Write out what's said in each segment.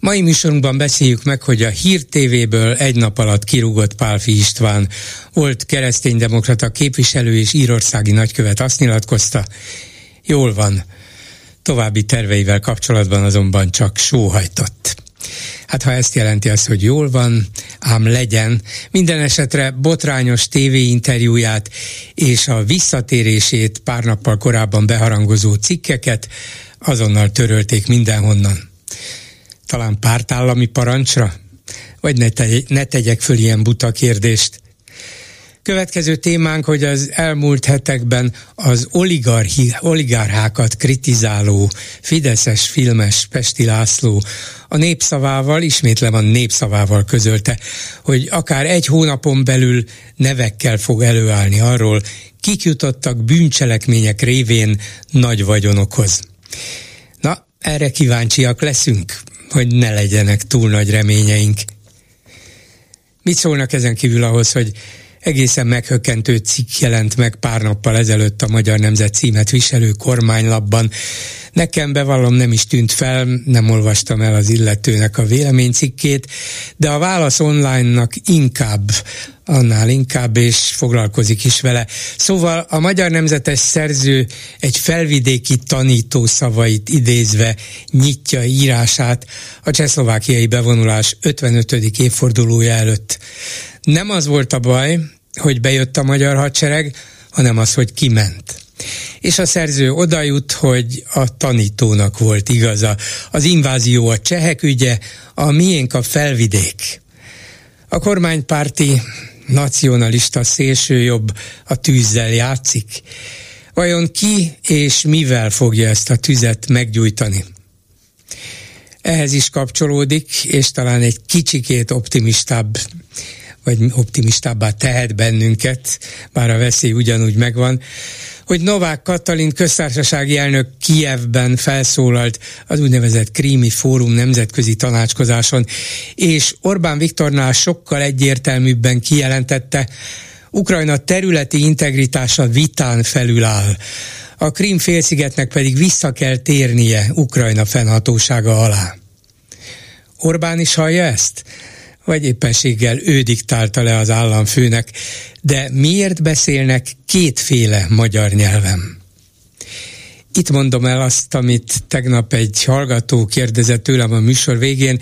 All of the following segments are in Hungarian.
Mai műsorunkban beszéljük meg, hogy a Hír TV-ből egy nap alatt kirúgott Pálfi István volt kereszténydemokrata képviselő és írországi nagykövet azt nyilatkozta, jól van, további terveivel kapcsolatban azonban csak sóhajtott. Hát ha ezt jelenti az, hogy jól van, ám legyen. Minden esetre botrányos tévéinterjúját és a visszatérését pár nappal korábban beharangozó cikkeket azonnal törölték mindenhonnan. Talán pártállami parancsra? Vagy ne, tegy, ne tegyek föl ilyen buta kérdést? Következő témánk, hogy az elmúlt hetekben az oligarchi, oligarchákat kritizáló Fideszes filmes Pesti László a népszavával, ismétlem a népszavával közölte, hogy akár egy hónapon belül nevekkel fog előállni arról, kik jutottak bűncselekmények révén nagy vagyonokhoz. Na, erre kíváncsiak leszünk, hogy ne legyenek túl nagy reményeink. Mit szólnak ezen kívül ahhoz, hogy egészen meghökkentő cikk jelent meg pár nappal ezelőtt a Magyar Nemzet címet viselő kormánylapban. Nekem bevallom nem is tűnt fel, nem olvastam el az illetőnek a véleménycikkét, de a válasz online-nak inkább annál inkább, és foglalkozik is vele. Szóval a Magyar Nemzetes szerző egy felvidéki tanító szavait idézve nyitja írását a csehszlovákiai bevonulás 55. évfordulója előtt. Nem az volt a baj, hogy bejött a magyar hadsereg, hanem az, hogy kiment. És a szerző odajut, hogy a tanítónak volt igaza. Az invázió a csehek ügye, a miénk a felvidék. A kormánypárti nacionalista szélsőjobb a tűzzel játszik. Vajon ki és mivel fogja ezt a tüzet meggyújtani? Ehhez is kapcsolódik, és talán egy kicsikét optimistább vagy optimistábbá tehet bennünket, bár a veszély ugyanúgy megvan, hogy Novák Katalin köztársasági elnök Kijevben felszólalt az úgynevezett Krími Fórum nemzetközi tanácskozáson, és Orbán Viktornál sokkal egyértelműbben kijelentette, Ukrajna területi integritása vitán felül áll. A Krím félszigetnek pedig vissza kell térnie Ukrajna fennhatósága alá. Orbán is hallja ezt? Vagy éppenséggel ő diktálta le az államfőnek, de miért beszélnek kétféle magyar nyelven? Itt mondom el azt, amit tegnap egy hallgató kérdezett tőlem a műsor végén,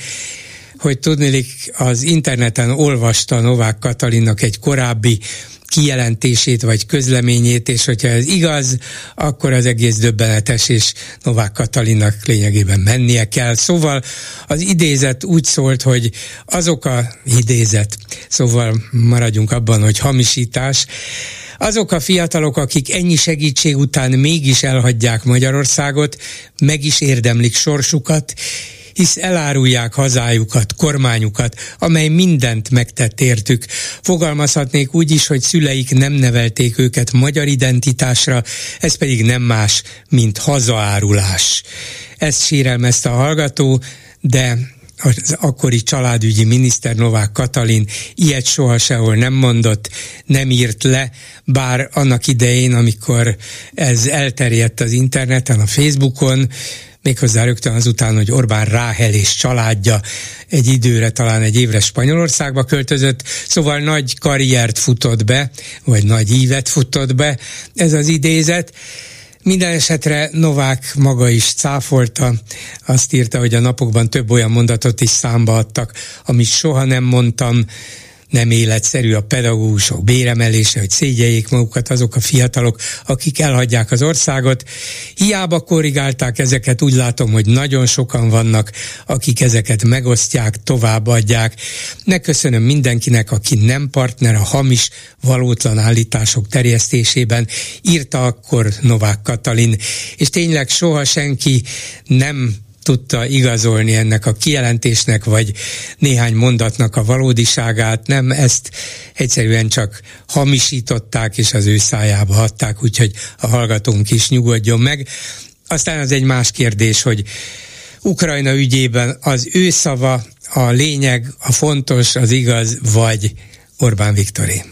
hogy tudnélik az interneten olvasta Novák Katalinnak egy korábbi kijelentését vagy közleményét, és hogyha ez igaz, akkor az egész döbbenetes, és Novák Katalinnak lényegében mennie kell. Szóval az idézet úgy szólt, hogy azok a idézet, szóval maradjunk abban, hogy hamisítás, azok a fiatalok, akik ennyi segítség után mégis elhagyják Magyarországot, meg is érdemlik sorsukat, hisz elárulják hazájukat, kormányukat, amely mindent megtett értük. Fogalmazhatnék úgy is, hogy szüleik nem nevelték őket magyar identitásra, ez pedig nem más, mint hazaárulás. Ezt sírelmezte a hallgató, de az akkori családügyi miniszter Novák Katalin ilyet soha sehol nem mondott, nem írt le, bár annak idején, amikor ez elterjedt az interneten, a Facebookon, méghozzá rögtön azután, hogy Orbán Ráhel és családja egy időre, talán egy évre Spanyolországba költözött, szóval nagy karriert futott be, vagy nagy ívet futott be ez az idézet. Minden esetre Novák maga is cáfolta, azt írta, hogy a napokban több olyan mondatot is számba adtak, amit soha nem mondtam, nem életszerű a pedagógusok béremelése, hogy szégyeljék magukat azok a fiatalok, akik elhagyják az országot. Hiába korrigálták ezeket, úgy látom, hogy nagyon sokan vannak, akik ezeket megosztják, továbbadják. Megköszönöm mindenkinek, aki nem partner a hamis, valótlan állítások terjesztésében, írta akkor Novák Katalin, és tényleg soha senki nem tudta igazolni ennek a kijelentésnek, vagy néhány mondatnak a valódiságát, nem ezt egyszerűen csak hamisították, és az ő szájába adták, úgyhogy a hallgatónk is nyugodjon meg. Aztán az egy más kérdés, hogy Ukrajna ügyében az ő szava a lényeg, a fontos, az igaz, vagy Orbán Viktoré.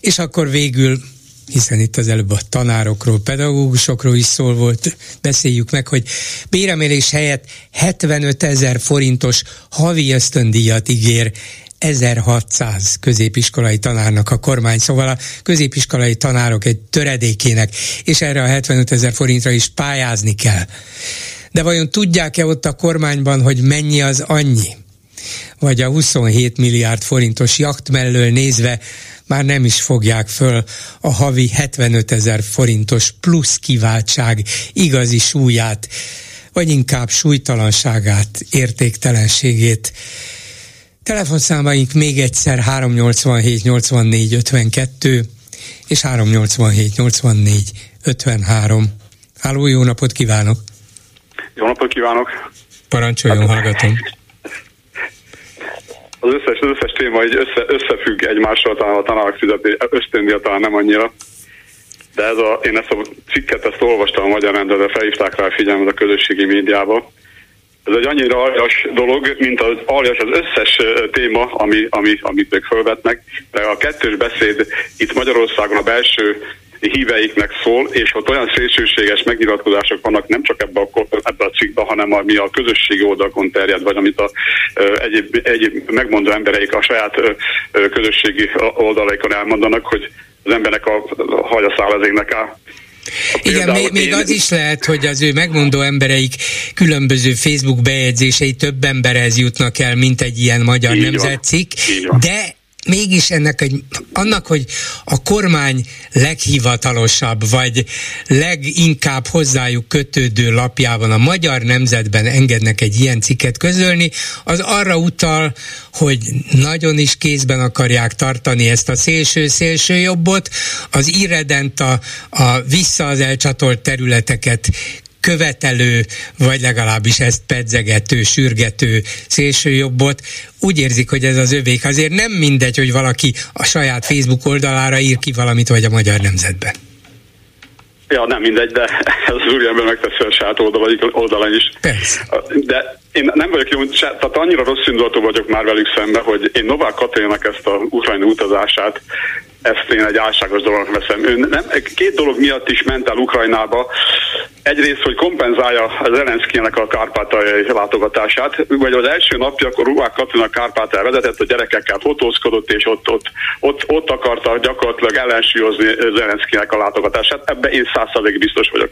És akkor végül hiszen itt az előbb a tanárokról, pedagógusokról is szól volt, beszéljük meg, hogy béremelés helyett 75 ezer forintos havi ösztöndíjat ígér 1600 középiskolai tanárnak a kormány, szóval a középiskolai tanárok egy töredékének, és erre a 75 ezer forintra is pályázni kell. De vajon tudják-e ott a kormányban, hogy mennyi az annyi? Vagy a 27 milliárd forintos jakt mellől nézve már nem is fogják föl a havi 75 ezer forintos plusz kiváltság igazi súlyát, vagy inkább súlytalanságát, értéktelenségét. Telefonszámaink még egyszer 387 84 52 és 387 84 53. Háló, jó napot kívánok! Jó napot kívánok! Parancsoljon, hallgatom! Az összes, az összes téma így össze, összefügg egymással, talán a tanárok fizetés, ösztöndíja talán nem annyira. De ez a, én ezt a cikket ezt olvastam a magyar rendben, de felhívták rá a figyelmet a közösségi médiába. Ez egy annyira aljas dolog, mint az aljas az összes téma, ami, ami, amit ők felvetnek, de a kettős beszéd itt Magyarországon a belső híveiknek szól, és ott olyan szélsőséges megnyilatkozások vannak nem csak ebbe a, ebbe a cikkbe, hanem ami a közösségi oldalakon terjed, vagy amit a egyéb, egyéb megmondó embereik a saját közösségi oldalaikon elmondanak, hogy az embernek a haja száll az égnek áll. Igen, még, még az is lehet, hogy az ő megmondó embereik különböző Facebook bejegyzései több emberhez jutnak el, mint egy ilyen magyar nemzetcikk, de mégis ennek egy, annak, hogy a kormány leghivatalosabb, vagy leginkább hozzájuk kötődő lapjában, a magyar nemzetben engednek egy ilyen cikket közölni, az arra utal, hogy nagyon is kézben akarják tartani ezt a szélső-szélső jobbot, az irredent a, a vissza az elcsatolt területeket követelő, vagy legalábbis ezt pedzegető, sürgető szélsőjobbot úgy érzik, hogy ez az övék. Azért nem mindegy, hogy valaki a saját Facebook oldalára ír ki valamit, vagy a Magyar Nemzetbe. Ja, nem mindegy, de ez az úriember megteszi a saját oldalán is. Persze. De én nem vagyok jó, tehát annyira rossz indulatú vagyok már velük szemben, hogy én Novák Katalinnak ezt a ukrajna utazását ezt én egy álságos dolognak veszem. Ő nem, két dolog miatt is ment el Ukrajnába. Egyrészt, hogy kompenzálja Zelenszkinek a kárpátaljai látogatását, vagy az első napja, akkor Ruvák Katina Kárpátal vezetett, a gyerekekkel fotózkodott, és ott, ott, ott, ott akarta gyakorlatilag ellensúlyozni Zelenszkinek a látogatását. Ebben én százszerzék biztos vagyok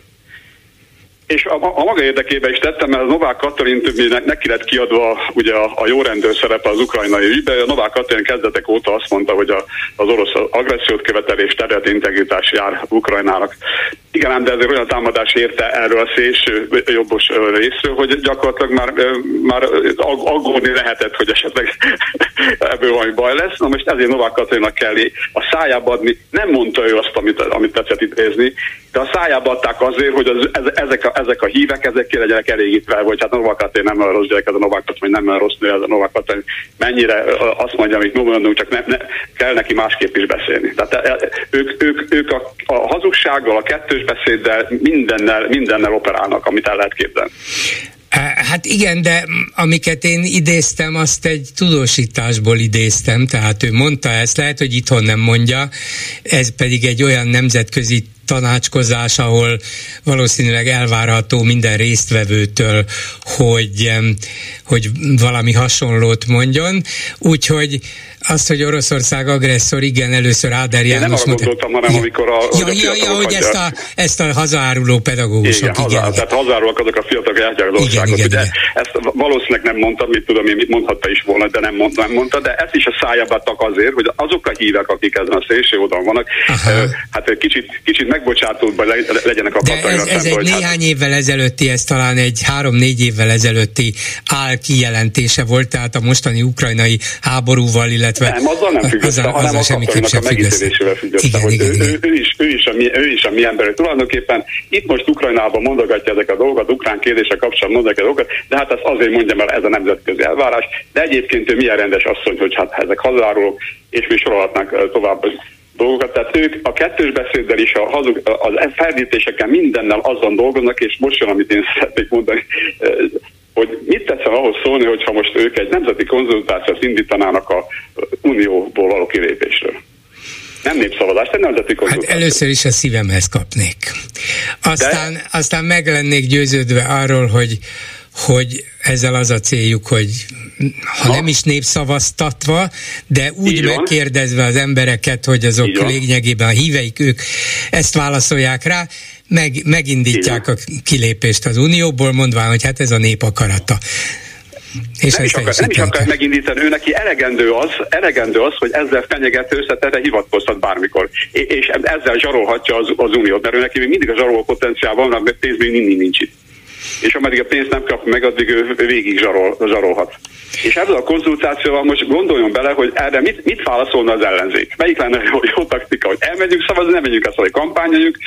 és a, a maga érdekében is tettem, mert a Novák Katalin neki lett kiadva ugye a, a jó rendőr szerepe az ukrajnai ügyben. A Novák Katalin kezdetek óta azt mondta, hogy a, az orosz agressziót követel és területi integritás jár Ukrajnának. Igen, de ezért olyan támadás érte erről a szélső jobbos részről, hogy gyakorlatilag már, már aggódni lehetett, hogy esetleg ebből valami baj lesz. Na most ezért Novák Katalinnak kell a szájába adni. Nem mondta ő azt, amit, amit tetszett idézni, de a szájába adták azért, hogy az, ezek, a, ezek a hívek, ezek ki legyenek elégítve, vagy hát a Novák Katalin nem olyan rossz gyerek, ez a Novák Katalin, nem olyan rossz nő, ez a Novák Katalin. Mennyire azt mondja, amit mi mondunk, csak ne, ne, kell neki másképp is beszélni. Tehát ők, ők, ők a, a hazugsággal, a kettős beszéddel mindennel, mindennel operálnak, amit el lehet képzelni. Hát igen, de amiket én idéztem, azt egy tudósításból idéztem, tehát ő mondta ezt, lehet, hogy itthon nem mondja, ez pedig egy olyan nemzetközi tanácskozás, ahol valószínűleg elvárható minden résztvevőtől, hogy, hogy valami hasonlót mondjon. Úgyhogy azt, hogy Oroszország agresszor, igen, először Áder János... Én nem arra gondoltam, hanem ja. amikor a... Ja, ja, ja, hogy ezt a, ezt a hazaáruló pedagógusok, igen. igen, hazá, tehát hazaárulók azok a fiatalok elhagyják az országot. Igen, igen, ugye igen. ezt valószínűleg nem mondtam, mit tudom én, mit mondhatta is volna, de nem, mond, nem mondta, de ezt is a szájába adtak azért, hogy azok a hívek, akik ezen a szélső oldalon vannak, Aha. hát kicsit, kicsit megbocsátóbb legyenek a De ez, ez egy hát- néhány évvel ezelőtti, ez talán egy három-négy évvel ezelőtti áll kijelentése volt, tehát a mostani ukrajnai háborúval, illetve illetve nem, azzal nem függ össze, hanem a katonnak a megítélésével függ össze, igen, hogy igen, ő, igen. Ő, is, ő, is a mi, ő is a mi ember. Tulajdonképpen itt most Ukrajnában mondogatja ezek a dolgokat, ukrán kérdése kapcsolatban mondogatja a dolgokat, de hát ezt azért mondja, mert ez a nemzetközi elvárás. De egyébként ő milyen rendes asszony, hogy hát ezek hazárulók, és mi sorolhatnánk tovább dolgokat. Tehát ők a kettős beszéddel is, a hazug, az ferdítésekkel mindennel azon dolgoznak, és most jön, amit én szeretnék mondani, hogy mit tetszen ahhoz szólni, hogyha most ők egy nemzeti konzultációt indítanának a unióból való kilépésről. Nem népszavazást, egy nemzeti hát konzultáció. Hát először is a szívemhez kapnék. Aztán, De... aztán meg lennék győződve arról, hogy hogy ezzel az a céljuk, hogy ha Na. nem is népszavaztatva, de úgy megkérdezve az embereket, hogy azok lényegében a híveik, ők ezt válaszolják rá, meg, megindítják Igen. a kilépést az Unióból, mondván, hogy hát ez a nép akarata. És nem, is akar, nem is akar megindítani, ő neki elegendő az, elegendő az, hogy ezzel fenyegető összetere hivatkozhat bármikor. És ezzel zsarolhatja az, az uniót, mert ő neki még mindig a zsaroló potenciál van, mert pénz még mindig nincs itt és ameddig a pénzt nem kap meg, addig ő végig zsarol, zsarolhat. És ezzel a konzultációval most gondoljon bele, hogy erre mit, mit válaszolna az ellenzék? Melyik lenne jó, jó taktika, hogy elmegyünk szavazni, nem megyünk azt, hogy kampányoljunk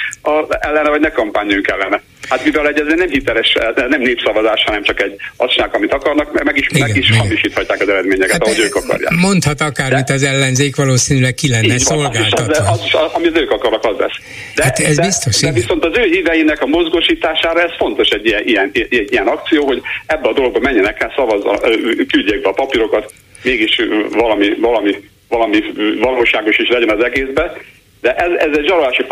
ellene, vagy ne kampányoljunk ellene. Hát mivel egy ez nem hiteles, nem népszavazás, hanem csak egy adság, amit akarnak, meg is, igen, meg is hamisíthatják az eredményeket, hát ahogy ők akarják. Mondhat akármit az ellenzék, valószínűleg ki lenne szolgáltatva. Az, az, az, amit ők akarnak, az lesz. De, hát ez de, biztos, de viszont az ő híveinek a mozgósítására ez fontos egy ilyen, ilyen, ilyen akció, hogy ebbe a dologba menjenek el, szavazza, küldjék be a papírokat, mégis valami, valami, valami valóságos is legyen az egészbe, de ez, ez, egy zsarolási,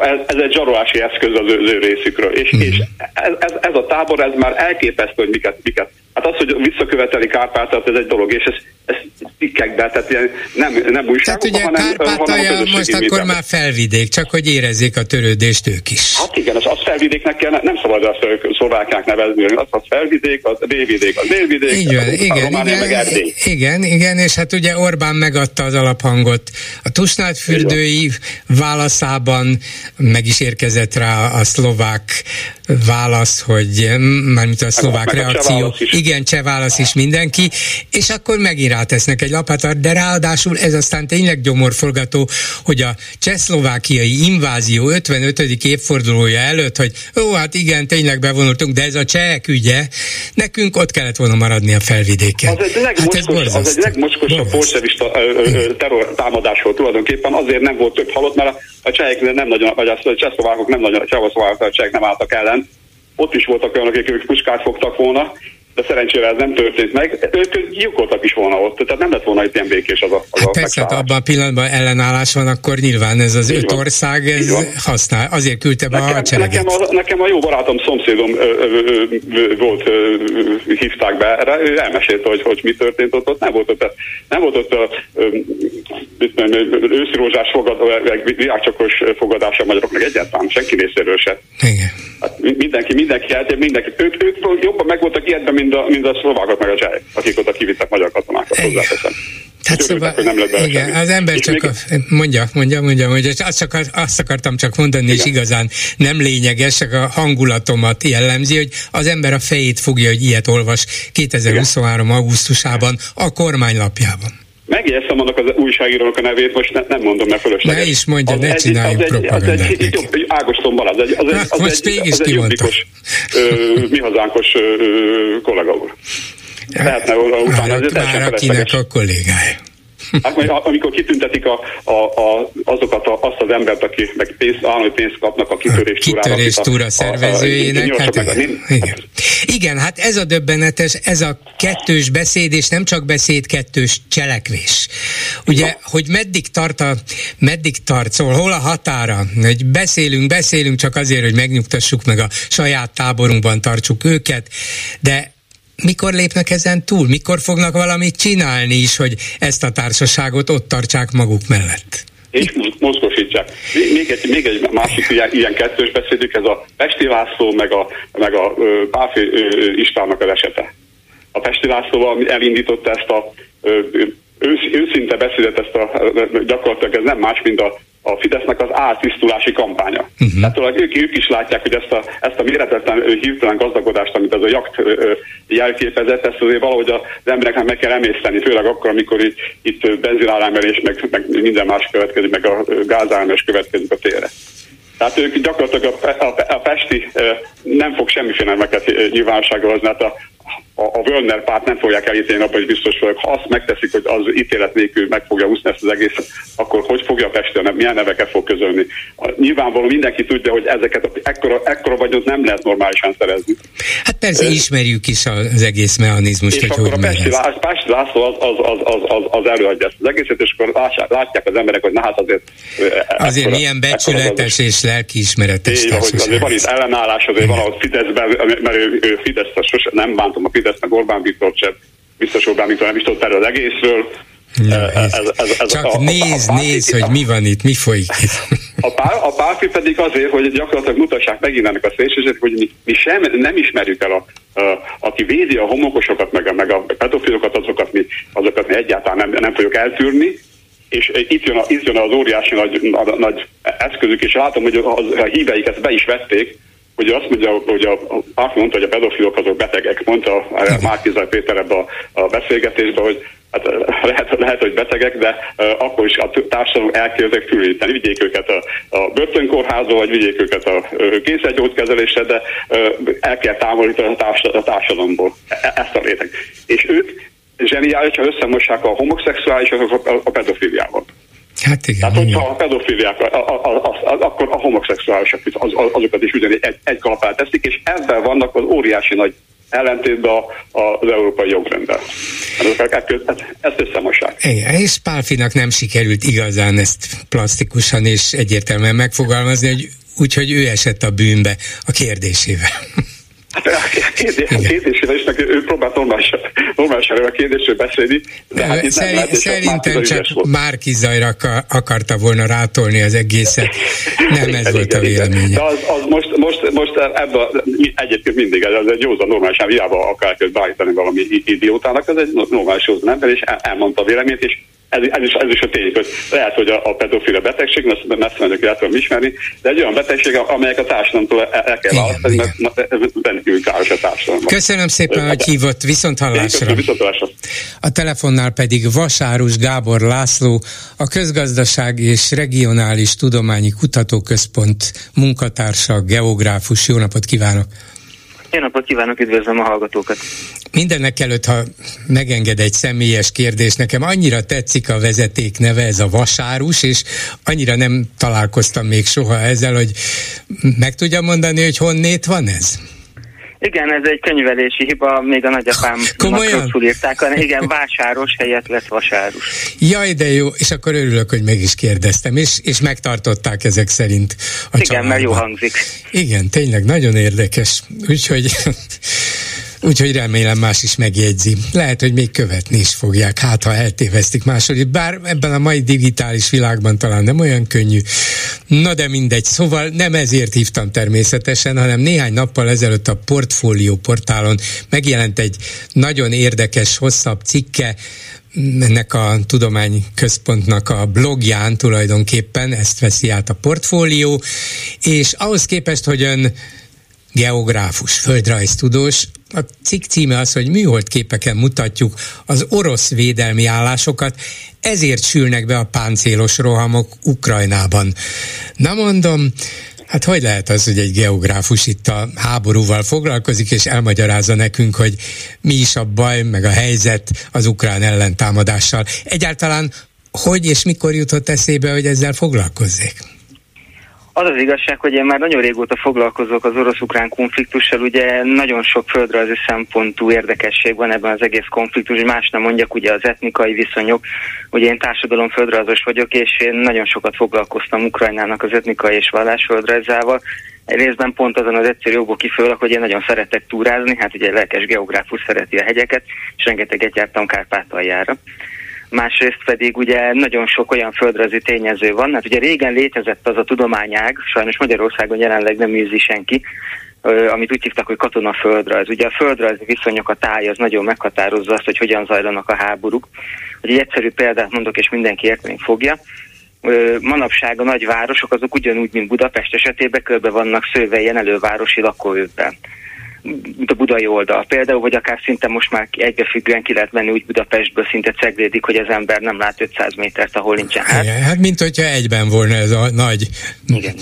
ez, ez egy zsarolási eszköz az ő, az ő részükről. És, mm. és ez, ez, ez, a tábor, ez már elképesztő, hogy miket, miket. Hát az, hogy visszaköveteli Kárpátat, ez egy dolog, és ez, ez cikkekben, tehát ilyen nem, nem újságokban, tehát ugye hanem, Kárpátalja hanem most akkor minden. már felvidék, csak hogy érezzék a törődést ők is. Hát igen, az, az felvidéknek kell, nem szabad azt szlovákák nevezni, az, az felvidék, az délvidék, az délvidék, Így van, igen, igen, meg Igen, igen, és hát ugye Orbán megadta az alaphangot a Tusnád fürdői válaszában, meg is érkezett rá a szlovák válasz, hogy mármint a szlovák meg reakció, a igen, cseh válasz is mindenki, és akkor megint rátesznek egy lapátart, de ráadásul ez aztán tényleg gyomorforgató, hogy a csehszlovákiai invázió 55. évfordulója előtt, hogy ó, hát igen, tényleg bevonultunk, de ez a csehek ügye, nekünk ott kellett volna maradni a felvidéken. Az egy legmocskos, hát az egy legmocskosabb bolsevista terror támadás volt tulajdonképpen, azért nem volt több halott, mert a, a csehek nem nagyon, vagy a csehszlovákok nem nagyon, a csehszlovákok, a csehek nem álltak ellen, ott is voltak olyanok, akik puskát fogtak volna, de szerencsére ez nem történt meg. Ők gyilkoltak is volna ott, tehát nem lett volna itt ilyen békés az a, az hát a persze, hát abban a pillanatban ellenállás van, akkor nyilván ez az Így öt van. ország ez használ, azért küldte be nekem, a hadsereget. Nekem a, nekem a jó barátom, szomszédom ö, ö, ö, volt, ö, hívták be erre, ő elmesélte, hogy, hogy mi történt ott, ott nem volt ott, nem volt ott őszi rózsás fogad, meg virágcsokos fogadása a magyaroknak egyáltalán, senki részéről se. Igen. Hát mindenki, mindenki eltér, mindenki. Ők, ők jobban meg voltak ilyenben, mint a, mint a szlovákok meg a csehek, akik oda kivittek magyar katonákat, hozzáteszem. Tehát szóval, nem igen, semmi. az ember csak még... a, mondja, mondja, mondja, hogy azt, csak, azt akartam csak mondani, igen. és igazán nem lényeges, csak a hangulatomat jellemzi, hogy az ember a fejét fogja, hogy ilyet olvas 2023. Igen. augusztusában a kormánylapjában. Megjegyeztem annak az újságírónak a nevét, most ne, nem mondom, mert fölösleges. Ne is mondja, az ne csináljunk egy, propagandát. Az egy, jobb, Ágoston Balázs, az egy, az egy, az most egy, az egy jobbikos, mi hazánkos ö, kollega úr. Lehetne utána, már, már akinek a kollégája. Hát amikor kitüntetik a, a, a, azokat a, azt az embert, aki meg pénz, állami pénzt kapnak a kitörés túrára. Kitörés túra szervezőjének. Hát, hát, igen. igen, hát ez a döbbenetes, ez a kettős beszéd, és nem csak beszéd, kettős cselekvés. Ugye, Na. hogy meddig tart a, meddig tart, szóval hol a határa, hogy beszélünk, beszélünk csak azért, hogy megnyugtassuk meg a saját táborunkban tartsuk őket, de mikor lépnek ezen túl? Mikor fognak valamit csinálni is, hogy ezt a társaságot ott tartsák maguk mellett? és mozgosítsák. Még egy, még egy másik ilyen, ilyen kettős beszédük, ez a Pesti László, meg a, meg a Páfi Istvánnak az esete. A Pesti László elindította ezt a ősz, őszinte beszédet, ezt a, gyakorlatilag ez nem más, mint a a Fidesznek az ártisztulási kampánya. Uh-huh. Tehát ők, ők is látják, hogy ezt a, ezt a méretetlen hirtelen gazdagodást, amit ez a jakt jelképezett, ezt azért valahogy az embereknek meg kell emészteni, főleg akkor, amikor itt, itt benzinárámelés, meg, meg minden más következik, meg a gázáramás következik a térre. Tehát ők gyakorlatilag a, a, a Pesti nem fog semmiféle nemeket nyilvánosságra hozni, hát a, a, a Wörner párt nem fogják elítélni, abban is biztos vagyok. Ha azt megteszik, hogy az ítélet nélkül meg fogja úszni ezt az egészet, akkor hogy fogja a Pesti, milyen neveket fog közölni. Nyilvánvalóan mindenki tudja, hogy ezeket ekkora, ekkora vagyont nem lehet normálisan szerezni. Hát persze, ismerjük is az egész mechanizmust, és hogy akkor hogy a Pesti, Lá, Pesti László az, az, az, az, az, az előadja ezt az egészet, és akkor látják az emberek, hogy na hát azért... Azért ekkora, milyen becsületes és lelkiismeretes hogy azért van itt ellenállás, azért van a Fideszben, mert ő, ő Fidesz, sose nem bántom a Fidesz, meg Orbán Viktor sem, biztos Orbán Viktor nem is tudott erről az egészről. Ja, ez, ez, ez, ez Csak a, nézd, a, a, nézd, hogy mi van itt, mi folyik itt. A, pár, a párfi pedig azért, hogy gyakorlatilag mutassák megint ennek a szélsőséget, hogy mi, mi sem nem ismerjük el a, a, aki védi a homokosokat, meg a, meg a pedofilokat, azokat mi, azokat mi egyáltalán nem, nem fogjuk eltűrni, és itt jön, a, itt jön az óriási nagy, nagy, nagy eszközük, és látom, hogy a, a híveik ezt be is vették, hogy azt mondja, hogy a, azt mondta, hogy a pedofilok azok betegek, mondta a Márkizaj Péter ebbe a, a beszélgetésbe, hogy hát lehet, lehet, hogy betegek, de uh, akkor is a társadalom elkezdek fülíteni. Vigyék őket a, a börtönkórházba, vagy vigyék őket a uh, kényszergyógykezelésre, de uh, el kell távolítani a, a társadalomból e- ezt a réteg. És ők zseniális, ha összemossák a homoszexuális a, a, a pedofiliával. Hát igen. Tehát, hogyha a pedofiliák, akkor a homoszexuálisok az, azokat is ugyanígy egy, egy kalapát teszik, és ebben vannak az óriási nagy ellentétben az európai jogrendel. Ezt összemossák. Igen, és Pálfinak nem sikerült igazán ezt plastikusan és egyértelműen megfogalmazni, hogy úgyhogy ő esett a bűnbe a kérdésével. A kérdésével is, ő próbált normálisan, normálisan a kérdésről beszélni. De hát Szerint, lehet, szerintem csak Márki Zajra akarta volna rátolni az egészet. Nem ez volt a véleménye. De az, az most, most, most ebben egyébként mindig, ez egy józan normálisan, hiába akar beállítani valami idiótának, ez egy normális józan ember, és elmondta a véleményét, és ez, ez, is, ez is a tény, hogy lehet, hogy a, a pedofila betegség, ezt messze menők el tudom ismerni, de egy olyan betegség, amelyek a társadalomtól el, el kell választani, mert ez rendkívül káros a társadalomban. Köszönöm szépen, hogy hívott, viszont hallásra. viszont hallásra. A telefonnál pedig Vasárus Gábor László, a Közgazdaság és Regionális Tudományi Kutatóközpont munkatársa, geográfus. Jó napot kívánok! Jó napot kívánok, üdvözlöm a hallgatókat! Mindennek előtt, ha megenged egy személyes kérdés, nekem annyira tetszik a vezeték neve, ez a vasárus, és annyira nem találkoztam még soha ezzel, hogy meg tudja mondani, hogy honnét van ez? Igen, ez egy könyvelési hiba, még a nagyapám rosszul írták, igen, vásáros helyett lett vasárus. Jaj, de jó, és akkor örülök, hogy meg is kérdeztem, és, és megtartották ezek szerint a Igen, családban. mert jó hangzik. Igen, tényleg nagyon érdekes, úgyhogy Úgyhogy remélem más is megjegyzi. Lehet, hogy még követni is fogják, hát ha eltévesztik második. Bár ebben a mai digitális világban talán nem olyan könnyű. Na de mindegy. Szóval nem ezért hívtam természetesen, hanem néhány nappal ezelőtt a Portfólió portálon megjelent egy nagyon érdekes, hosszabb cikke, ennek a tudományközpontnak a blogján tulajdonképpen, ezt veszi át a portfólió, és ahhoz képest, hogy ön geográfus, földrajztudós. A cikk címe az, hogy műhold képeken mutatjuk az orosz védelmi állásokat, ezért sülnek be a páncélos rohamok Ukrajnában. Na mondom, Hát hogy lehet az, hogy egy geográfus itt a háborúval foglalkozik, és elmagyarázza nekünk, hogy mi is a baj, meg a helyzet az ukrán ellentámadással. Egyáltalán hogy és mikor jutott eszébe, hogy ezzel foglalkozzék? Az az igazság, hogy én már nagyon régóta foglalkozok az orosz-ukrán konfliktussal, ugye nagyon sok földrajzi szempontú érdekesség van ebben az egész konfliktus, más nem mondjak, ugye az etnikai viszonyok, ugye én társadalom földrajzos vagyok, és én nagyon sokat foglalkoztam Ukrajnának az etnikai és vallás földrajzával, részben pont azon az egyszerű jogból kifőleg, hogy én nagyon szeretek túrázni, hát ugye lelkes geográfus szereti a hegyeket, és rengeteget jártam Kárpátaljára másrészt pedig ugye nagyon sok olyan földrajzi tényező van, hát ugye régen létezett az a tudományág, sajnos Magyarországon jelenleg nem űzi senki, amit úgy hívtak, hogy katonaföldrajz. Ugye a földrajzi viszonyok, a táj az nagyon meghatározza azt, hogy hogyan zajlanak a háborúk. Hogy egy egyszerű példát mondok, és mindenki érteni fogja. manapság a nagyvárosok azok ugyanúgy, mint Budapest esetében körbe vannak szőve ilyen elővárosi lakóövben mint a budai oldal például, vagy akár szinte most már egybefüggően ki lehet menni úgy Budapestből, szinte ceglédik, hogy az ember nem lát 500 métert, ahol nincsen hát. Hát mint hogyha egyben volna ez a nagy igen,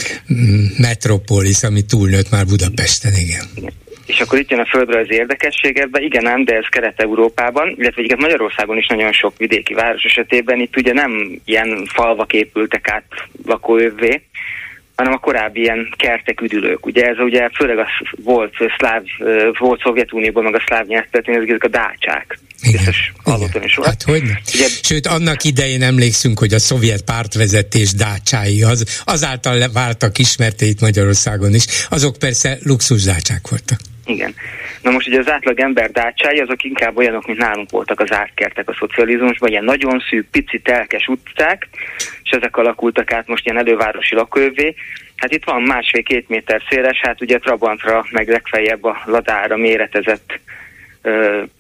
metropolis, ami túlnőtt már Budapesten, igen. igen. És akkor itt jön a földrajzi érdekesség ebben, igen ám, de ez Kelet-Európában, illetve igen, Magyarországon is nagyon sok vidéki város esetében itt ugye nem ilyen falvak épültek át lakóövvé, hanem a korábbi ilyen kertek, üdülők. Ugye ez ugye főleg a volt szláv, volt Szovjetunióban, meg a szláv nyelvterületén, ezek a dácsák. Biztos hallottam is Hát hogy Ugye, Sőt, annak idején emlékszünk, hogy a szovjet pártvezetés dácsái az, azáltal váltak ismerté itt Magyarországon is. Azok persze luxusdácsák voltak. Igen. Na most ugye az átlag ember dácsái, azok inkább olyanok, mint nálunk voltak az árkertek a szocializmusban, ilyen nagyon szűk, pici, telkes utcák, és ezek alakultak át most ilyen elővárosi lakóövé. Hát itt van másfél-két méter széles, hát ugye Trabantra, meg legfeljebb a Ladára méretezett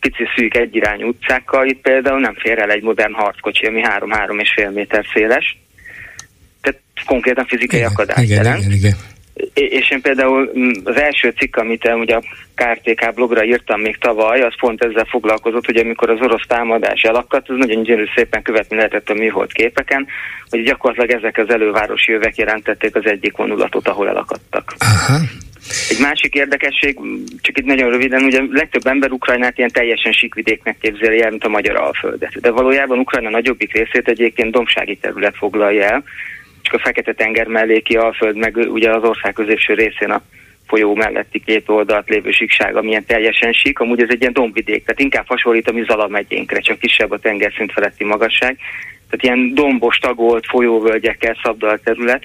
pici szűk egyirányú utcákkal, itt például nem fér el egy modern harckocsi, ami három-három és fél méter széles. Tehát konkrétan fizikai igen, akadály igen, jelent. Igen, igen és én például mm, az első cikk, amit ugye a KRTK blogra írtam még tavaly, az pont ezzel foglalkozott, hogy amikor az orosz támadás elakadt, az nagyon gyönyörű szépen követni lehetett a műhold képeken, hogy gyakorlatilag ezek az elővárosi jövek jelentették az egyik vonulatot, ahol elakadtak. Aha. Egy másik érdekesség, csak itt nagyon röviden, ugye legtöbb ember Ukrajnát ilyen teljesen síkvidéknek képzeli el, mint a magyar alföldet. De valójában Ukrajna nagyobbik részét egyébként domsági terület foglalja el, csak a Fekete-tenger melléki Alföld, meg ugye az ország középső részén a folyó melletti két oldalt lévő síkság, amilyen teljesen sík, amúgy ez egy ilyen dombvidék, tehát inkább hasonlít a mi Zala megyénkre, csak kisebb a tengerszint feletti magasság. Tehát ilyen dombos, tagolt folyóvölgyekkel szabdal terület.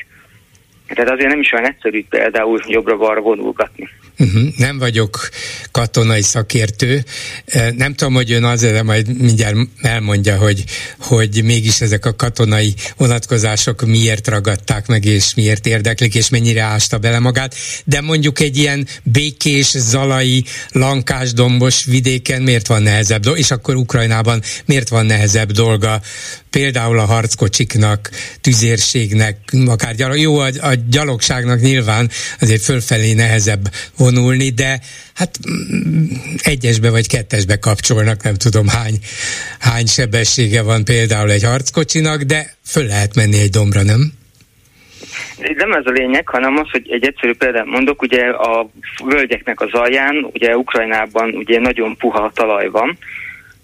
Tehát azért nem is olyan egyszerű például jobbra-balra vonulgatni. Uh-huh. Nem vagyok katonai szakértő, nem tudom, hogy ön azért, majd mindjárt elmondja, hogy, hogy mégis ezek a katonai vonatkozások miért ragadták meg, és miért érdeklik, és mennyire ásta bele magát, de mondjuk egy ilyen békés, zalai, lankás, dombos vidéken miért van nehezebb dolga, és akkor Ukrajnában miért van nehezebb dolga például a harckocsiknak, tüzérségnek, akár gyalog, jó, a, a gyalogságnak nyilván azért fölfelé nehezebb vonulni, de hát mm, egyesbe vagy kettesbe kapcsolnak, nem tudom hány, hány sebessége van például egy harckocsinak, de föl lehet menni egy dombra, nem? Nem ez a lényeg, hanem az, hogy egy egyszerű példát mondok, ugye a völgyeknek az alján, ugye Ukrajnában ugye nagyon puha talaj van,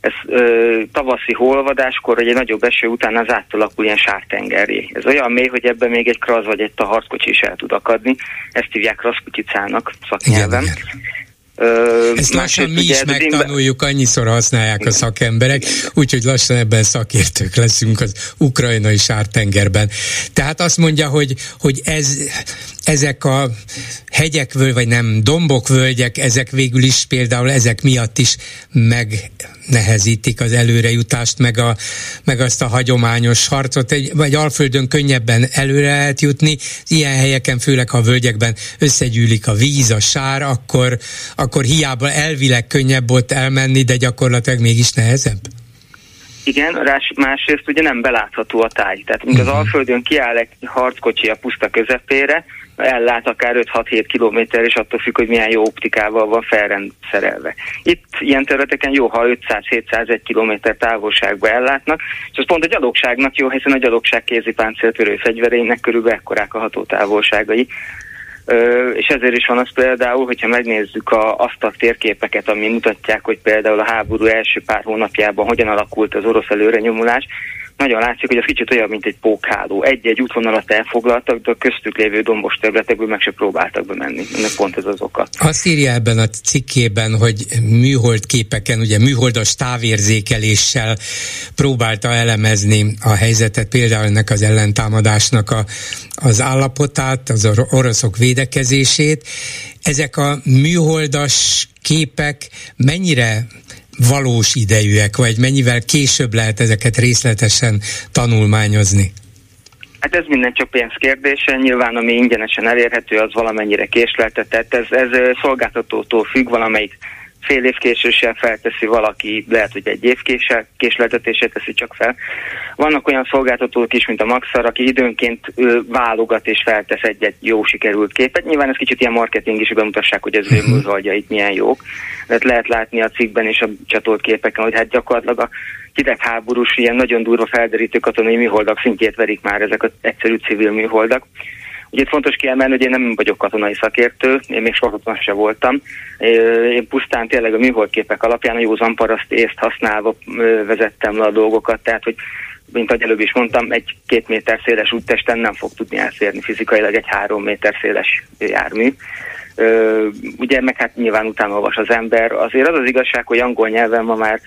ez ö, tavaszi holvadáskor, vagy egy nagyobb eső után az átalakul ilyen sártengeré. Ez olyan mély, hogy ebben még egy kraz vagy egy harckocsi is el tud akadni. Ezt hívják raszkutyicának szaknyelven. Igen, igen. Ö, Ezt lassan mi is megtanuljuk, annyiszor használják a szakemberek, úgyhogy lassan ebben szakértők leszünk az ukrajnai sártengerben. Tehát azt mondja, hogy, hogy ez, ezek a hegyek, vagy nem, dombok, völgyek, ezek végül is például ezek miatt is megnehezítik az előrejutást, meg, a, meg azt a hagyományos harcot. Egy, vagy Alföldön könnyebben előre lehet jutni, ilyen helyeken, főleg ha a völgyekben összegyűlik a víz, a sár, akkor, akkor hiába elvileg könnyebb ott elmenni, de gyakorlatilag mégis nehezebb? Igen, rás, másrészt ugye nem belátható a táj. Tehát míg uh-huh. az mhm. Alföldön kiáll egy harckocsi a puszta közepére, ellát akár 5-6-7 kilométer, és attól függ, hogy milyen jó optikával van felrendszerelve. Itt ilyen területeken jó, ha 500-701 kilométer távolságba ellátnak, és az pont a gyalogságnak jó, hiszen a gyalogság kézi páncéltörő fegyvereinek körülbelül ekkorák a hatótávolságai. Ö, és ezért is van az például, hogyha megnézzük a, azt a térképeket, ami mutatják, hogy például a háború első pár hónapjában hogyan alakult az orosz előrenyomulás, nagyon látszik, hogy az kicsit olyan, mint egy pókháló. Egy-egy útvonalat elfoglaltak, de a köztük lévő dombos területekből meg se próbáltak bemenni. Ennek pont ez az oka. Azt írja ebben a cikkében, hogy műhold képeken, ugye műholdas távérzékeléssel próbálta elemezni a helyzetet, például ennek az ellentámadásnak a, az állapotát, az oroszok védekezését. Ezek a műholdas képek mennyire valós idejűek, vagy mennyivel később lehet ezeket részletesen tanulmányozni? Hát ez minden csak pénz kérdése, nyilván ami ingyenesen elérhető, az valamennyire késleltetett. Ez, ez szolgáltatótól függ, valamelyik fél év késéssel felteszi valaki, lehet, hogy egy év késleltetéssel teszi csak fel. Vannak olyan szolgáltatók is, mint a Maxar, aki időnként ő, válogat és feltesz egy-egy jó sikerült képet. Nyilván ez kicsit ilyen marketing is, hogy bemutassák, hogy az ő mhm. műholdjaik milyen jók. Tehát lehet látni a cikkben és a csatolt képeken, hogy hát gyakorlatilag a hidegháborús, ilyen nagyon durva felderítő katonai műholdak szintjét verik már ezek az egyszerű civil műholdak. Ugye itt fontos kiemelni, hogy én nem vagyok katonai szakértő, én még soha sem voltam. Én pusztán tényleg a műholdképek alapján a józan paraszt észt használva vezettem le a dolgokat, tehát hogy mint ahogy előbb is mondtam, egy két méter széles úttesten nem fog tudni elférni fizikailag egy három méter széles jármű. ugye meg hát nyilván utána olvas az ember. Azért az az igazság, hogy angol nyelven ma már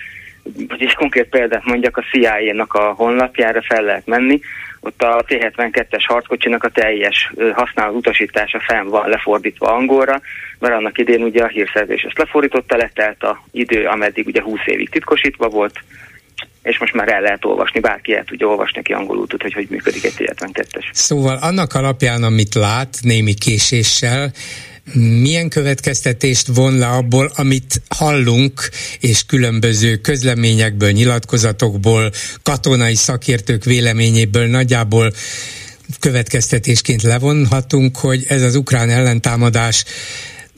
hogy egy konkrét példát mondjak, a CIA-nak a honlapjára fel lehet menni, ott a T-72-es harckocsinak a teljes használat utasítása fenn van lefordítva angolra, mert annak idén ugye a hírszerzés ezt lefordította, letelt a idő, ameddig ugye 20 évig titkosítva volt, és most már el lehet olvasni, bárki el tudja olvasni, aki angolul tud, hogy hogy működik egy T-72-es. Szóval annak alapján, amit lát, némi késéssel, milyen következtetést von le abból, amit hallunk, és különböző közleményekből, nyilatkozatokból, katonai szakértők véleményéből nagyjából következtetésként levonhatunk, hogy ez az ukrán ellentámadás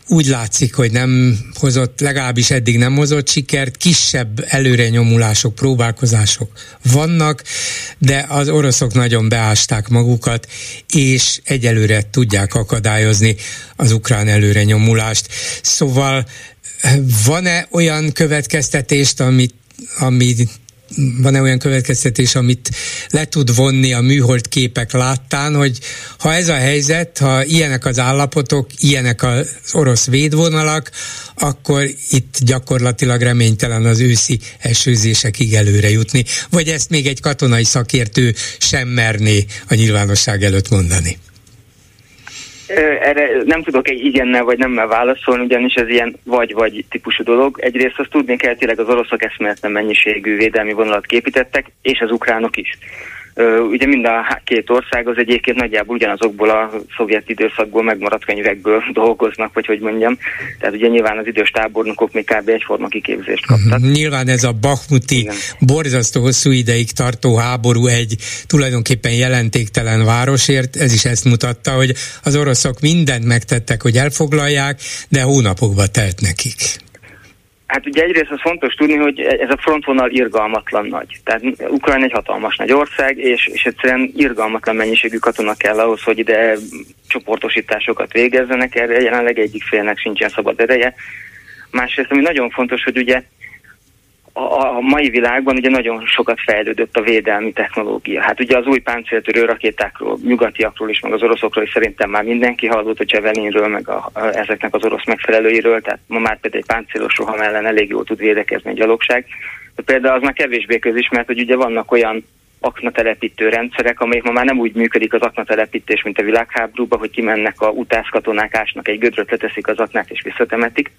úgy látszik, hogy nem hozott, legalábbis eddig nem hozott sikert, kisebb előrenyomulások, próbálkozások vannak, de az oroszok nagyon beásták magukat, és egyelőre tudják akadályozni az ukrán előrenyomulást. Szóval van-e olyan következtetést, amit, amit van-e olyan következtetés, amit le tud vonni a műhold képek láttán, hogy ha ez a helyzet, ha ilyenek az állapotok, ilyenek az orosz védvonalak, akkor itt gyakorlatilag reménytelen az őszi esőzésekig előre jutni. Vagy ezt még egy katonai szakértő sem merné a nyilvánosság előtt mondani? Erre nem tudok egy igennel vagy nemmel válaszolni, ugyanis ez ilyen vagy-vagy típusú dolog. Egyrészt azt tudni kell, tényleg az oroszok eszméletlen mennyiségű védelmi vonalat képítettek, és az ukránok is. Ugye mind a két ország az egyébként nagyjából ugyanazokból a szovjet időszakból megmaradt könyvekből dolgoznak, vagy hogy mondjam. Tehát ugye nyilván az idős tábornokok még kb. egyforma kiképzést kaptak. Mhm. Nyilván ez a Bakhmuti Igen. borzasztó hosszú ideig tartó háború egy tulajdonképpen jelentéktelen városért, ez is ezt mutatta, hogy az oroszok mindent megtettek, hogy elfoglalják, de hónapokba telt nekik. Hát ugye egyrészt az fontos tudni, hogy ez a frontvonal irgalmatlan nagy. Tehát Ukrajna egy hatalmas nagy ország, és, és egyszerűen irgalmatlan mennyiségű katona kell ahhoz, hogy ide csoportosításokat végezzenek, erre jelenleg egyik félnek sincsen szabad ereje. Másrészt, ami nagyon fontos, hogy ugye a, a mai világban ugye nagyon sokat fejlődött a védelmi technológia. Hát ugye az új páncéltörő rakétákról, nyugatiakról is, meg az oroszokról is szerintem már mindenki hallott, hogy Csevelinről, meg a, a, ezeknek az orosz megfelelőiről, tehát ma már például egy páncélos roham ellen elég jól tud védekezni egy gyalogság. De például az már kevésbé közismert, hogy ugye vannak olyan aknatelepítő rendszerek, amelyek ma már nem úgy működik az aknatelepítés, mint a világháborúban, hogy kimennek a utászkatonák, ásnak egy gödröt, leteszik az aknát és visszatemetik,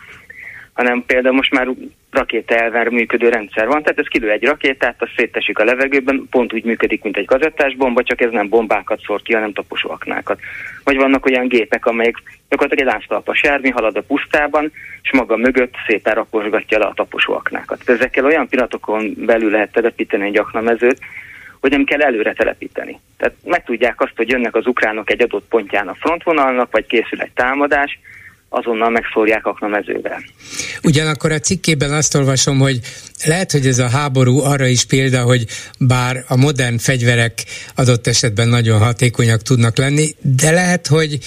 hanem például most már rakéta elvár működő rendszer van, tehát ez kilő egy rakétát, az széttesik a levegőben, pont úgy működik, mint egy gazettás bomba, csak ez nem bombákat szór ki, hanem taposó aknákat. Vagy vannak olyan gépek, amelyek gyakorlatilag egy lánctalpas jármű halad a pusztában, és maga mögött szépen raposgatja le a taposó aknákat. Ezekkel olyan pillanatokon belül lehet telepíteni egy aknamezőt, hogy nem kell előre telepíteni. Tehát megtudják azt, hogy jönnek az ukránok egy adott pontján a frontvonalnak, vagy készül egy támadás, azonnal megszórják aknamezővel. Ugyanakkor a cikkében azt olvasom, hogy lehet, hogy ez a háború arra is példa, hogy bár a modern fegyverek adott esetben nagyon hatékonyak tudnak lenni, de lehet, hogy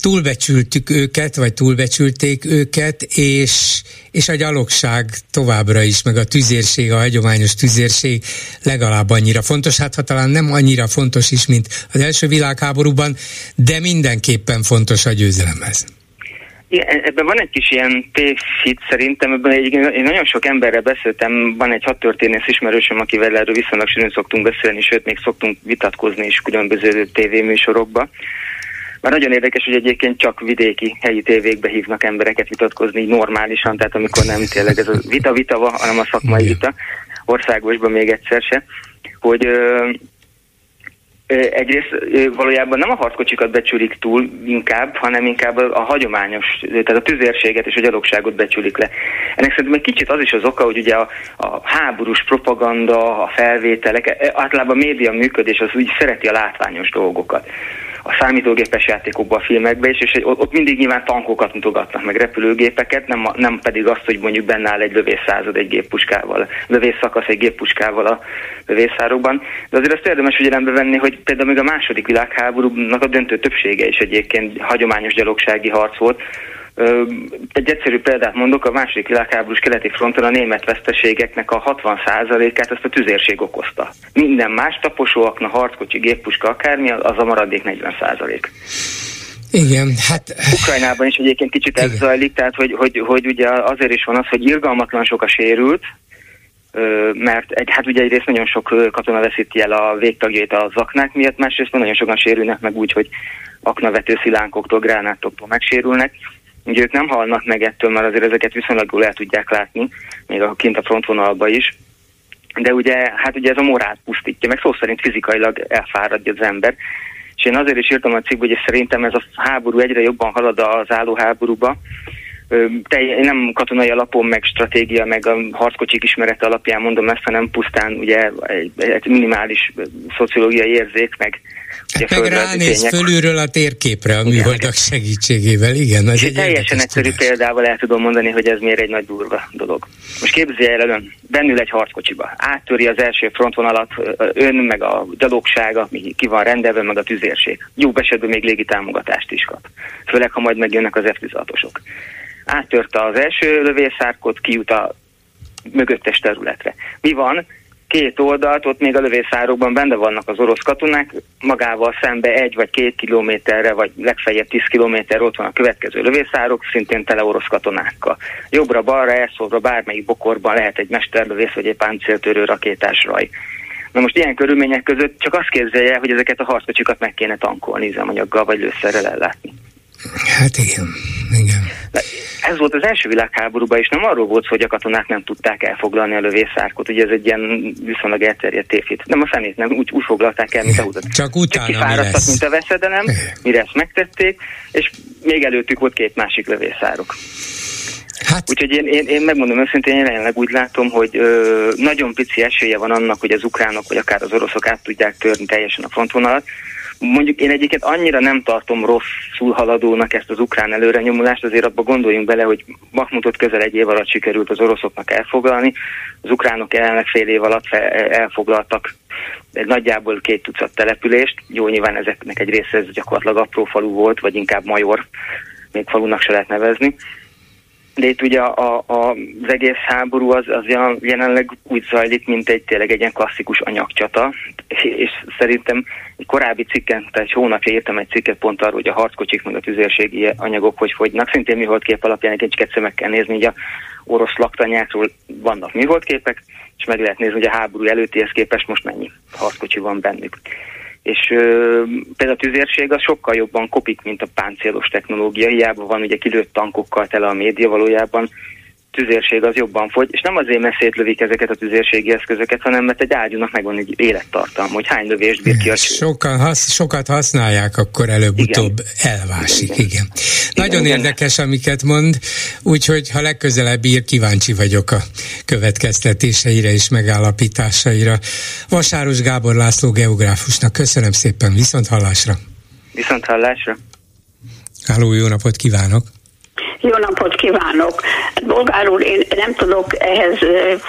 túlbecsültük őket, vagy túlbecsülték őket, és, és a gyalogság továbbra is, meg a tüzérség, a hagyományos tüzérség legalább annyira fontos, hát ha talán nem annyira fontos is, mint az első világháborúban, de mindenképpen fontos a győzelemhez. Igen, ebben van egy kis ilyen tévhit szerintem, ebben egy, én nagyon sok emberrel beszéltem, van egy hat történész ismerősöm, akivel erről viszonylag sűrűn szoktunk beszélni, sőt még szoktunk vitatkozni is különböző tévéműsorokba. Már nagyon érdekes, hogy egyébként csak vidéki helyi tévékbe hívnak embereket vitatkozni így normálisan, tehát amikor nem tényleg ez a vita-vita, hanem a szakmai vita, országosban még egyszer se, hogy Egyrészt valójában nem a harckocsikat becsülik túl inkább, hanem inkább a, hagyományos, tehát a tüzérséget és a gyalogságot becsülik le. Ennek szerintem egy kicsit az is az oka, hogy ugye a, a háborús propaganda, a felvételek, e, általában a média működés az úgy szereti a látványos dolgokat a számítógépes játékokban, a filmekben is, és ott mindig nyilván tankokat mutogatnak, meg repülőgépeket, nem, nem pedig azt, hogy mondjuk benne áll egy lövészázad egy géppuskával, lövészakasz egy géppuskával a lövészárokban. De azért azt érdemes figyelembe venni, hogy például még a második világháborúnak a döntő többsége is egyébként hagyományos gyalogsági harc volt, egy egyszerű példát mondok, a második világháborús keleti fronton a német veszteségeknek a 60%-át ezt a tüzérség okozta. Minden más taposóakna, harckocsi, géppuska, akármi, az a maradék 40%. Igen, hát... Ukrajnában is egyébként kicsit ez zajlik, tehát hogy, hogy, hogy ugye azért is van az, hogy irgalmatlan sok a sérült, mert egy, hát ugye egyrészt nagyon sok katona veszíti el a végtagjait a zaknák miatt, másrészt nagyon sokan sérülnek meg úgy, hogy aknavető szilánkoktól, gránátoktól megsérülnek. Ugye ők nem halnak meg ettől, mert azért ezeket viszonylag jól el tudják látni, még a kint a frontvonalba is. De ugye, hát ugye ez a morált pusztítja, meg szó szerint fizikailag elfáradja az ember. És én azért is írtam a cikkbe, hogy szerintem ez a háború egyre jobban halad az állóháborúba, én nem katonai alapon, meg stratégia, meg a harckocsik ismerete alapján mondom ezt, hanem pusztán ugye egy, egy minimális szociológiai érzék, meg Ugye meg ránéz fölülről a térképre a műholdak segítségével, igen. Az egy teljesen egyszerű tudás. példával el tudom mondani, hogy ez miért egy nagy durva dolog. Most képzelje el ön, bennül egy harckocsiba, áttöri az első frontvonalat ön, meg a gyalogsága, ami ki van rendelve, meg a tüzérség. Jó esetben még légi támogatást is kap. Főleg, ha majd megjönnek az F-16-osok. Áttörte az első lövészárkot, kijut a mögöttes területre. Mi van? Két oldalt, ott még a lövészárokban benne vannak az orosz katonák, magával szembe egy vagy két kilométerre, vagy legfeljebb tíz kilométer ott van a következő lövészárok, szintén tele orosz katonákkal. Jobbra-balra, elszólva bármelyik bokorban lehet egy mesterlövész vagy egy páncéltörő rakétás raj. Na most ilyen körülmények között csak azt képzelje, hogy ezeket a harckocsikat meg kéne tankolni üzemanyaggal vagy lőszerrel ellátni. Hát igen, igen. De ez volt az első világháborúban, és nem arról volt hogy a katonák nem tudták elfoglalni a lövészárkot, ugye ez egy ilyen viszonylag elterjedt tévhit. Nem a szemét, nem, úgy, úgy foglalták el, mint a húzat. Csak utána Csak kifáradtak, mint a veszedelem, mire ezt megtették, és még előttük volt két másik lövészárok. Hát... Úgyhogy én, én, én megmondom őszintén, én jelenleg úgy látom, hogy ö, nagyon pici esélye van annak, hogy az ukránok vagy akár az oroszok át tudják törni teljesen a frontvonalat, Mondjuk én egyébként annyira nem tartom rosszul haladónak ezt az ukrán előrenyomulást, azért abba gondoljunk bele, hogy Mahmutot közel egy év alatt sikerült az oroszoknak elfoglalni, az ukránok jelenleg fél év alatt elfoglaltak egy nagyjából két tucat települést, jó nyilván ezeknek egy része ez gyakorlatilag apró falu volt, vagy inkább major, még falunak se lehet nevezni, de itt ugye a, a, az egész háború az, az jelenleg úgy zajlik, mint egy tényleg egy ilyen klasszikus anyagcsata, és szerintem egy korábbi cikken, tehát egy hónapja írtam egy cikket pont arról, hogy a harckocsik meg a tüzérségi anyagok hogy fogynak. Szintén műholdkép alapján egy egyszer meg kell nézni, hogy a orosz laktanyákról vannak műholdképek, és meg lehet nézni, hogy a háború előttihez képest most mennyi harckocsi van bennük és ö, például a tüzérség az sokkal jobban kopik, mint a páncélos technológia, hiába van ugye kilőtt tankokkal tele a média valójában, tüzérség az jobban fogy, és nem azért, mert szétlövik ezeket a tüzérségi eszközöket, hanem mert egy ágyúnak megvan egy élettartalma, hogy hány lövést bír ki a cső. Sokan hasz, sokat használják, akkor előbb-utóbb elvásik, igen. igen. Nagyon igen. érdekes, amiket mond, úgyhogy ha legközelebb ír, kíváncsi vagyok a következtetéseire és megállapításaira. Vasáros Gábor László geográfusnak köszönöm szépen, viszont hallásra. Viszont hallásra. Háló, jó napot kívánok! Jó napot kívánok! Bolgár úr, én nem tudok ehhez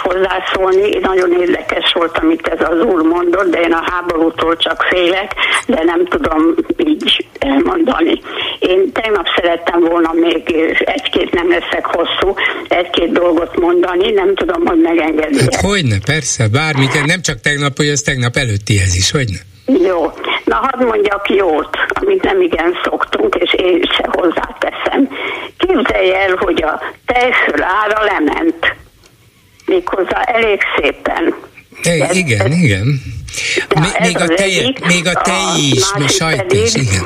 hozzászólni, nagyon érdekes volt, amit ez az úr mondott, de én a háborútól csak félek, de nem tudom így elmondani. Én tegnap szerettem volna még egy-két, nem leszek hosszú, egy-két dolgot mondani, nem tudom, hogy megengedi. Hát hogyne, persze, bármit, nem csak tegnap, hogy ez tegnap előttihez is, hogyne? Jó. Na hadd mondjak jót, amit nem igen szoktunk, és én se hozzáteszem. Képzelj el, hogy a tejföl ára lement. Méghozzá elég szépen. E, ez, igen, ez, igen. Még, még, a tej, még a tej is, a sajt is, igen.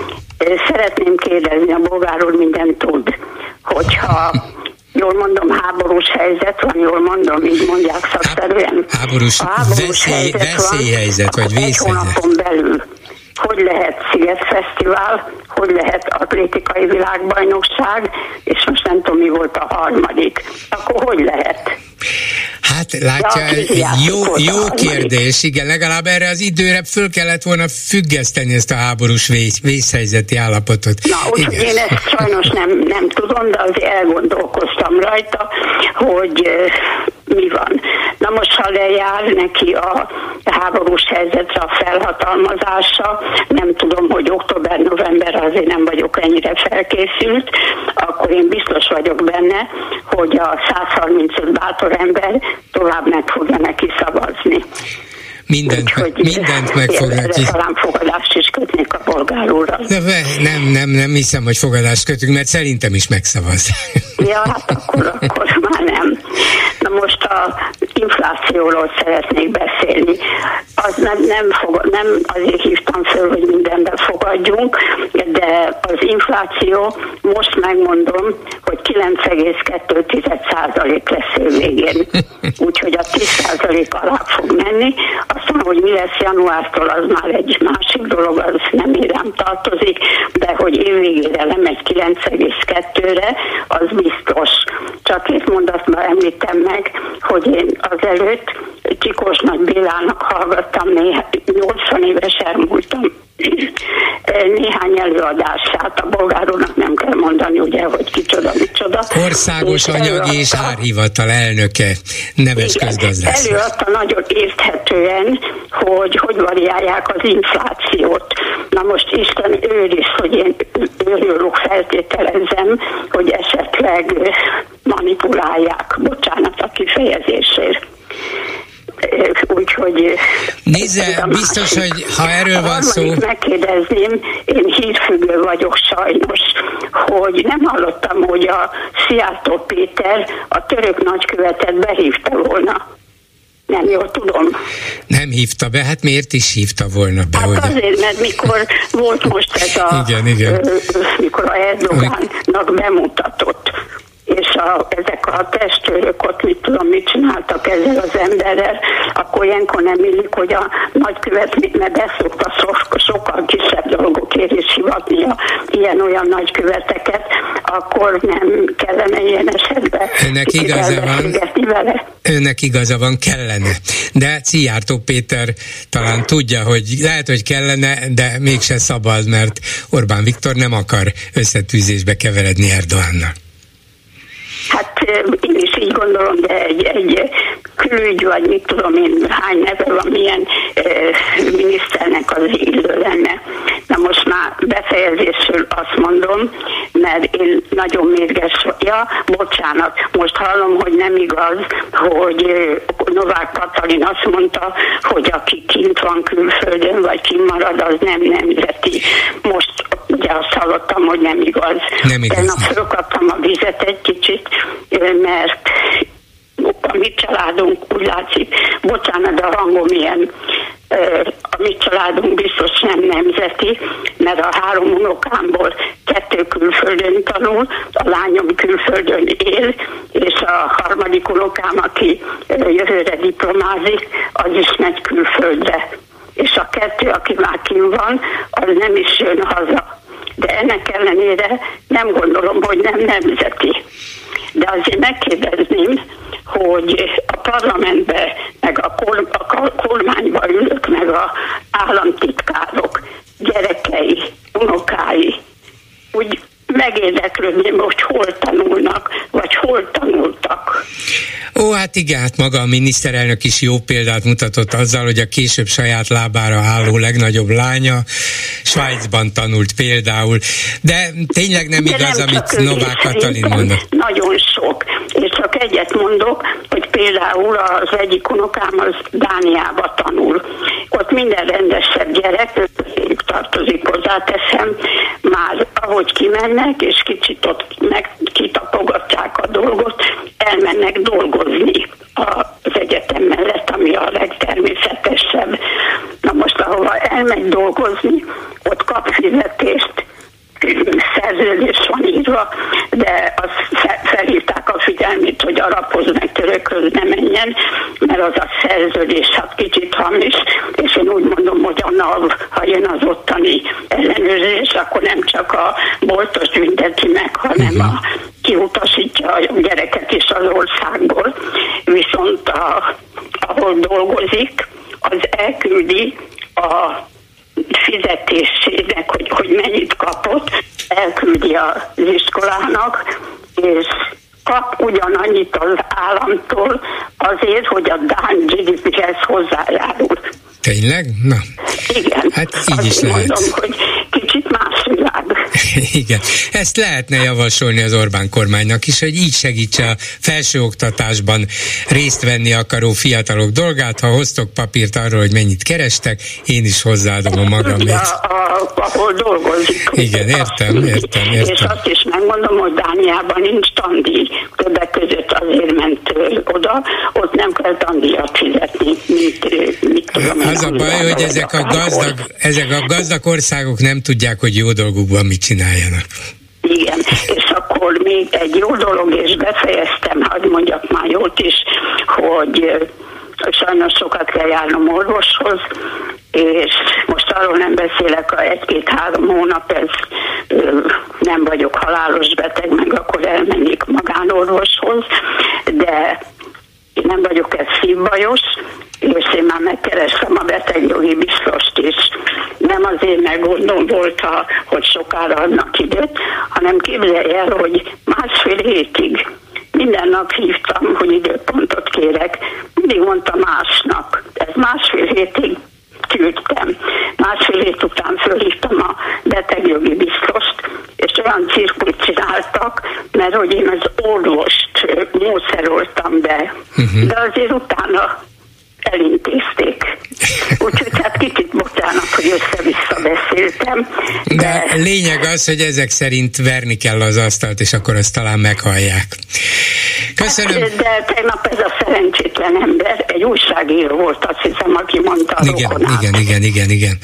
Szeretném kérdezni, a bolgár úr mindent tud, hogyha jól mondom, háborús helyzet van, jól mondom, így mondják szakszerűen. Háborús, háborús veszély, helyzet veszélyhelyzet, vagy vészhelyzet. Egy hónapon belül Sziget Fesztivál, hogy lehet atlétikai világbajnokság, és most nem tudom, mi volt a harmadik. Akkor hogy lehet? Hát látja, ja, jó, jó kérdés, igen, legalább erre az időre föl kellett volna függeszteni ezt a háborús vész, vészhelyzeti állapotot. Na, úgyhogy én ezt sajnos nem, nem tudom, de azért elgondolkoztam rajta, hogy mi van. Na most, ha lejár neki a háborús helyzetre a felhatalmazása, nem tudom, hogy október-november azért nem vagyok ennyire felkészült, akkor én biztos vagyok benne, hogy a 135 bátor ember tovább meg fogja neki szavazni. Mindent, Úgyhogy mindent meg fognak ki. Talán fogadást is kötnék a polgár úrral. Nem, nem, nem hiszem, hogy fogadást kötünk, mert szerintem is megszavaz. Ja, hát akkor, akkor már nem. Na most a inflációról szeretnék beszélni. Az nem, nem, fog, nem azért hívtam föl, hogy mindenben fogadjunk, de az infláció most megmondom, hogy 9,2% lesz végén. Úgyhogy a 10% alá fog menni. Aztán, hogy mi lesz januártól, az már egy másik dolog, az nem érem tartozik, de hogy évvégére lemegy 9,2-re, az biztos. Csak két mondatban említem meg, hogy én azelőtt Csikós Nagy Bélának hallgattam, néha 80 éves elmúltam néhány előadását. A bolgárónak nem kell mondani, ugye, hogy kicsoda, micsoda. Országos és anyagi és árhivatal elnöke, neves közgazdász. Előadta nagyon érthetően, hogy hogy variálják az inflációt. Na most Isten őriz, hogy én őrülök feltételezem, hogy esetleg manipulálják, bocsánat a kifejezésért úgyhogy... Nézze, biztos, hogy ha erről van szó... megkérdezném, én hírfüggő vagyok sajnos, hogy nem hallottam, hogy a Szijjártó Péter a török nagykövetet behívta volna. Nem jól tudom. Nem hívta be, hát miért is hívta volna be? Hát hogy... azért, mert mikor volt most ez a... igen, igen. Mikor a Erdogánnak bemutatott és a, ezek a testőrök ott mit tudom, mit csináltak ezzel az emberrel, akkor ilyenkor nem illik, hogy a nagykövet, mert beszokta so, sokkal kisebb dolgokért is hivatni a ilyen-olyan nagyköveteket, akkor nem kellene ilyen esetben Önnek igaza van. Vele. Önnek igaza van, kellene. De Szijjártó Péter talán tudja, hogy lehet, hogy kellene, de mégse szabad, mert Orbán Viktor nem akar összetűzésbe keveredni Erdoánnal. Hát én is így gondolom, de egy, egy külügy, vagy mit tudom én, hány neve van, milyen miniszternek az illő lenne. Na most már befejezésről azt mondom, mert én nagyon mérges, ja, bocsánat, most hallom, hogy nem igaz, hogy Novák Katalin azt mondta, hogy aki kint van külföldön, vagy kint marad, az nem nemzeti. Most ugye azt hallottam, hogy nem igaz. Nem igaz. Tegnap fölkaptam a vizet egy kicsit, mert a mi családunk úgy látszik, bocsánat, a hangom ilyen, a mi családunk biztos nem nemzeti, mert a három unokámból kettő külföldön tanul, a lányom külföldön él, és a harmadik unokám, aki jövőre diplomázik, az is megy külföldre. És a kettő, aki már kim van, az nem is jön haza. De ennek ellenére nem gondolom, hogy nem nemzeti. De azért megkérdezném, hogy a parlamentbe, meg a, kor, a kormányba ülök, meg a államtitkárok gyerekei, unokái úgy megérdeklődném, hogy hol tanulnak, vagy hol tanultak. Ó, hát igen, hát maga a miniszterelnök is jó példát mutatott azzal, hogy a később saját lábára álló legnagyobb lánya Svájcban tanult például. De tényleg nem De igaz, nem amit Novák Katalin mondott. Nagyon sok. Egyet mondok, hogy például az egyik unokám az Dániába tanul. Ott minden rendesebb gyerek, tartozik hozzáteszem, már ahogy kimennek, és kicsit ott meg kitapogatják a dolgot, elmennek dolgozni az egyetem mellett, ami a legtermészetesebb. Na most, ahova elmegy dolgozni, ott kap fizetést, szerződés van írva, de azt felhívták a figyelmét, hogy araphoz meg törökhöz ne menjen, mert az a szerződés hát kicsit hamis, és én úgy mondom, hogy annál, ha jön az ottani ellenőrzés, akkor nem csak a boltos bünteti meg, hanem a, kiutasítja a gyereket is az országból, viszont a, ahol dolgozik, az elküldi a fizetésének, hogy, hogy mennyit kapott, elküldi az iskolának, és kap ugyanannyit az államtól azért, hogy a Dán GDP-hez hozzájárul. Tényleg? Na. Igen. Hát így is lehet. mondom, hogy. Igen. Ezt lehetne javasolni az Orbán kormánynak is, hogy így segítse a felsőoktatásban részt venni akaró fiatalok dolgát. Ha hoztok papírt arról, hogy mennyit kerestek, én is hozzáadom a magamét. Ja, a, ahol dolgozik. Igen, értem, értem, értem. És azt is megmondom, hogy Dániában nincs tandíj. Többek között azért ment oda, ott nem kell tandíjat fizetni, mint mit tudom én. Az a baj, hogy ezek a, gazdag, ezek a gazdag országok nem tudják, hogy jó dolgukban mit csináljanak. Igen, és akkor még egy jó dolog, és befejeztem, hogy mondjak már jót is, hogy sajnos sokat kell járnom orvoshoz, és most arról nem beszélek, ha egy-két-három hónap ez nem vagyok halálos beteg, meg akkor elmennék magánorvoshoz, de én nem vagyok ez szívbajos, és én már megkerestem a betegjogi biztost is. Nem azért, mert gondom volt, ha, hogy sokára adnak időt, hanem képzelj el, hogy másfél hétig minden nap hívtam, hogy időpontot kérek. Mindig mondta másnap. Ez másfél hétig küldtem. Másfél hét után fölhívtam a betegjogi biztost, és olyan cirkut csináltak, mert hogy én az orvost módszeroltam be. Uh-huh. De azért utána elintézték. Úgyhogy hát kicsit bocsánat, hogy össze-vissza beszéltem. De... de lényeg az, hogy ezek szerint verni kell az asztalt, és akkor azt talán meghallják. Köszönöm. Hát, de tegnap ez a szerencsétlen ember, egy újságíró volt, azt hiszem, aki mondta a igen, igen, igen, igen, igen, igen.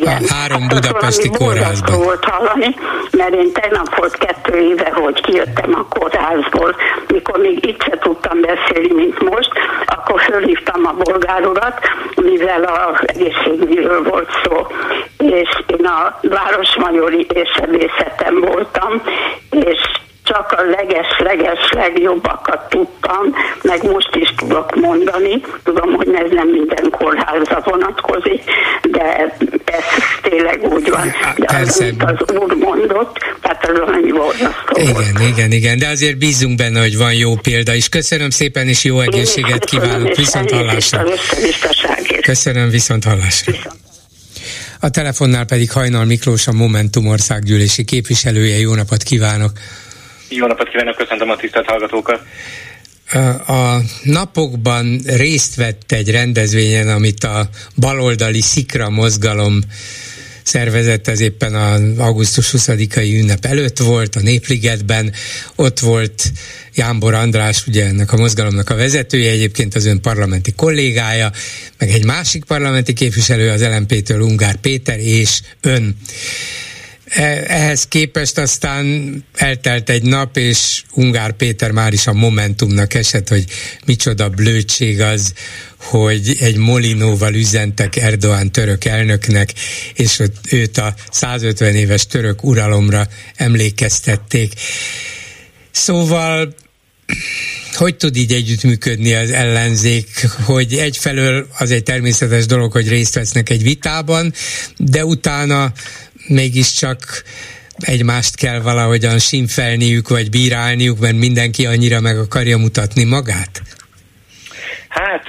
A három hát budapesti kórházban. volt hallani, mert én tegnap volt kettő éve, hogy kijöttem a kórházból, mikor még itt se tudtam beszélni, mint most, akkor fölhívtam a bolgár urat, mivel a egészségügyről volt szó, és én a Városmajori és sebészetem voltam, és csak a leges-leges legjobbakat tudtam, meg most is tudok mondani. Tudom, hogy ez nem minden kórházra vonatkozik, de ez tényleg úgy van. De az, amit az úr mondott, tehát az annyi borzasztó Igen, volt. igen, igen, de azért bízunk benne, hogy van jó példa is. Köszönöm szépen, és jó egészséget kívánok. Viszont hallásra. Köszönöm, viszont hallásra. A telefonnál pedig Hajnal Miklós, a Momentum országgyűlési képviselője. Jó napot kívánok! Jó napot kívánok, köszöntöm a tisztelt hallgatókat! A napokban részt vett egy rendezvényen, amit a baloldali Szikra mozgalom szervezett, ez éppen az augusztus 20-ai ünnep előtt volt, a Népligetben, ott volt Jámbor András, ugye ennek a mozgalomnak a vezetője, egyébként az ön parlamenti kollégája, meg egy másik parlamenti képviselő, az LMP-től Ungár Péter, és ön. E, ehhez képest aztán eltelt egy nap, és Ungár Péter már is a Momentumnak esett, hogy micsoda blödség az, hogy egy Molinóval üzentek Erdoğan török elnöknek, és őt a 150 éves török uralomra emlékeztették. Szóval hogy tud így együttműködni az ellenzék, hogy egyfelől az egy természetes dolog, hogy részt vesznek egy vitában, de utána mégiscsak egymást kell valahogyan simfelniük, vagy bírálniuk, mert mindenki annyira meg akarja mutatni magát? Hát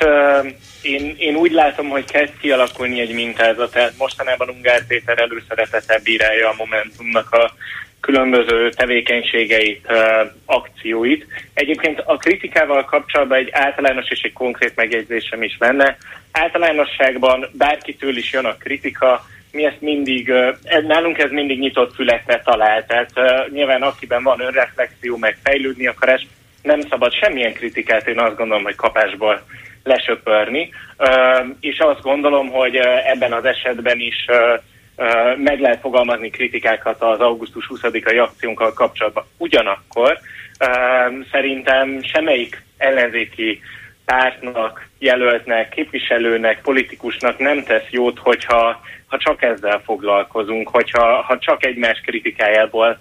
én, én úgy látom, hogy kezd kialakulni egy mintázat, tehát mostanában Ungár Péter előszeretettel bírálja a Momentumnak a különböző tevékenységeit, akcióit. Egyébként a kritikával kapcsolatban egy általános és egy konkrét megjegyzésem is lenne. Általánosságban bárkitől is jön a kritika, mi ezt mindig, nálunk ez mindig nyitott fülekre talál, tehát nyilván akiben van önreflexió, meg fejlődni akarás, nem szabad semmilyen kritikát, én azt gondolom, hogy kapásból lesöpörni, és azt gondolom, hogy ebben az esetben is meg lehet fogalmazni kritikákat az augusztus 20-ai akciónkkal kapcsolatban. Ugyanakkor szerintem semmelyik ellenzéki pártnak, jelöltnek, képviselőnek, politikusnak nem tesz jót, hogyha ha csak ezzel foglalkozunk, hogyha ha csak egymás kritikájából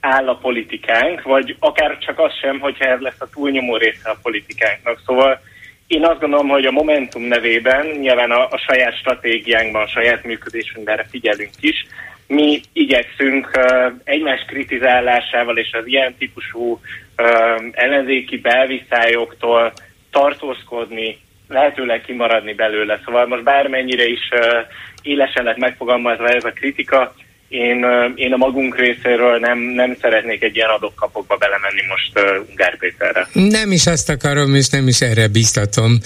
áll a politikánk, vagy akár csak az sem, hogyha ez lesz a túlnyomó része a politikánknak. Szóval én azt gondolom, hogy a Momentum nevében, nyilván a, a saját stratégiánkban, a saját működésünkben erre figyelünk is, mi igyekszünk uh, egymás kritizálásával és az ilyen típusú uh, ellenzéki belviszályoktól tartózkodni, lehetőleg kimaradni belőle. Szóval most bármennyire is uh, élesen lett megfogalmazva ez a kritika, én, én a magunk részéről nem, nem szeretnék egy ilyen adok-kapokba belemenni most Ungár Péterre. Nem is azt akarom, és nem is erre biztatom.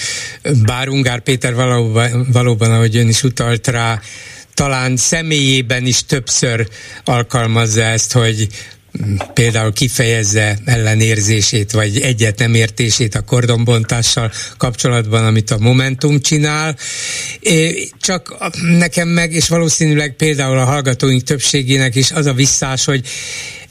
Bár Ungár Péter valóban, valóban ahogy ön is utalt rá, talán személyében is többször alkalmazza ezt, hogy például kifejezze ellenérzését, vagy egyet nem értését a kordonbontással kapcsolatban, amit a Momentum csinál. Csak nekem meg, és valószínűleg például a hallgatóink többségének is az a visszás, hogy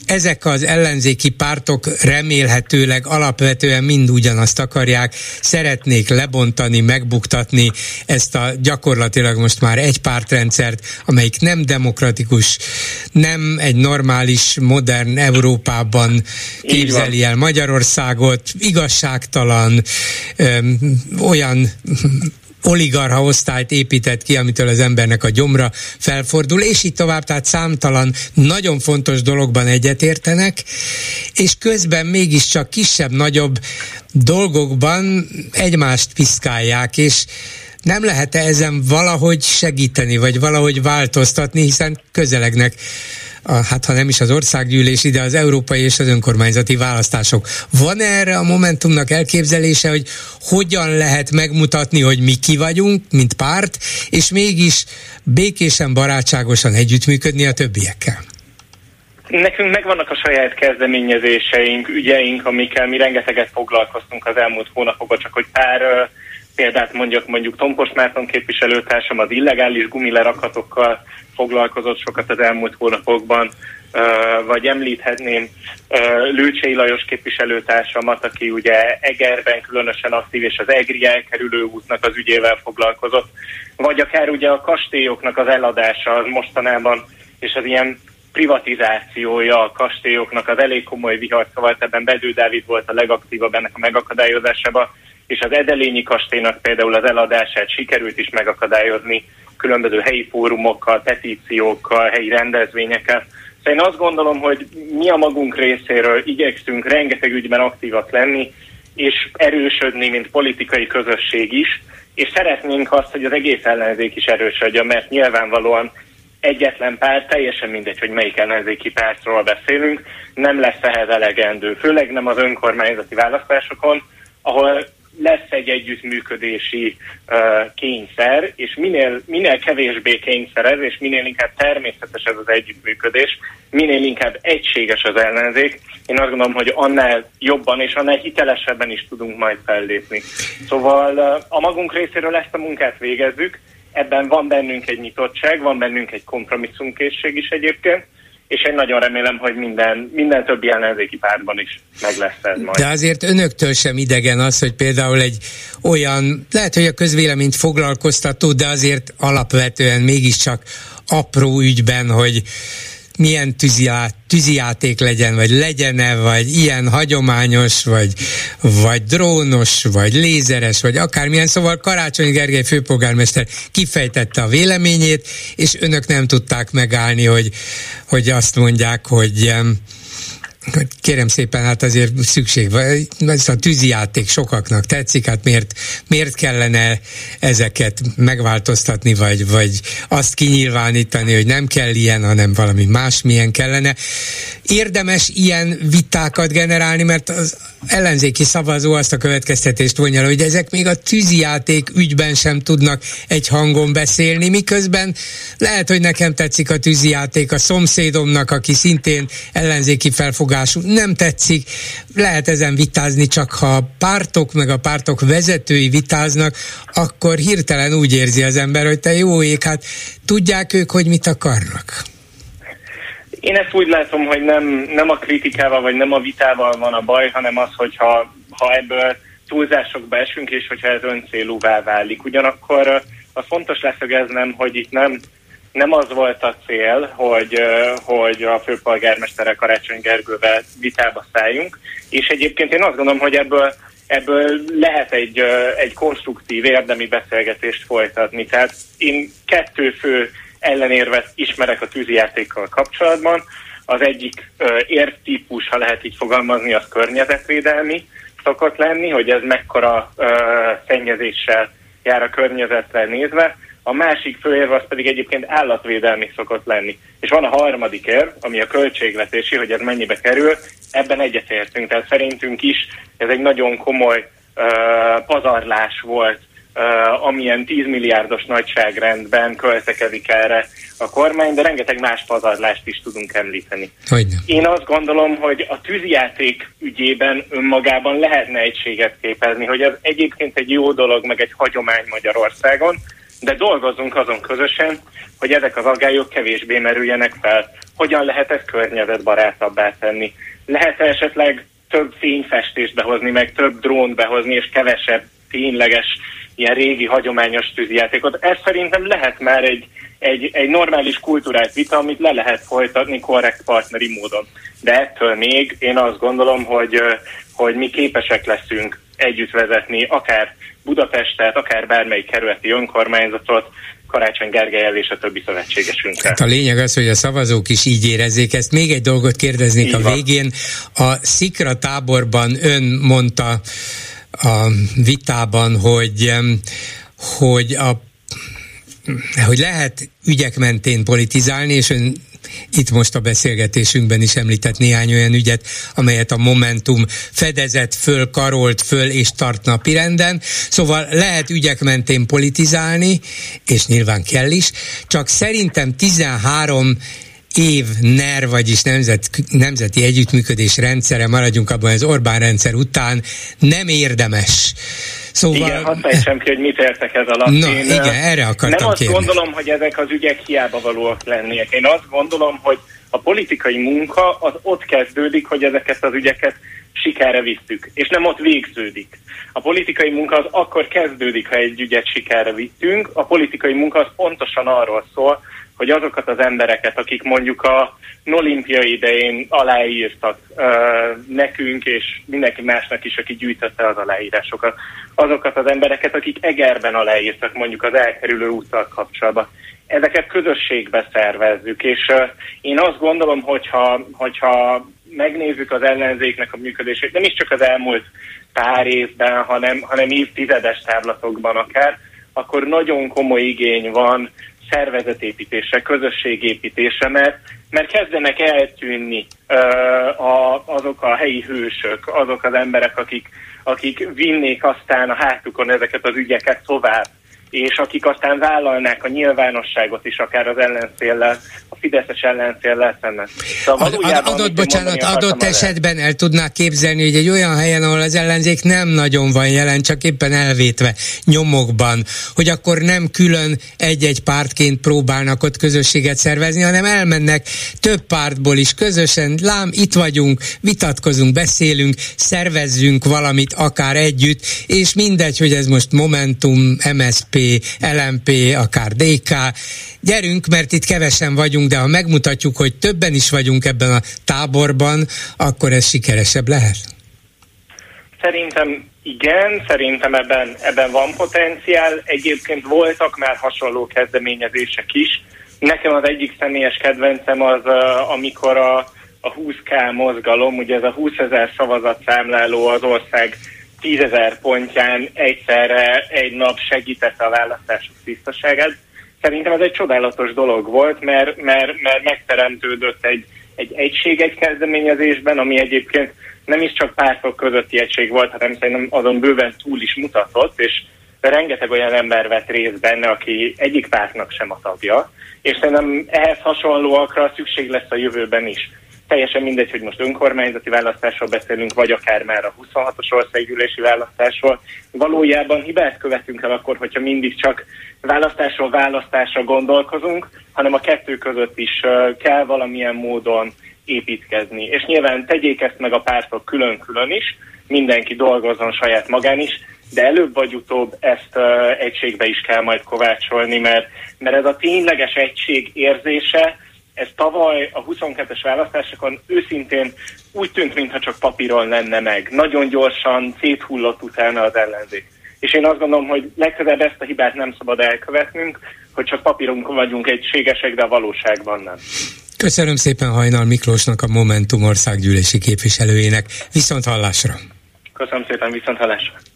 ezek az ellenzéki pártok remélhetőleg alapvetően mind ugyanazt akarják, szeretnék lebontani, megbuktatni ezt a gyakorlatilag most már egy pártrendszert, amelyik nem demokratikus, nem egy normális, modern Európában képzeli el Magyarországot, igazságtalan, öm, olyan oligarha osztályt épített ki, amitől az embernek a gyomra felfordul, és így tovább, tehát számtalan nagyon fontos dologban egyetértenek, és közben mégiscsak kisebb-nagyobb dolgokban egymást piszkálják, és nem lehet-e ezen valahogy segíteni, vagy valahogy változtatni, hiszen közelegnek a, hát ha nem is az országgyűlés, ide az európai és az önkormányzati választások. Van erre a Momentumnak elképzelése, hogy hogyan lehet megmutatni, hogy mi ki vagyunk, mint párt, és mégis békésen, barátságosan együttműködni a többiekkel? Nekünk megvannak a saját kezdeményezéseink, ügyeink, amikkel mi rengeteget foglalkoztunk az elmúlt hónapokban, csak hogy pár példát mondjak, mondjuk Tompos Márton képviselőtársam az illegális gumilerakatokkal foglalkozott sokat az elmúlt hónapokban, vagy említhetném Lőcsei Lajos képviselőtársamat, aki ugye Egerben különösen aktív, és az Egri elkerülő útnak az ügyével foglalkozott, vagy akár ugye a kastélyoknak az eladása az mostanában, és az ilyen privatizációja a kastélyoknak az elég komoly vihar, szóval ebben Bedő Dávid volt a legaktívabb ennek a megakadályozásában, és az Edelényi kastélynak például az eladását sikerült is megakadályozni különböző helyi fórumokkal, petíciókkal, helyi rendezvényekkel. Szóval én azt gondolom, hogy mi a magunk részéről igyekszünk rengeteg ügyben aktívak lenni, és erősödni, mint politikai közösség is, és szeretnénk azt, hogy az egész ellenzék is erősödjön, mert nyilvánvalóan egyetlen párt, teljesen mindegy, hogy melyik ellenzéki pártról beszélünk, nem lesz ehhez elegendő, főleg nem az önkormányzati választásokon, ahol lesz egy együttműködési uh, kényszer, és minél, minél kevésbé kényszer ez, és minél inkább természetes ez az együttműködés, minél inkább egységes az ellenzék, én azt gondolom, hogy annál jobban és annál hitelesebben is tudunk majd fellépni. Szóval uh, a magunk részéről ezt a munkát végezzük, ebben van bennünk egy nyitottság, van bennünk egy kompromisszumkészség is egyébként, és én nagyon remélem, hogy minden, minden többi ellenzéki pártban is meg lesz ez majd. De azért önöktől sem idegen az, hogy például egy olyan, lehet, hogy a közvéleményt foglalkoztató, de azért alapvetően mégiscsak apró ügyben, hogy milyen tűziát, tűzijáték legyen, vagy legyen-e, vagy ilyen hagyományos, vagy, vagy drónos, vagy lézeres, vagy akármilyen. Szóval Karácsony Gergely főpolgármester kifejtette a véleményét, és önök nem tudták megállni, hogy, hogy azt mondják, hogy Kérem szépen, hát azért szükség van. Ez a tűzijáték sokaknak tetszik, hát miért, miért kellene ezeket megváltoztatni, vagy, vagy azt kinyilvánítani, hogy nem kell ilyen, hanem valami más milyen kellene. Érdemes ilyen vitákat generálni, mert az, ellenzéki szavazó azt a következtetést vonja hogy ezek még a tűzijáték ügyben sem tudnak egy hangon beszélni, miközben lehet, hogy nekem tetszik a tűzijáték, a szomszédomnak, aki szintén ellenzéki felfogású, nem tetszik, lehet ezen vitázni, csak ha a pártok meg a pártok vezetői vitáznak, akkor hirtelen úgy érzi az ember, hogy te jó ég, hát tudják ők, hogy mit akarnak. Én ezt úgy látom, hogy nem, nem a kritikával, vagy nem a vitával van a baj, hanem az, hogyha ha ebből túlzásokba esünk, és hogyha ez öncélúvá válik. Ugyanakkor az fontos leszögeznem, hogy itt nem, nem az volt a cél, hogy, hogy a főpolgármesterek Karácsony Gergővel vitába szálljunk, és egyébként én azt gondolom, hogy ebből, ebből lehet egy, egy konstruktív, érdemi beszélgetést folytatni. Tehát én kettő fő ellenérvet ismerek a tűzijátékkal kapcsolatban. Az egyik érvtípus, ha lehet így fogalmazni, az környezetvédelmi szokott lenni, hogy ez mekkora ö, szennyezéssel jár a környezetre nézve. A másik főérv az pedig egyébként állatvédelmi szokott lenni. És van a harmadik érv, ami a költségvetési, hogy ez mennyibe kerül, ebben egyetértünk. Tehát szerintünk is ez egy nagyon komoly ö, pazarlás volt amilyen 10 milliárdos nagyságrendben költekezik erre a kormány, de rengeteg más pazarlást is tudunk említeni. Hogyne. Én azt gondolom, hogy a tűzjáték ügyében önmagában lehetne egységet képezni, hogy ez egyébként egy jó dolog, meg egy hagyomány Magyarországon, de dolgozzunk azon közösen, hogy ezek az aggályok kevésbé merüljenek fel. Hogyan lehet ezt környezetbarátabbá tenni? lehet -e esetleg több fényfestést behozni, meg több drónt behozni, és kevesebb tényleges ilyen régi, hagyományos tűzijátékot. Ez szerintem lehet már egy, egy, egy normális kulturált vita, amit le lehet folytatni korrekt partneri módon. De ettől még én azt gondolom, hogy, hogy mi képesek leszünk együtt vezetni akár Budapestet, akár bármelyik kerületi önkormányzatot, Karácsony Gergelyel és a többi szövetségesünkkel. Hát a lényeg az, hogy a szavazók is így érezzék ezt. Még egy dolgot kérdeznék így a van. végén. A Szikra táborban ön mondta, a vitában, hogy, hogy, a, hogy lehet ügyek mentén politizálni, és ön itt most a beszélgetésünkben is említett néhány olyan ügyet, amelyet a Momentum fedezett föl, karolt föl és tart napirenden. Szóval lehet ügyek mentén politizálni, és nyilván kell is, csak szerintem 13 év NER, vagyis nemzet, nemzeti együttműködés rendszere, maradjunk abban az Orbán rendszer után, nem érdemes. Szóval... Igen, hadd fejtsem ki, hogy mit értek ez alatt. Na, Én, igen, erre akartam Nem azt kérni. gondolom, hogy ezek az ügyek hiába valóak lennék. Én azt gondolom, hogy a politikai munka az ott kezdődik, hogy ezeket az ügyeket sikerre visszük, és nem ott végződik. A politikai munka az akkor kezdődik, ha egy ügyet sikerre vittünk. A politikai munka az pontosan arról szól, hogy azokat az embereket, akik mondjuk a olimpia idején aláírtak uh, nekünk, és mindenki másnak is, aki gyűjtötte az aláírásokat, azokat az embereket, akik Egerben aláírtak mondjuk az elkerülő úttal kapcsolatban, ezeket közösségbe szervezzük, és uh, én azt gondolom, hogyha, hogyha megnézzük az ellenzéknek a működését, nem is csak az elmúlt pár évben, hanem, hanem évtizedes táblatokban akár, akkor nagyon komoly igény van szervezetépítésre, közösségépítésre, mert, mert kezdenek eltűnni uh, a, azok a helyi hősök, azok az emberek, akik, akik vinnék aztán a hátukon ezeket az ügyeket tovább és akik aztán vállalnák a nyilvánosságot is, akár az ellenszéllel, a Fideszes ellenszéllel szemben. Szóval ad, adott, bocsánat, adott esetben el tudnák képzelni, hogy egy olyan helyen, ahol az ellenzék nem nagyon van jelen, csak éppen elvétve nyomokban, hogy akkor nem külön egy-egy pártként próbálnak ott közösséget szervezni, hanem elmennek több pártból is közösen, lám, itt vagyunk, vitatkozunk, beszélünk, szervezzünk valamit akár együtt, és mindegy, hogy ez most Momentum, MSP, LMP, akár DK. Gyerünk, mert itt kevesen vagyunk, de ha megmutatjuk, hogy többen is vagyunk ebben a táborban, akkor ez sikeresebb lehet? Szerintem igen, szerintem ebben, ebben van potenciál. Egyébként voltak már hasonló kezdeményezések is. Nekem az egyik személyes kedvencem az, amikor a, a 20K mozgalom, ugye ez a 20 ezer szavazatszámláló az ország tízezer pontján egyszerre egy nap segítette a választások tisztaságát. Szerintem ez egy csodálatos dolog volt, mert, mert, mert megteremtődött egy, egy egység egy kezdeményezésben, ami egyébként nem is csak pártok közötti egység volt, hanem szerintem azon bőven túl is mutatott, és rengeteg olyan ember vett részt benne, aki egyik pártnak sem a tagja, és szerintem ehhez hasonlóakra szükség lesz a jövőben is. Teljesen mindegy, hogy most önkormányzati választásról beszélünk, vagy akár már a 26-os országgyűlési választásról. Valójában hibát követünk el akkor, hogyha mindig csak választásról választásra gondolkozunk, hanem a kettő között is kell valamilyen módon építkezni. És nyilván tegyék ezt meg a pártok külön-külön is, mindenki dolgozzon saját magán is, de előbb vagy utóbb ezt uh, egységbe is kell majd kovácsolni, mert, mert ez a tényleges egység érzése, ez tavaly a 22-es választásokon őszintén úgy tűnt, mintha csak papíron lenne meg. Nagyon gyorsan széthullott utána az ellenzék. És én azt gondolom, hogy legközelebb ezt a hibát nem szabad elkövetnünk, hogy csak papíron vagyunk egységesek, de a valóságban nem. Köszönöm szépen Hajnal Miklósnak, a Momentum országgyűlési képviselőjének. Viszont hallásra! Köszönöm szépen, viszont hallásra!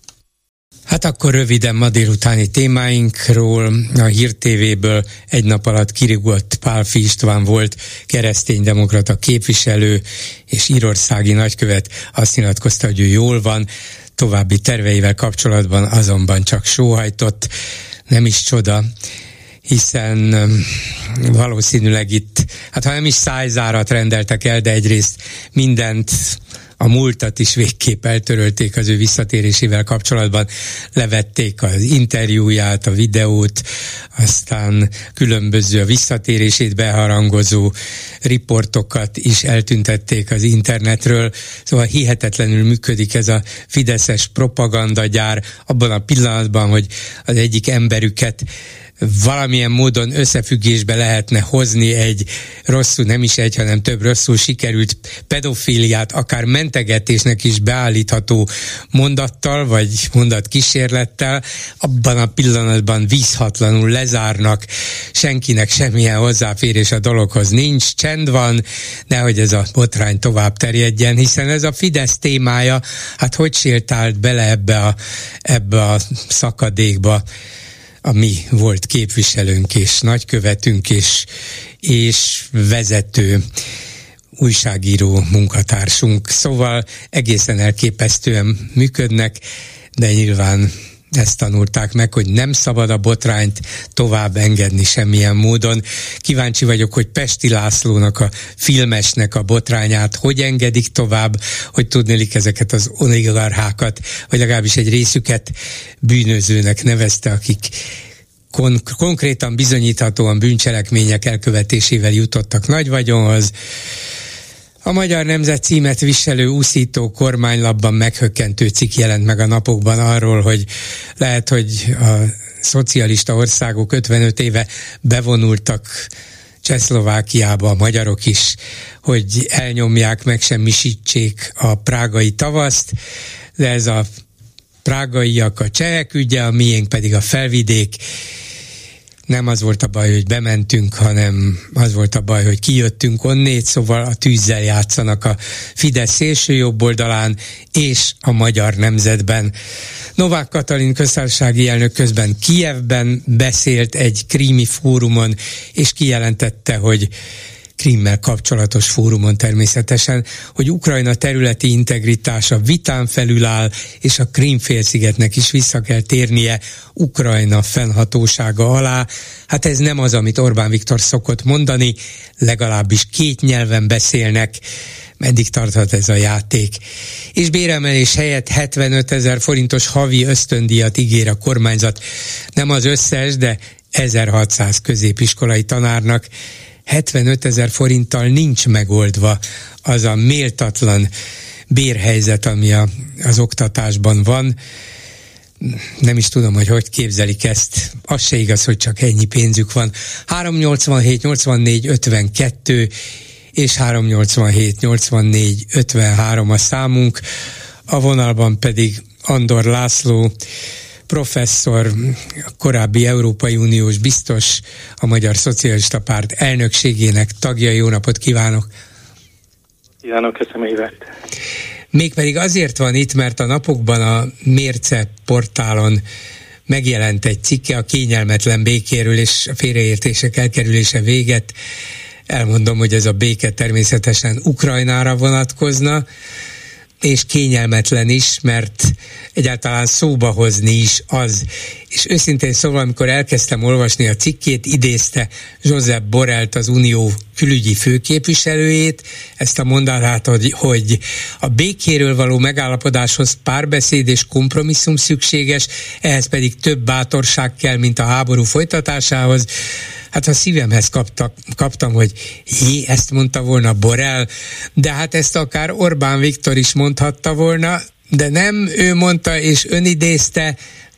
Hát akkor röviden ma délutáni témáinkról. A Hír TV-ből egy nap alatt kirigott Pálfi István volt kereszténydemokrata képviselő és írországi nagykövet azt nyilatkozta, hogy ő jól van, további terveivel kapcsolatban azonban csak sóhajtott, nem is csoda, hiszen valószínűleg itt, hát ha nem is szájzárat rendeltek el, de egyrészt mindent a múltat is végképp eltörölték az ő visszatérésével kapcsolatban, levették az interjúját, a videót, aztán különböző a visszatérését beharangozó riportokat is eltüntették az internetről, szóval hihetetlenül működik ez a fideszes propagandagyár abban a pillanatban, hogy az egyik emberüket valamilyen módon összefüggésbe lehetne hozni egy rosszul, nem is egy, hanem több rosszul sikerült pedofíliát, akár mentegetésnek is beállítható mondattal, vagy mondat kísérlettel, abban a pillanatban vízhatlanul lezárnak, senkinek semmilyen hozzáférés a dologhoz nincs, csend van, nehogy ez a botrány tovább terjedjen, hiszen ez a Fidesz témája, hát hogy sétált bele ebbe a, ebbe a szakadékba, a mi volt képviselőnk és nagykövetünk és, és vezető újságíró munkatársunk. Szóval egészen elképesztően működnek, de nyilván ezt tanulták meg, hogy nem szabad a botrányt tovább engedni semmilyen módon. Kíváncsi vagyok, hogy Pesti Lászlónak a filmesnek a botrányát hogy engedik tovább, hogy tudnélik ezeket az oligarchákat, vagy legalábbis egy részüket bűnözőnek nevezte, akik kon- konkrétan bizonyíthatóan bűncselekmények elkövetésével jutottak nagy vagyonhoz. A Magyar Nemzet címet viselő úszító kormánylapban meghökkentő cikk jelent meg a napokban arról, hogy lehet, hogy a szocialista országok 55 éve bevonultak Csehszlovákiába a magyarok is, hogy elnyomják, megsemmisítsék a prágai tavaszt, de ez a prágaiak a csehek ügye, a miénk pedig a felvidék, nem az volt a baj, hogy bementünk, hanem az volt a baj, hogy kijöttünk onnét, szóval a tűzzel játszanak a Fidesz szélső jobb oldalán és a magyar nemzetben. Novák Katalin köztársasági elnök közben Kijevben beszélt egy krími fórumon, és kijelentette, hogy Krimmel kapcsolatos fórumon természetesen, hogy Ukrajna területi integritása vitán felül áll, és a Krímfélszigetnek is vissza kell térnie Ukrajna fennhatósága alá. Hát ez nem az, amit Orbán Viktor szokott mondani, legalábbis két nyelven beszélnek, meddig tarthat ez a játék. És béremelés helyett 75 ezer forintos havi ösztöndíjat ígér a kormányzat. Nem az összes, de 1600 középiskolai tanárnak 75 ezer forinttal nincs megoldva az a méltatlan bérhelyzet, ami a, az oktatásban van. Nem is tudom, hogy hogy képzelik ezt. Az se igaz, hogy csak ennyi pénzük van. 387 84 52 és 387 84 53 a számunk. A vonalban pedig Andor László, professzor, korábbi Európai Uniós biztos, a Magyar Szocialista Párt elnökségének tagja. Jó napot kívánok! Kívánok, köszönöm évet! Mégpedig azért van itt, mert a napokban a Mérce portálon megjelent egy cikke a kényelmetlen békéről és a félreértések elkerülése véget elmondom, hogy ez a béke természetesen Ukrajnára vonatkozna, és kényelmetlen is, mert egyáltalán szóba hozni is az. És őszintén szóval, amikor elkezdtem olvasni a cikkét, idézte Josep Borrellt, az Unió külügyi főképviselőjét, ezt a mondatát, hogy, hogy a békéről való megállapodáshoz párbeszéd és kompromisszum szükséges, ehhez pedig több bátorság kell, mint a háború folytatásához hát a szívemhez kaptak, kaptam, hogy jé, ezt mondta volna Borel, de hát ezt akár Orbán Viktor is mondhatta volna, de nem ő mondta és önidézte,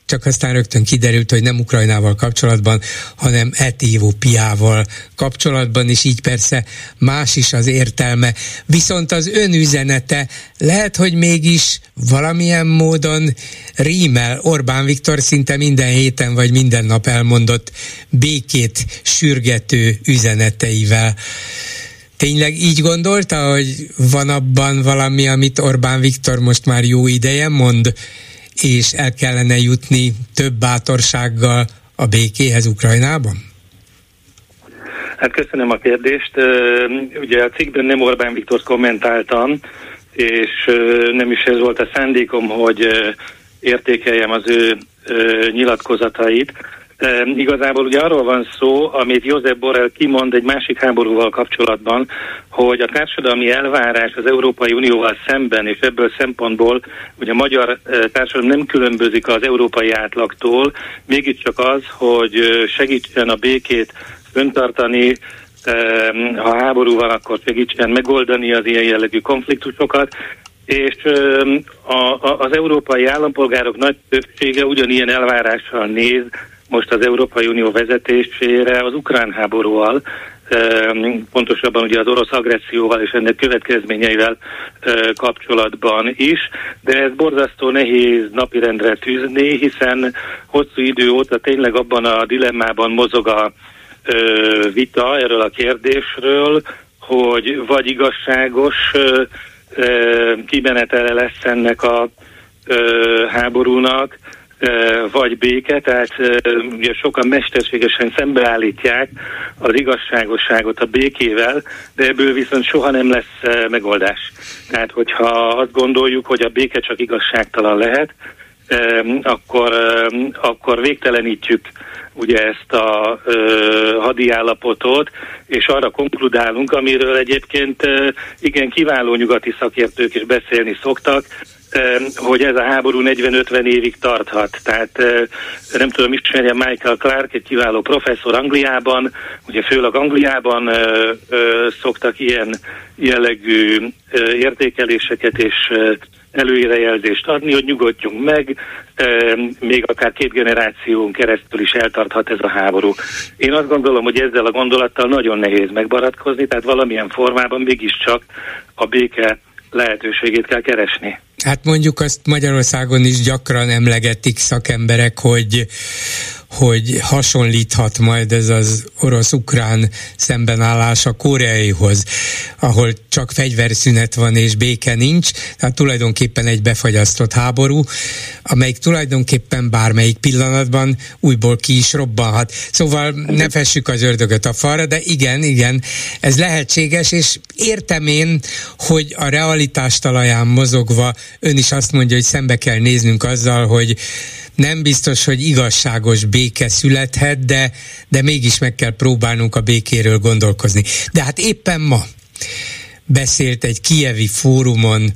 csak aztán rögtön kiderült, hogy nem Ukrajnával kapcsolatban, hanem Etiópiával kapcsolatban, és így persze más is az értelme. Viszont az ön üzenete lehet, hogy mégis valamilyen módon rímel Orbán Viktor szinte minden héten vagy minden nap elmondott békét sürgető üzeneteivel. Tényleg így gondolta, hogy van abban valami, amit Orbán Viktor most már jó ideje mond, és el kellene jutni több bátorsággal a békéhez Ukrajnában? Hát köszönöm a kérdést. Ugye a cikkben nem Orbán Viktor kommentáltam, és nem is ez volt a szándékom, hogy értékeljem az ő nyilatkozatait. E, igazából ugye arról van szó, amit József Borrell kimond egy másik háborúval kapcsolatban, hogy a társadalmi elvárás az Európai Unióval szemben, és ebből szempontból ugye a magyar társadalom nem különbözik az európai átlagtól, mégiscsak az, hogy segítsen a békét öntartani, ha háború van, akkor segítsen megoldani az ilyen jellegű konfliktusokat, és a, a, az európai állampolgárok nagy többsége ugyanilyen elvárással néz most az Európai Unió vezetésére az ukrán háborúval, pontosabban ugye az orosz agresszióval és ennek következményeivel kapcsolatban is, de ez borzasztó nehéz napirendre tűzni, hiszen hosszú idő óta tényleg abban a dilemmában mozog a vita erről a kérdésről, hogy vagy igazságos kimenetele lesz ennek a háborúnak, vagy béke, tehát ugye sokan mesterségesen szembeállítják az igazságosságot a békével, de ebből viszont soha nem lesz megoldás. Tehát, hogyha azt gondoljuk, hogy a béke csak igazságtalan lehet, akkor, akkor végtelenítjük ugye ezt a hadi állapotot, és arra konkludálunk, amiről egyébként igen kiváló nyugati szakértők is beszélni szoktak, hogy ez a háború 40-50 évig tarthat. Tehát nem tudom, ismerje Michael Clark, egy kiváló professzor Angliában, ugye főleg Angliában szoktak ilyen jellegű értékeléseket és előrejelzést adni, hogy nyugodjunk meg, még akár két generáción keresztül is eltarthat ez a háború. Én azt gondolom, hogy ezzel a gondolattal nagyon nehéz megbaratkozni, tehát valamilyen formában mégiscsak a béke lehetőségét kell keresni. Hát mondjuk azt Magyarországon is gyakran emlegetik szakemberek, hogy hogy hasonlíthat majd ez az orosz-ukrán szembenállás a koreaihoz, ahol csak fegyverszünet van és béke nincs, tehát tulajdonképpen egy befagyasztott háború, amelyik tulajdonképpen bármelyik pillanatban újból ki is robbanhat. Szóval ne fessük az ördögöt a falra, de igen, igen, ez lehetséges, és értem én, hogy a realitás talaján mozogva ön is azt mondja, hogy szembe kell néznünk azzal, hogy nem biztos, hogy igazságos béke születhet, de, de mégis meg kell próbálnunk a békéről gondolkozni. De hát éppen ma beszélt egy kievi fórumon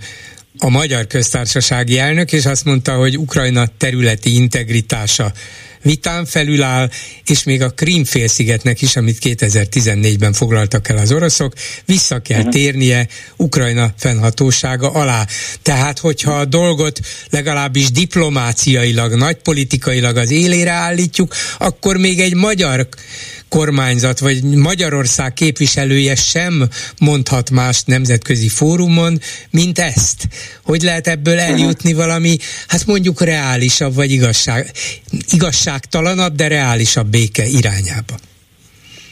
a Magyar Köztársasági elnök, és azt mondta, hogy Ukrajna területi integritása vitán felüláll, és még a Krímfélszigetnek is, amit 2014-ben foglaltak el az oroszok, vissza kell uh-huh. térnie Ukrajna fennhatósága alá. Tehát, hogyha a dolgot legalábbis diplomáciailag, nagypolitikailag az élére állítjuk, akkor még egy magyar kormányzat vagy Magyarország képviselője sem mondhat más nemzetközi fórumon, mint ezt. Hogy lehet ebből eljutni valami, hát mondjuk reálisabb vagy igazság, igazságtalanabb, de reálisabb béke irányába.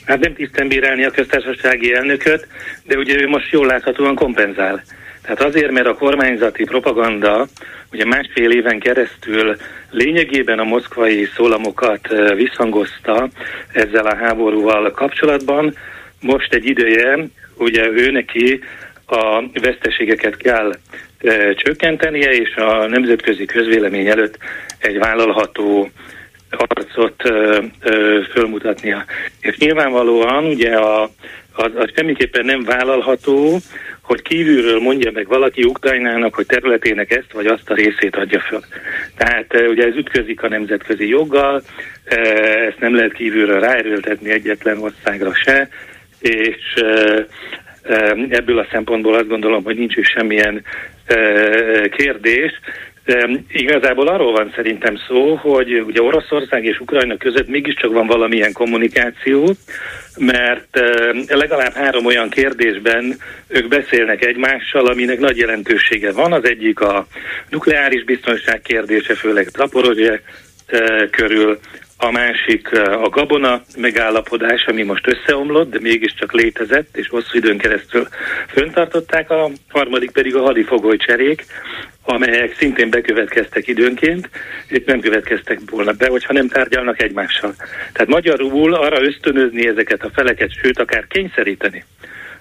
Hát nem tisztem bírálni a köztársasági elnököt, de ugye ő most jól láthatóan kompenzál. Tehát azért, mert a kormányzati propaganda ugye másfél éven keresztül lényegében a moszkvai szólamokat visszhangozta ezzel a háborúval kapcsolatban, most egy ideje, ugye ő neki a veszteségeket kell e, csökkentenie, és a nemzetközi közvélemény előtt egy vállalható harcot e, e, fölmutatnia. És nyilvánvalóan ugye a, az, az semmiképpen nem vállalható, hogy kívülről mondja meg valaki Ukrajnának, hogy területének ezt vagy azt a részét adja föl. Tehát ugye ez ütközik a nemzetközi joggal, ezt nem lehet kívülről ráerőltetni egyetlen országra se, és ebből a szempontból azt gondolom, hogy nincs is semmilyen kérdés. Igazából arról van szerintem szó, hogy ugye Oroszország és Ukrajna között mégiscsak van valamilyen kommunikáció, mert legalább három olyan kérdésben ők beszélnek egymással, aminek nagy jelentősége van. Az egyik a nukleáris biztonság kérdése, főleg Traporozse körül, a másik a gabona megállapodás, ami most összeomlott, de mégiscsak létezett, és hosszú időn keresztül föntartották, a harmadik pedig a hadifogoly cserék, amelyek szintén bekövetkeztek időnként, és nem következtek volna be, hogyha nem tárgyalnak egymással. Tehát magyarul arra ösztönözni ezeket a feleket, sőt akár kényszeríteni,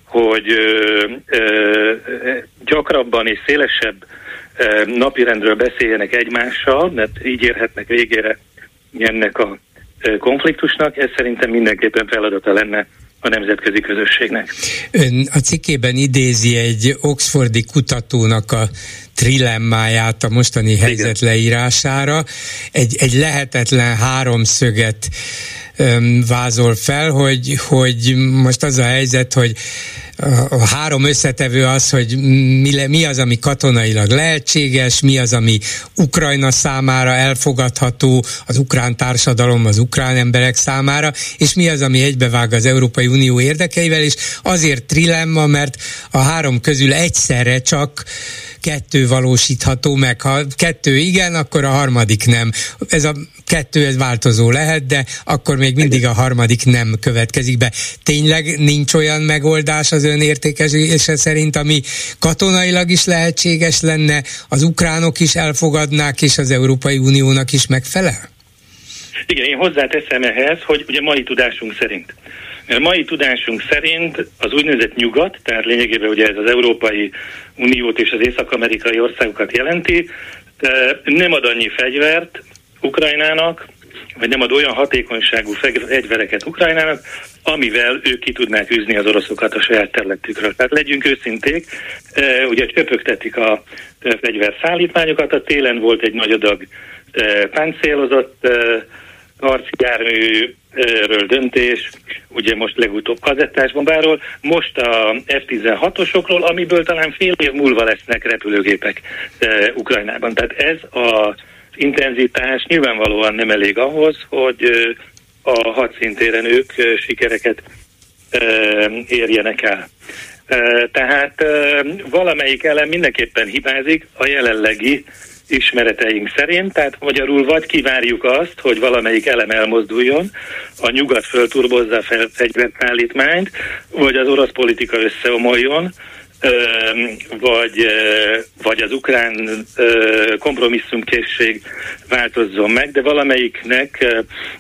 hogy ö, ö, gyakrabban és szélesebb napirendről beszéljenek egymással, mert így érhetnek végére ennek a konfliktusnak, ez szerintem mindenképpen feladata lenne a nemzetközi közösségnek. Ön a cikkében idézi egy oxfordi kutatónak a trilemmáját a mostani Igen. helyzet leírására. Egy, egy lehetetlen háromszöget vázol fel, hogy, hogy most az a helyzet, hogy a három összetevő az, hogy mi, le, mi az, ami katonailag lehetséges, mi az, ami Ukrajna számára elfogadható, az ukrán társadalom, az ukrán emberek számára, és mi az, ami egybevág az Európai Unió érdekeivel, és azért trilemma, mert a három közül egyszerre csak kettő valósítható meg. Ha kettő igen, akkor a harmadik nem. Ez a kettő ez változó lehet, de akkor még mindig a harmadik nem következik be. Tényleg nincs olyan megoldás az ön értékelése szerint, ami katonailag is lehetséges lenne, az ukránok is elfogadnák, és az Európai Uniónak is megfelel? Igen, én hozzáteszem ehhez, hogy ugye mai tudásunk szerint mert mai tudásunk szerint az úgynevezett nyugat, tehát lényegében ugye ez az Európai Uniót és az észak-amerikai országokat jelenti, nem ad annyi fegyvert Ukrajnának, vagy nem ad olyan hatékonyságú fegyvereket Ukrajnának, amivel ők ki tudnák űzni az oroszokat a saját területükről. Tehát legyünk őszinték, ugye csöpögtetik a fegyverszállítmányokat, a télen volt egy nagy adag páncélozott harci jármű ről döntés, ugye most legutóbb kazettás bombáról, most a F-16-osokról, amiből talán fél év múlva lesznek repülőgépek e, Ukrajnában. Tehát ez a intenzitás nyilvánvalóan nem elég ahhoz, hogy a hadszintéren ők sikereket érjenek el. Tehát valamelyik elem mindenképpen hibázik a jelenlegi ismereteink szerint, tehát magyarul vagy kivárjuk azt, hogy valamelyik elem elmozduljon, a nyugat fölturbozza a fegyverszállítmányt, vagy az orosz politika összeomoljon, vagy, vagy az ukrán kompromisszumkészség változzon meg, de valamelyiknek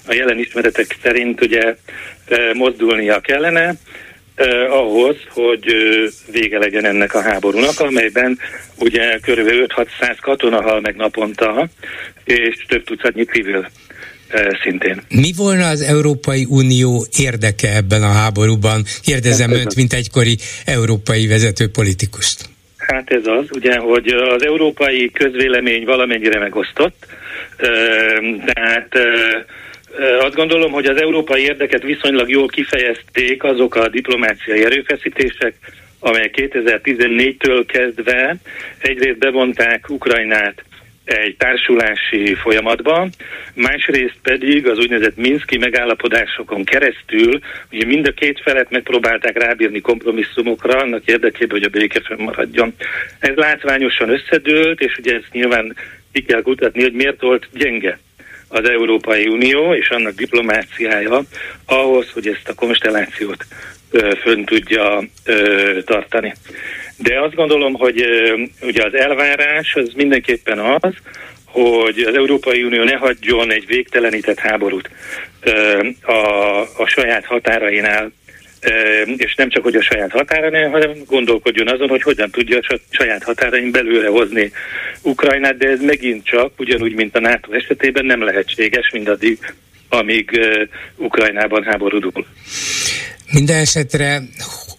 a jelen ismeretek szerint ugye mozdulnia kellene, ahhoz, hogy vége legyen ennek a háborúnak, amelyben ugye kb. 5-600 katona hal meg naponta, és több tucatnyi civil szintén. Mi volna az Európai Unió érdeke ebben a háborúban? Kérdezem önt, mint egykori európai vezető politikust. Hát ez az, ugye, hogy az európai közvélemény valamennyire megosztott, tehát azt gondolom, hogy az európai érdeket viszonylag jól kifejezték azok a diplomáciai erőfeszítések, amelyek 2014-től kezdve egyrészt bevonták Ukrajnát egy társulási folyamatba, másrészt pedig az úgynevezett Minszki megállapodásokon keresztül, ugye mind a két felet megpróbálták rábírni kompromisszumokra, annak érdekében, hogy a béke fennmaradjon. Ez látványosan összedőlt, és ugye ezt nyilván ki kell kutatni, hogy miért volt gyenge az Európai Unió és annak diplomáciája ahhoz, hogy ezt a konstellációt fönn tudja tartani. De azt gondolom, hogy ugye az elvárás az mindenképpen az, hogy az Európai Unió ne hagyjon egy végtelenített háborút a, a saját határainál és nem csak, hogy a saját határa, hanem gondolkodjon azon, hogy hogyan tudja a saját határain belőle hozni Ukrajnát, de ez megint csak, ugyanúgy, mint a NATO esetében nem lehetséges mindaddig, amíg Ukrajnában háborúdul. Minden esetre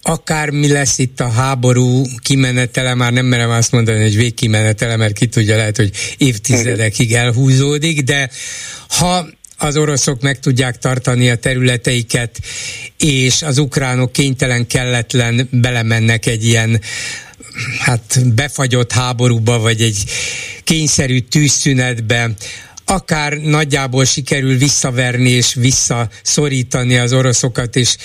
akármi lesz itt a háború kimenetele, már nem merem azt mondani, hogy végkimenetele, mert ki tudja, lehet, hogy évtizedekig elhúzódik, de ha az oroszok meg tudják tartani a területeiket, és az ukránok kénytelen, kelletlen belemennek egy ilyen hát befagyott háborúba, vagy egy kényszerű tűzszünetbe, akár nagyjából sikerül visszaverni és visszaszorítani az oroszokat, és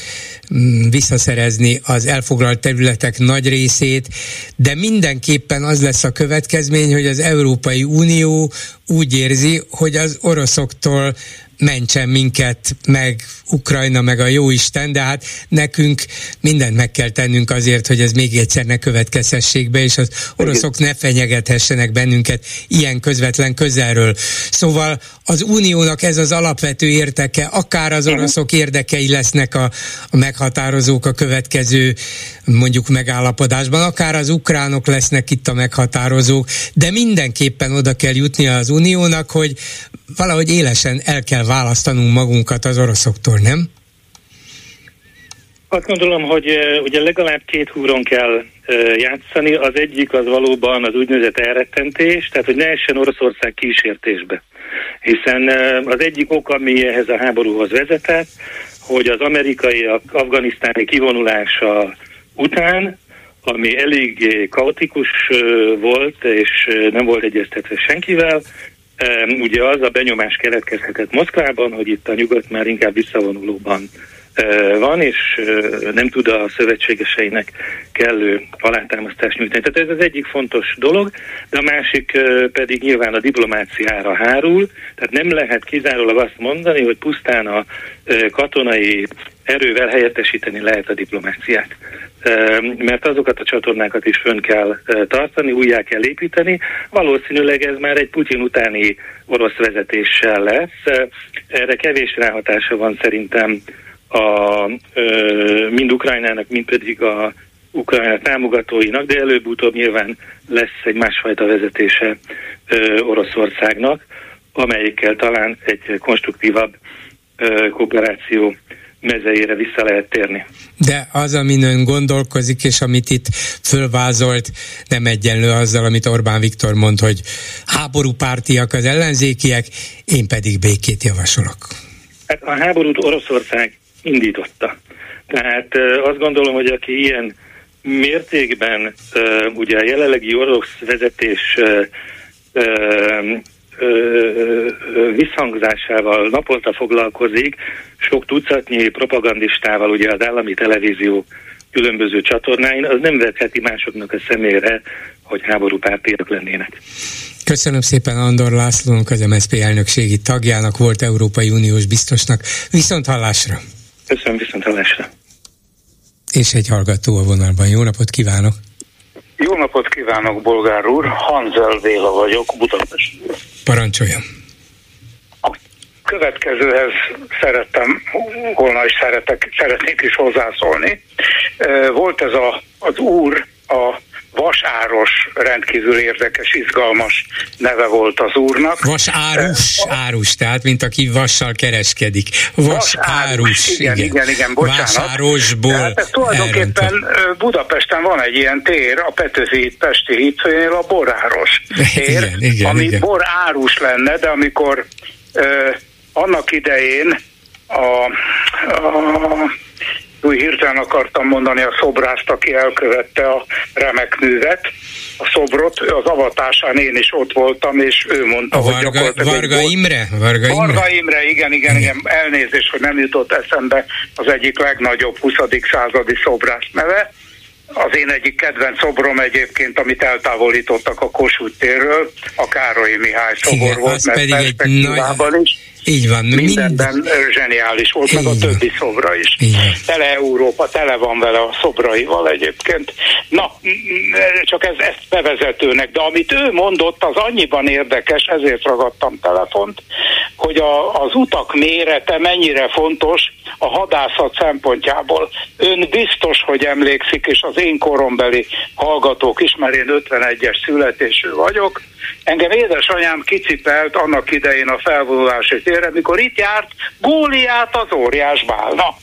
mm, visszaszerezni az elfoglalt területek nagy részét, de mindenképpen az lesz a következmény, hogy az Európai Unió úgy érzi, hogy az oroszoktól mentsen minket meg Ukrajna, meg a Jóisten, de hát nekünk mindent meg kell tennünk azért, hogy ez még egyszer ne következhessék be, és az oroszok ne fenyegethessenek bennünket ilyen közvetlen közelről. Szóval az uniónak ez az alapvető érteke, akár az oroszok érdekei lesznek a, a meghatározók a következő mondjuk megállapodásban, akár az ukránok lesznek itt a meghatározók, de mindenképpen oda kell jutni az uniónak, hogy valahogy élesen el kell választanunk magunkat az oroszoktól, nem? Azt gondolom, hogy ugye legalább két húron kell játszani. Az egyik az valóban az úgynevezett elrettentés, tehát hogy ne essen Oroszország kísértésbe. Hiszen az egyik ok, ami ehhez a háborúhoz vezetett, hogy az amerikai, afganisztáni kivonulása után, ami elég kaotikus volt, és nem volt egyeztetve senkivel, Ugye az a benyomás keletkezhetett Moszkvában, hogy itt a nyugat már inkább visszavonulóban van, és nem tud a szövetségeseinek kellő alátámasztást nyújtani. Tehát ez az egyik fontos dolog, de a másik pedig nyilván a diplomáciára hárul, tehát nem lehet kizárólag azt mondani, hogy pusztán a katonai erővel helyettesíteni lehet a diplomáciát mert azokat a csatornákat is fönn kell tartani, újjá kell építeni. Valószínűleg ez már egy Putyin utáni orosz vezetéssel lesz. Erre kevés ráhatása van szerintem a, mind Ukrajnának, mind pedig a Ukrajna támogatóinak, de előbb-utóbb nyilván lesz egy másfajta vezetése Oroszországnak, amelyikkel talán egy konstruktívabb kooperáció mezeire vissza lehet térni. De az, amin ön gondolkozik, és amit itt fölvázolt, nem egyenlő azzal, amit Orbán Viktor mond, hogy háborúpártiak az ellenzékiek, én pedig békét javasolok. Hát a háborút Oroszország indította. Tehát azt gondolom, hogy aki ilyen mértékben ugye a jelenlegi orosz vezetés visszhangzásával naponta foglalkozik, sok tucatnyi propagandistával, ugye az állami televízió különböző csatornáin, az nem vetheti másoknak a szemére, hogy háborúpártiak lennének. Köszönöm szépen Andor Lászlónak, az MSZP elnökségi tagjának, volt Európai Uniós biztosnak. Viszont hallásra! Köszönöm, viszont hallásra! És egy hallgató a vonalban. Jó napot kívánok! Jó napot kívánok, bolgár úr! Hanzel Véla vagyok, Budapest. Parancsoljon! A következőhez szerettem volna is szeretek, szeretnék is hozzászólni. Volt ez a, az úr, a Vasáros rendkívül érdekes, izgalmas neve volt az úrnak. Vasárus, árus, tehát mint aki vassal kereskedik. Vasárus, igen, igen, igen, igen, bocsánat. Vasárosból Tehát ez tulajdonképpen elrontott. Budapesten van egy ilyen tér, a Petőfi Pesti hídfőnél a Boráros tér, igen, igen, ami igen. borárus lenne, de amikor ö, annak idején a, a új hirtelen akartam mondani a szobrászt, aki elkövette a remek művet, a szobrot, az avatásán én is ott voltam, és ő mondta, A hogy Varga, gyakorlatilag... Varga Imre? Varga Imre? Varga Imre, igen, igen, igen, elnézést, hogy nem jutott eszembe az egyik legnagyobb 20. századi szobrász neve. Az én egyik kedvenc szobrom egyébként, amit eltávolítottak a Kossuth térről, a Károly Mihály szobor Igen, volt, mert pedig egy perspektívában is. Így van. Mindenben mind... zseniális volt, meg a többi szobra is. Igen. Tele Európa, tele van vele a szobraival egyébként. Na, csak ez, ezt bevezetőnek, de amit ő mondott, az annyiban érdekes, ezért ragadtam telefont, hogy a, az utak mérete mennyire fontos a hadászat szempontjából. Ön biztos, hogy emlékszik, és az én korombeli hallgatók is, mert én 51-es születésű vagyok, Engem édesanyám kicipelt annak idején a felvonulási térre, mikor itt járt Góliát az óriás bálna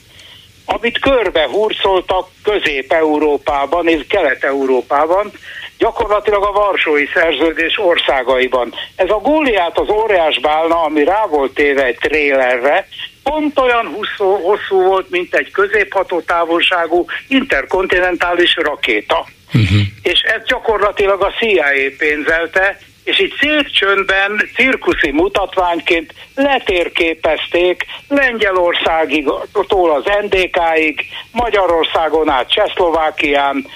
amit körbe hurcoltak Közép-Európában és Kelet-Európában, gyakorlatilag a Varsói Szerződés országaiban. Ez a Góliát az óriás bálna, ami rá volt téve egy trélerre, pont olyan hosszú, hosszú volt, mint egy középhatótávolságú interkontinentális rakéta. Uh-huh. És ez gyakorlatilag a CIA pénzelte, és így szép csöndben, cirkuszi mutatványként letérképezték Lengyelországig, tól az NDK-ig, Magyarországon át Csehszlovákián,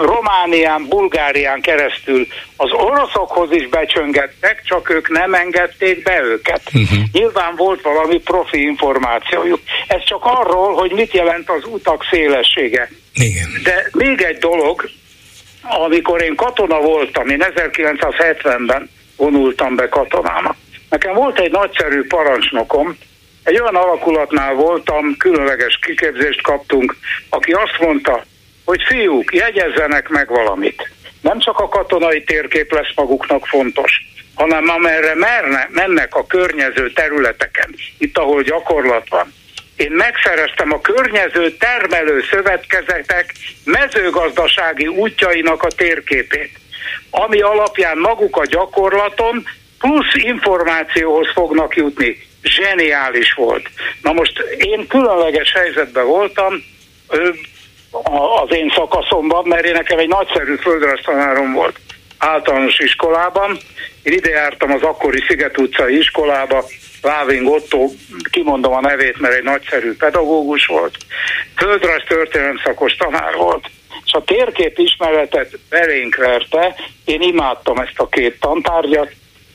Románián, Bulgárián keresztül az oroszokhoz is becsöngettek, csak ők nem engedték be őket. Uh-huh. Nyilván volt valami profi információjuk. Ez csak arról, hogy mit jelent az utak szélessége. Igen. De még egy dolog, amikor én katona voltam, én 1970-ben vonultam be katonának. Nekem volt egy nagyszerű parancsnokom, egy olyan alakulatnál voltam, különleges kiképzést kaptunk, aki azt mondta, hogy fiúk, jegyezzenek meg valamit. Nem csak a katonai térkép lesz maguknak fontos, hanem amerre merne, mennek a környező területeken, itt ahol gyakorlat van. Én megszereztem a környező termelő szövetkezetek mezőgazdasági útjainak a térképét, ami alapján maguk a gyakorlaton plusz információhoz fognak jutni. Zseniális volt. Na most én különleges helyzetben voltam, az én szakaszomban, mert én nekem egy nagyszerű földrajztanárom volt általános iskolában. Én ide jártam az akkori Sziget utcai iskolába, Láving Otto, kimondom a nevét, mert egy nagyszerű pedagógus volt, földrajz történelem szakos tanár volt, és a térkép ismeretet belénk verte, én imádtam ezt a két tantárgyat,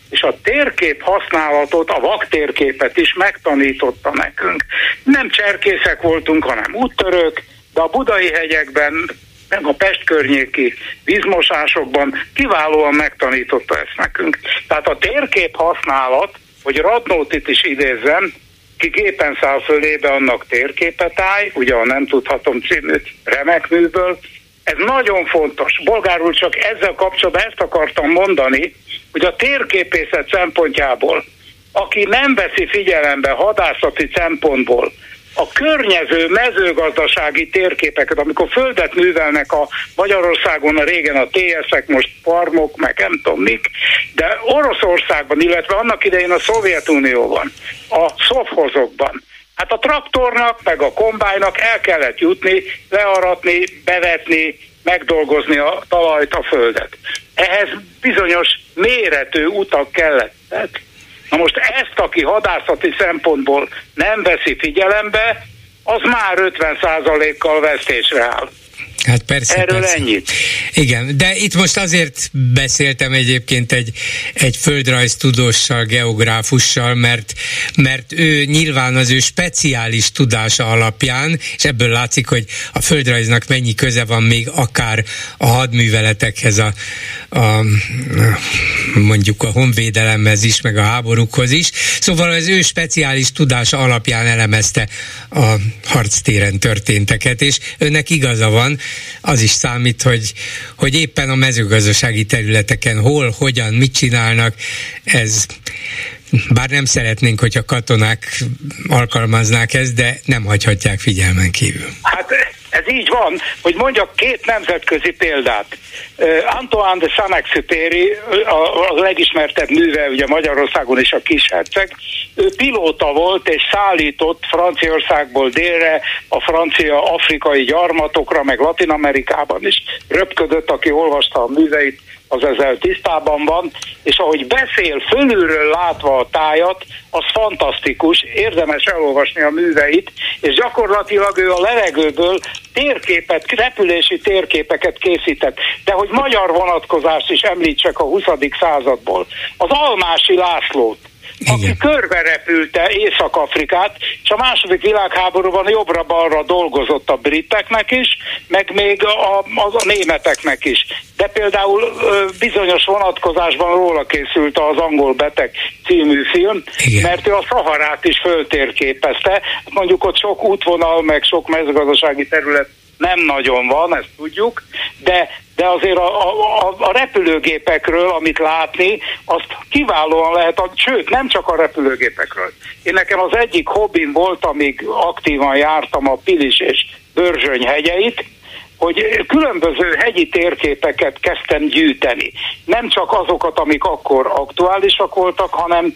és a térkép használatot, a vaktérképet is megtanította nekünk. Nem cserkészek voltunk, hanem úttörők, de a budai hegyekben, meg a Pest környéki vízmosásokban kiválóan megtanította ezt nekünk. Tehát a térkép használat, hogy Radnótit is idézzem, ki gépen száll fölébe, annak térképet állj, ugye a Nem tudhatom című remek műből, ez nagyon fontos. Bolgárul csak ezzel kapcsolatban ezt akartam mondani, hogy a térképészet szempontjából, aki nem veszi figyelembe hadászati szempontból a környező mezőgazdasági térképeket, amikor földet művelnek a Magyarországon a régen a TS-ek, most farmok, meg nem tudom mik, de Oroszországban, illetve annak idején a Szovjetunióban, a szovhozokban, Hát a traktornak, meg a kombájnak el kellett jutni, learatni, bevetni, megdolgozni a talajt, a földet. Ehhez bizonyos méretű utak kellettek, Na most ezt, aki hadászati szempontból nem veszi figyelembe, az már 50%-kal vesztésre áll. Hát persze. Erről persze. ennyit. Igen, de itt most azért beszéltem egyébként egy, egy földrajztudóssal, geográfussal, mert, mert ő nyilván az ő speciális tudása alapján, és ebből látszik, hogy a földrajznak mennyi köze van még akár a hadműveletekhez, a, a mondjuk a honvédelemhez is, meg a háborúkhoz is. Szóval az ő speciális tudása alapján elemezte a harctéren történteket, és önnek igaza van, az is számít, hogy, hogy éppen a mezőgazdasági területeken hol, hogyan, mit csinálnak, ez bár nem szeretnénk, hogy a katonák alkalmaznák ezt, de nem hagyhatják figyelmen kívül. Hát ez így van, hogy mondjak két nemzetközi példát. Antoine de Saint-Exupéry, a legismertebb műve ugye Magyarországon is a kisherceg, ő pilóta volt és szállított Franciaországból délre a francia afrikai gyarmatokra, meg Latin Amerikában is. Röpködött, aki olvasta a műveit, az ezzel tisztában van, és ahogy beszél fölülről látva a tájat, az fantasztikus, érdemes elolvasni a műveit, és gyakorlatilag ő a levegőből térképet, repülési térképeket készített. De hogy magyar vonatkozást is említsek a 20. századból. Az Almási Lászlót, Igen. aki körbe repülte Észak-Afrikát, és a második világháborúban jobbra-balra dolgozott a briteknek is, meg még a, a, a németeknek is. De például bizonyos vonatkozásban róla készült az Angol Beteg című film, Igen. mert ő a Szaharát is föltérképezte. Mondjuk ott sok útvonal, meg sok mezőgazdasági terület nem nagyon van, ezt tudjuk, de, de azért a, a, a repülőgépekről, amit látni, azt kiválóan lehet, sőt, nem csak a repülőgépekről. Én nekem az egyik hobbim volt, amíg aktívan jártam a Pilis és Börzsöny hegyeit, hogy különböző hegyi térképeket kezdtem gyűjteni. Nem csak azokat, amik akkor aktuálisak voltak, hanem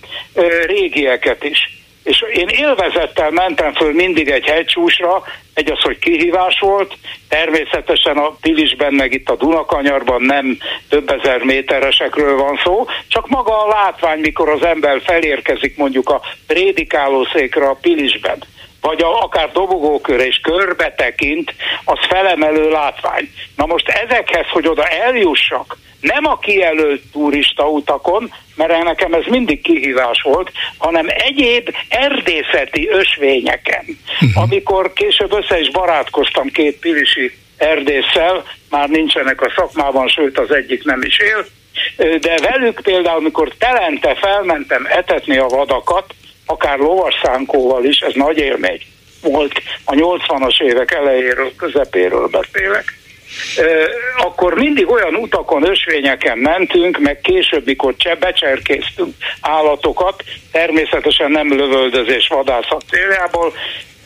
régieket is és én élvezettel mentem föl mindig egy hegycsúsra, egy az, hogy kihívás volt, természetesen a Pilisben, meg itt a Dunakanyarban nem több ezer méteresekről van szó, csak maga a látvány, mikor az ember felérkezik mondjuk a prédikálószékre a Pilisben, vagy a, akár dobogókörre és körbe tekint, az felemelő látvány. Na most ezekhez, hogy oda eljussak, nem a kijelölt turista utakon, mert nekem ez mindig kihívás volt, hanem egyéb erdészeti ösvényeken. Uh-huh. Amikor később össze is barátkoztam két pilisi erdésszel, már nincsenek a szakmában, sőt az egyik nem is él, de velük például, amikor telente felmentem etetni a vadakat, akár lovasszánkóval is, ez nagy élmény volt, a 80-as évek elejéről, közepéről beszélek, akkor mindig olyan utakon, ösvényeken mentünk, meg később, mikor becserkéztünk állatokat, természetesen nem lövöldözés vadászat céljából,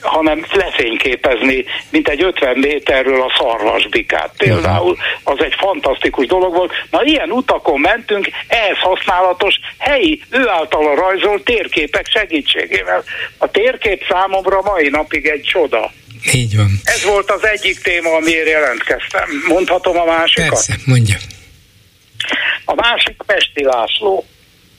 hanem lefényképezni, mint egy 50 méterről a szarvasbikát például. Az egy fantasztikus dolog volt. Na ilyen utakon mentünk, ehhez használatos helyi, ő által rajzolt térképek segítségével. A térkép számomra mai napig egy csoda. Így van. Ez volt az egyik téma, amiért jelentkeztem. Mondhatom a másikat? Persze, mondja. A másik Pesti László.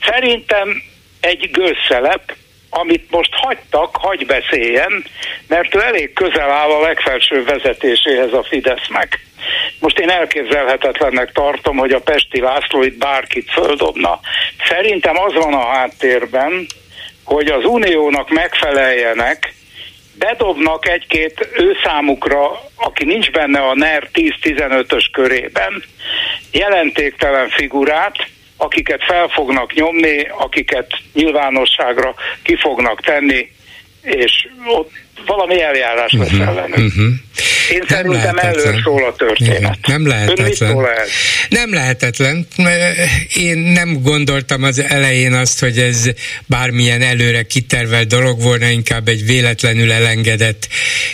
Szerintem egy gőzszelep, amit most hagytak, hagy beszéljen, mert ő elég közel áll a legfelső vezetéséhez a Fidesznek. Most én elképzelhetetlennek tartom, hogy a Pesti László itt bárkit földobna. Szerintem az van a háttérben, hogy az uniónak megfeleljenek, bedobnak egy-két ő számukra, aki nincs benne a NER 10-15-ös körében, jelentéktelen figurát, akiket fel fognak nyomni, akiket nyilvánosságra ki fognak tenni, és ott valami eljárás lesz uh-huh, ellenük. Uh-huh. Én nem szerintem erről szól a történet. Igen, nem lehetetlen. lehet? Nem lehetetlen. Én nem gondoltam az elején azt, hogy ez bármilyen előre kitervelt dolog volna, inkább egy véletlenül elengedett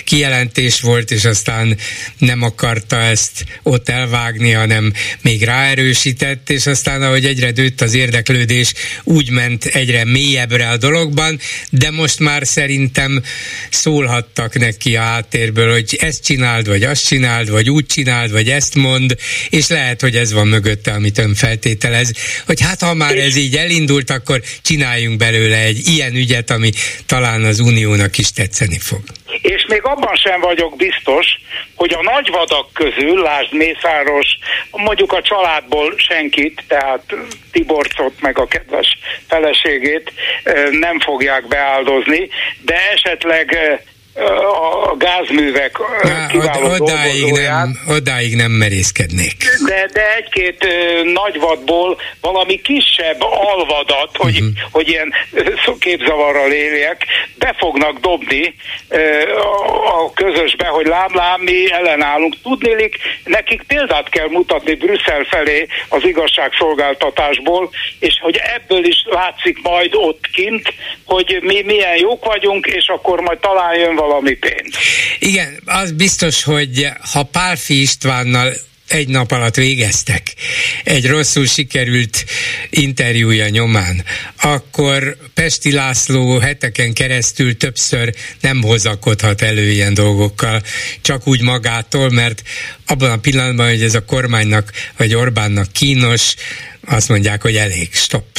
kijelentés volt, és aztán nem akarta ezt ott elvágni, hanem még ráerősített, és aztán ahogy egyre dőtt az érdeklődés, úgy ment egyre mélyebbre a dologban, de most már szerintem szólhattak neki a háttérből, hogy ezt csináld, vagy azt csináld, vagy úgy csináld, vagy ezt mond, és lehet, hogy ez van mögötte, amit ön feltételez, hogy hát ha már ez így elindult, akkor csináljunk belőle egy ilyen ügyet, ami talán az uniónak is tetszeni fog. És még abban sem vagyok biztos, hogy a nagyvadak közül, lásd Mészáros, mondjuk a családból senkit, tehát Tiborcot meg a kedves feleségét nem fogják beáldozni, de esetleg a gázművek Na, kiváló odáig nem, odáig nem merészkednék. De, de egy-két nagyvadból valami kisebb alvadat, hogy, uh-huh. hogy ilyen képzavarral éljek, be fognak dobni a közösbe, hogy lám-lám, mi ellenállunk. Tudnélik, nekik példát kell mutatni Brüsszel felé az igazságszolgáltatásból, és hogy ebből is látszik majd ott kint, hogy mi milyen jók vagyunk, és akkor majd talán jön valami pénz. Igen, az biztos, hogy ha Pálfi Istvánnal egy nap alatt végeztek egy rosszul sikerült interjúja nyomán, akkor Pesti László heteken keresztül többször nem hozakodhat elő ilyen dolgokkal, csak úgy magától, mert abban a pillanatban, hogy ez a kormánynak vagy Orbánnak kínos, azt mondják, hogy elég, stop.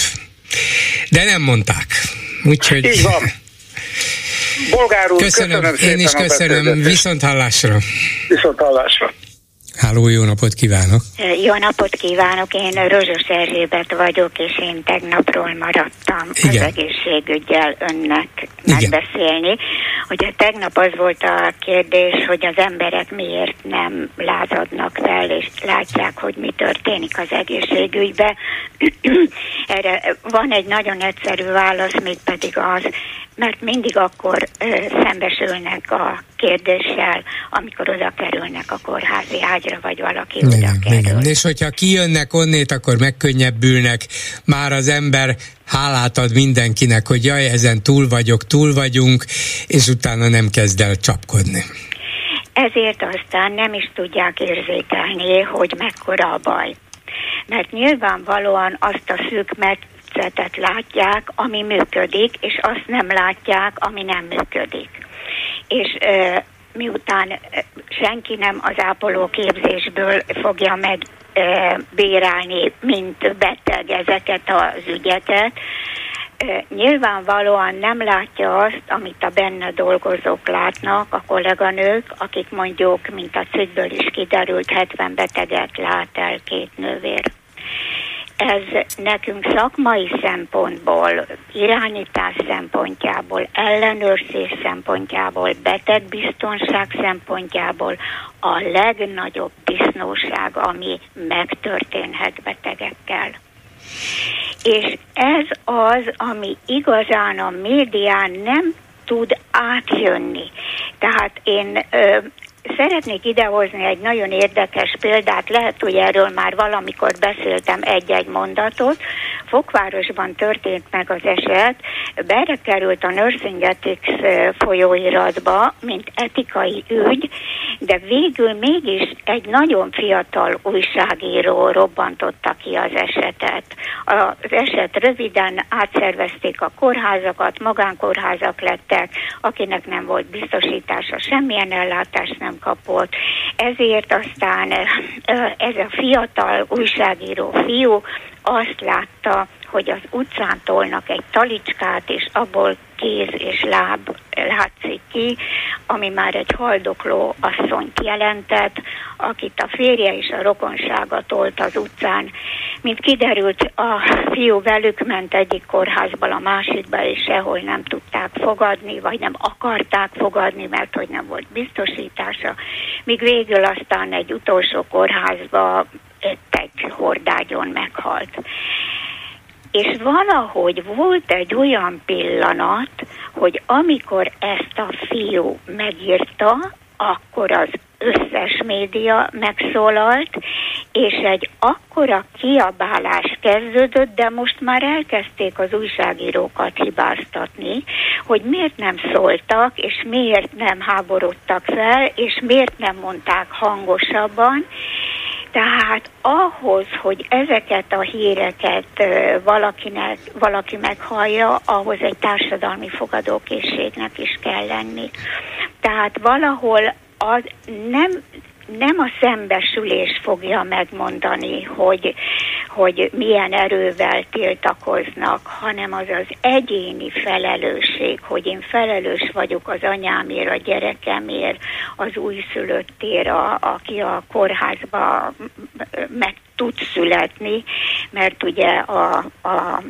De nem mondták. Úgyhogy... Így van. Bolgár úr, köszönöm, köszönöm Én is köszönöm, viszont hallásra. Viszont hallásra. Háló, jó napot kívánok! Jó napot kívánok, én Rozsos Erzsébet vagyok, és én tegnapról maradtam Igen. az egészségügyel önnek Igen. megbeszélni. Ugye tegnap az volt a kérdés, hogy az emberek miért nem lázadnak fel, és látják, hogy mi történik az egészségügybe. Erre van egy nagyon egyszerű válasz, mégpedig az, mert mindig akkor ö, szembesülnek a kérdéssel, amikor oda kerülnek a kórházi ágyra, vagy valaki igen, oda kerül. Igen. És hogyha kijönnek onnét, akkor megkönnyebbülnek, már az ember hálát ad mindenkinek, hogy jaj, ezen túl vagyok, túl vagyunk, és utána nem kezd el csapkodni. Ezért aztán nem is tudják érzékelni, hogy mekkora a baj. Mert nyilvánvalóan azt a szűk metszetet látják, ami működik, és azt nem látják, ami nem működik. És miután senki nem az ápoló képzésből fogja meg bérálni, mint beteg ezeket az ügyeket, nyilvánvalóan nem látja azt, amit a benne dolgozók látnak, a kolléganők, akik mondjuk, mint a cikkből is kiderült, 70 beteget lát el két nővér ez nekünk szakmai szempontból, irányítás szempontjából, ellenőrzés szempontjából, betegbiztonság szempontjából a legnagyobb disznóság, ami megtörténhet betegekkel. És ez az, ami igazán a médián nem tud átjönni. Tehát én ö, Szeretnék idehozni egy nagyon érdekes példát, lehet, hogy erről már valamikor beszéltem egy-egy mondatot. Fokvárosban történt meg az eset, került a Nursing Ethics folyóiratba, mint etikai ügy, de végül mégis egy nagyon fiatal újságíró robbantotta ki az esetet. Az eset röviden átszervezték a kórházakat, magánkórházak lettek, akinek nem volt biztosítása, semmilyen ellátást nem kapott. Ezért aztán ez a fiatal újságíró fiú azt látta, hogy az utcán tolnak egy talicskát, és abból kéz és láb látszik ki, ami már egy haldokló asszonyt jelentett, akit a férje és a rokonsága tolt az utcán. Mint kiderült, a fiú velük ment egyik kórházból a másikba, és sehol nem tudták fogadni, vagy nem akarták fogadni, mert hogy nem volt biztosítása, míg végül aztán egy utolsó kórházba egy hordágyon meghalt. És valahogy volt egy olyan pillanat, hogy amikor ezt a fiú megírta, akkor az összes média megszólalt, és egy akkora kiabálás kezdődött, de most már elkezdték az újságírókat hibáztatni, hogy miért nem szóltak, és miért nem háborodtak fel, és miért nem mondták hangosabban, tehát ahhoz, hogy ezeket a híreket valakinek, valaki meghallja, ahhoz egy társadalmi fogadókészségnek is kell lenni. Tehát valahol az nem, nem a szembesülés fogja megmondani, hogy, hogy milyen erővel tiltakoznak, hanem az az egyéni felelősség, hogy én felelős vagyok az anyámért, a gyerekemért, az újszülöttért, a, aki a kórházba meg tud születni, mert ugye a, a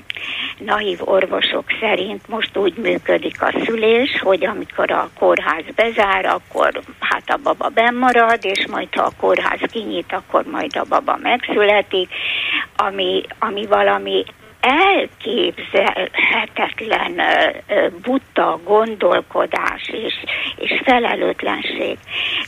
naív orvosok szerint most úgy működik a szülés, hogy amikor a kórház bezár, akkor hát a baba bemarad, és majd ha a kórház kinyit, akkor majd a baba megszületik, ami, ami valami elképzelhetetlen buta gondolkodás és, és felelőtlenség.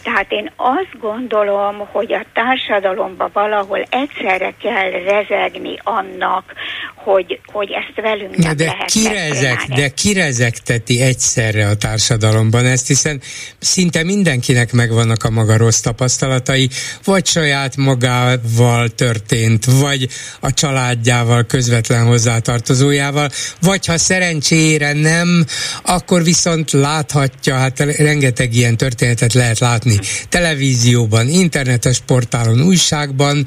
Tehát én azt gondolom, hogy a társadalomban valahol egyszerre kell rezegni annak, hogy, hogy ezt velünk nem de lehet kirezek, De kirezegteti egyszerre a társadalomban ezt, hiszen szinte mindenkinek megvannak a maga rossz tapasztalatai, vagy saját magával történt, vagy a családjával közvetlen hozzátartozójával, vagy ha szerencsére nem, akkor viszont láthatja, hát rengeteg ilyen történetet lehet látni televízióban, internetes portálon, újságban,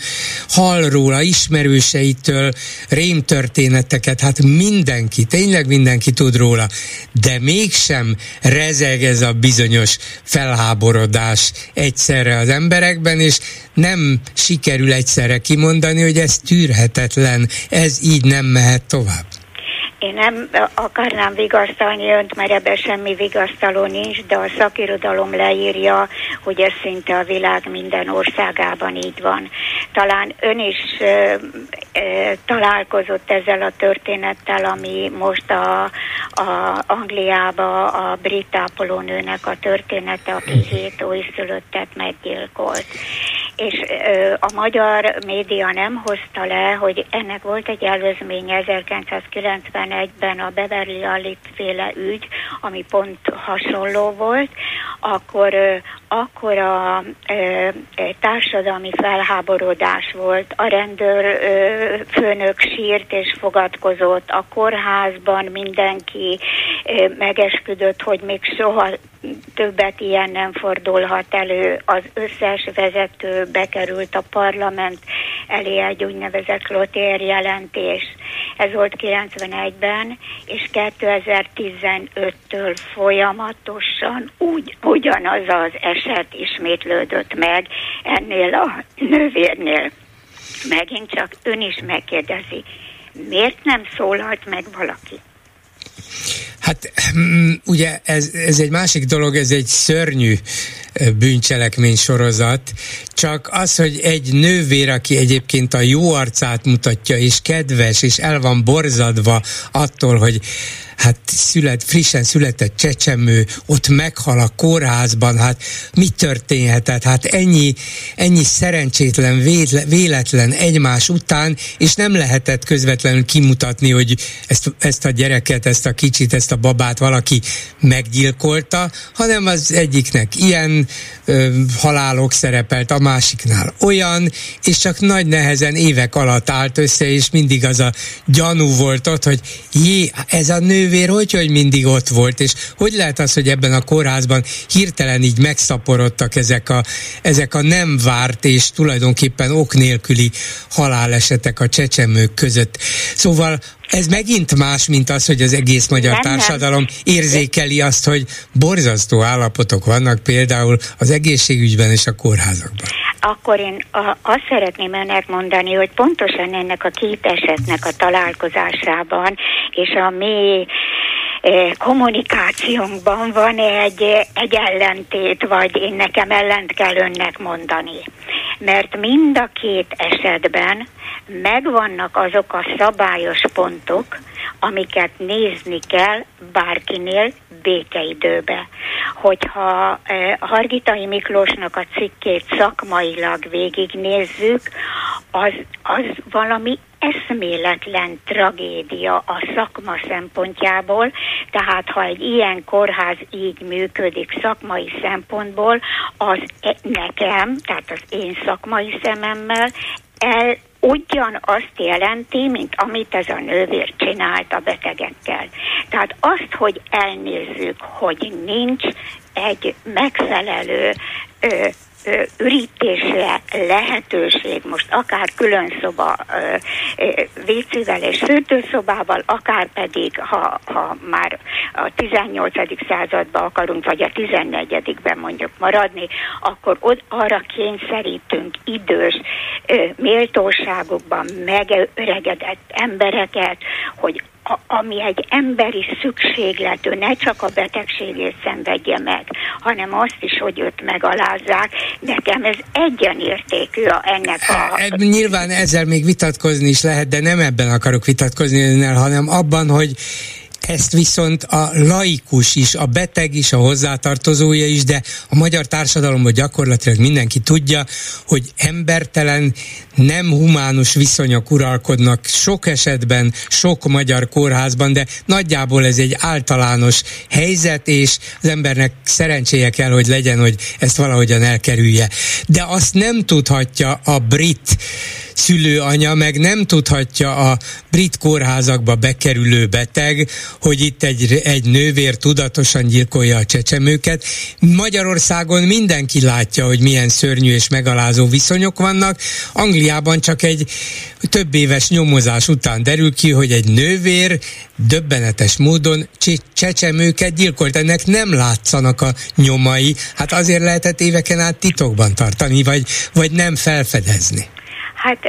hall róla ismerőseitől rémtörténeteket, hát mindenki, tényleg mindenki tud róla, de mégsem rezeg ez a bizonyos felháborodás egyszerre az emberekben, és nem sikerül egyszerre kimondani, hogy ez tűrhetetlen, ez így nem mehet tovább. Én nem akarnám vigasztalni önt, mert ebben semmi vigasztaló nincs, de a szakirodalom leírja, hogy ez szinte a világ minden országában így van. Talán ön is ö, ö, találkozott ezzel a történettel, ami most a, a Angliába a brit ápolónőnek a története, aki hét újszülöttet meggyilkolt és ö, a magyar média nem hozta le, hogy ennek volt egy előzménye 1991-ben a Beverly Alit féle ügy, ami pont hasonló volt, akkor akkor a társadalmi felháborodás volt, a rendőr főnök sírt és fogadkozott, a kórházban mindenki megesküdött, hogy még soha többet ilyen nem fordulhat elő. Az összes vezető bekerült a parlament elé egy úgynevezett Klotér jelentés. Ez volt 91-ben, és 2015-től folyamatosan úgy, ugyanaz az eset ismétlődött meg ennél a nővérnél. Megint csak ön is megkérdezi, miért nem szólalt meg valaki? Hát mm, ugye ez, ez egy másik dolog, ez egy szörnyű bűncselekmény sorozat, csak az, hogy egy nővér, aki egyébként a jó arcát mutatja, és kedves, és el van borzadva attól, hogy hát szület, frissen született csecsemő ott meghal a kórházban, hát mi történhetett? Hát ennyi, ennyi szerencsétlen, véletlen egymás után, és nem lehetett közvetlenül kimutatni, hogy ezt, ezt a gyereket, ezt a kicsit, ezt a babát valaki meggyilkolta, hanem az egyiknek ilyen ö, halálok szerepelt, a másiknál olyan, és csak nagy nehezen évek alatt állt össze, és mindig az a gyanú volt ott, hogy jé, ez a nő nővér hogy, hogy mindig ott volt, és hogy lehet az, hogy ebben a kórházban hirtelen így megszaporodtak ezek a, ezek a nem várt és tulajdonképpen ok nélküli halálesetek a csecsemők között. Szóval ez megint más, mint az, hogy az egész magyar nem, társadalom nem. érzékeli azt, hogy borzasztó állapotok vannak például az egészségügyben és a kórházakban. Akkor én a, azt szeretném önnek mondani, hogy pontosan ennek a két esetnek a találkozásában és a mi eh, kommunikációnkban van egy, egy ellentét, vagy én nekem ellent kell önnek mondani. Mert mind a két esetben megvannak azok a szabályos pontok, amiket nézni kell bárkinél békeidőbe. Hogyha eh, Hargitai Miklósnak a cikkét szakmailag végignézzük, az, az valami eszméletlen tragédia a szakma szempontjából, tehát ha egy ilyen kórház így működik szakmai szempontból, az e, nekem, tehát az én szakmai szememmel el ugyanazt jelenti, mint amit ez a nővér csinált a betegekkel. Tehát azt, hogy elnézzük, hogy nincs egy megfelelő ö, ürítésre lehetőség, most akár külön szoba vécével és fürdőszobával, akár pedig, ha, ha már a 18. században akarunk, vagy a 14-ben mondjuk maradni, akkor ott arra kényszerítünk idős, méltóságokban megöregedett embereket, hogy ami egy emberi szükségletű, ne csak a betegségét szenvedje meg, hanem azt is, hogy őt megalázzák. Nekem ez egyenértékű a, ennek a... E, nyilván ezzel még vitatkozni is lehet, de nem ebben akarok vitatkozni önnel, hanem abban, hogy ezt viszont a laikus is, a beteg is, a hozzátartozója is, de a magyar társadalomban gyakorlatilag mindenki tudja, hogy embertelen, nem humánus viszonyok uralkodnak sok esetben, sok magyar kórházban, de nagyjából ez egy általános helyzet, és az embernek szerencséje kell, hogy legyen, hogy ezt valahogyan elkerülje. De azt nem tudhatja a brit szülőanya meg nem tudhatja a brit kórházakba bekerülő beteg, hogy itt egy, egy nővér tudatosan gyilkolja a csecsemőket. Magyarországon mindenki látja, hogy milyen szörnyű és megalázó viszonyok vannak. Angliában csak egy több éves nyomozás után derül ki, hogy egy nővér döbbenetes módon csecsemőket gyilkolt. Ennek nem látszanak a nyomai. Hát azért lehetett éveken át titokban tartani, vagy, vagy nem felfedezni. Hát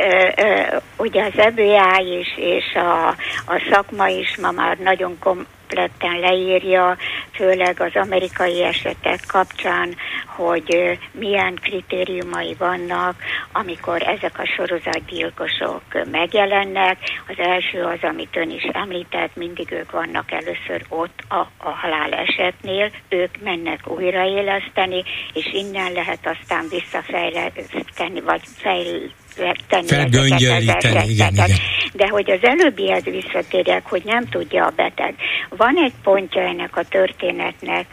ugye az EBI is és a, a szakma is ma már nagyon kom, kompletten leírja, főleg az amerikai esetek kapcsán, hogy milyen kritériumai vannak, amikor ezek a sorozatgyilkosok megjelennek. Az első az, amit ön is említett, mindig ők vannak először ott a, a halál esetnél, ők mennek újraéleszteni, és innen lehet aztán visszafejleszteni, vagy fejleszteni tenni ezeket, igen, igen. De hogy az előbbihez visszatérjek, hogy nem tudja a beteg. Van egy pontja ennek a történetnek,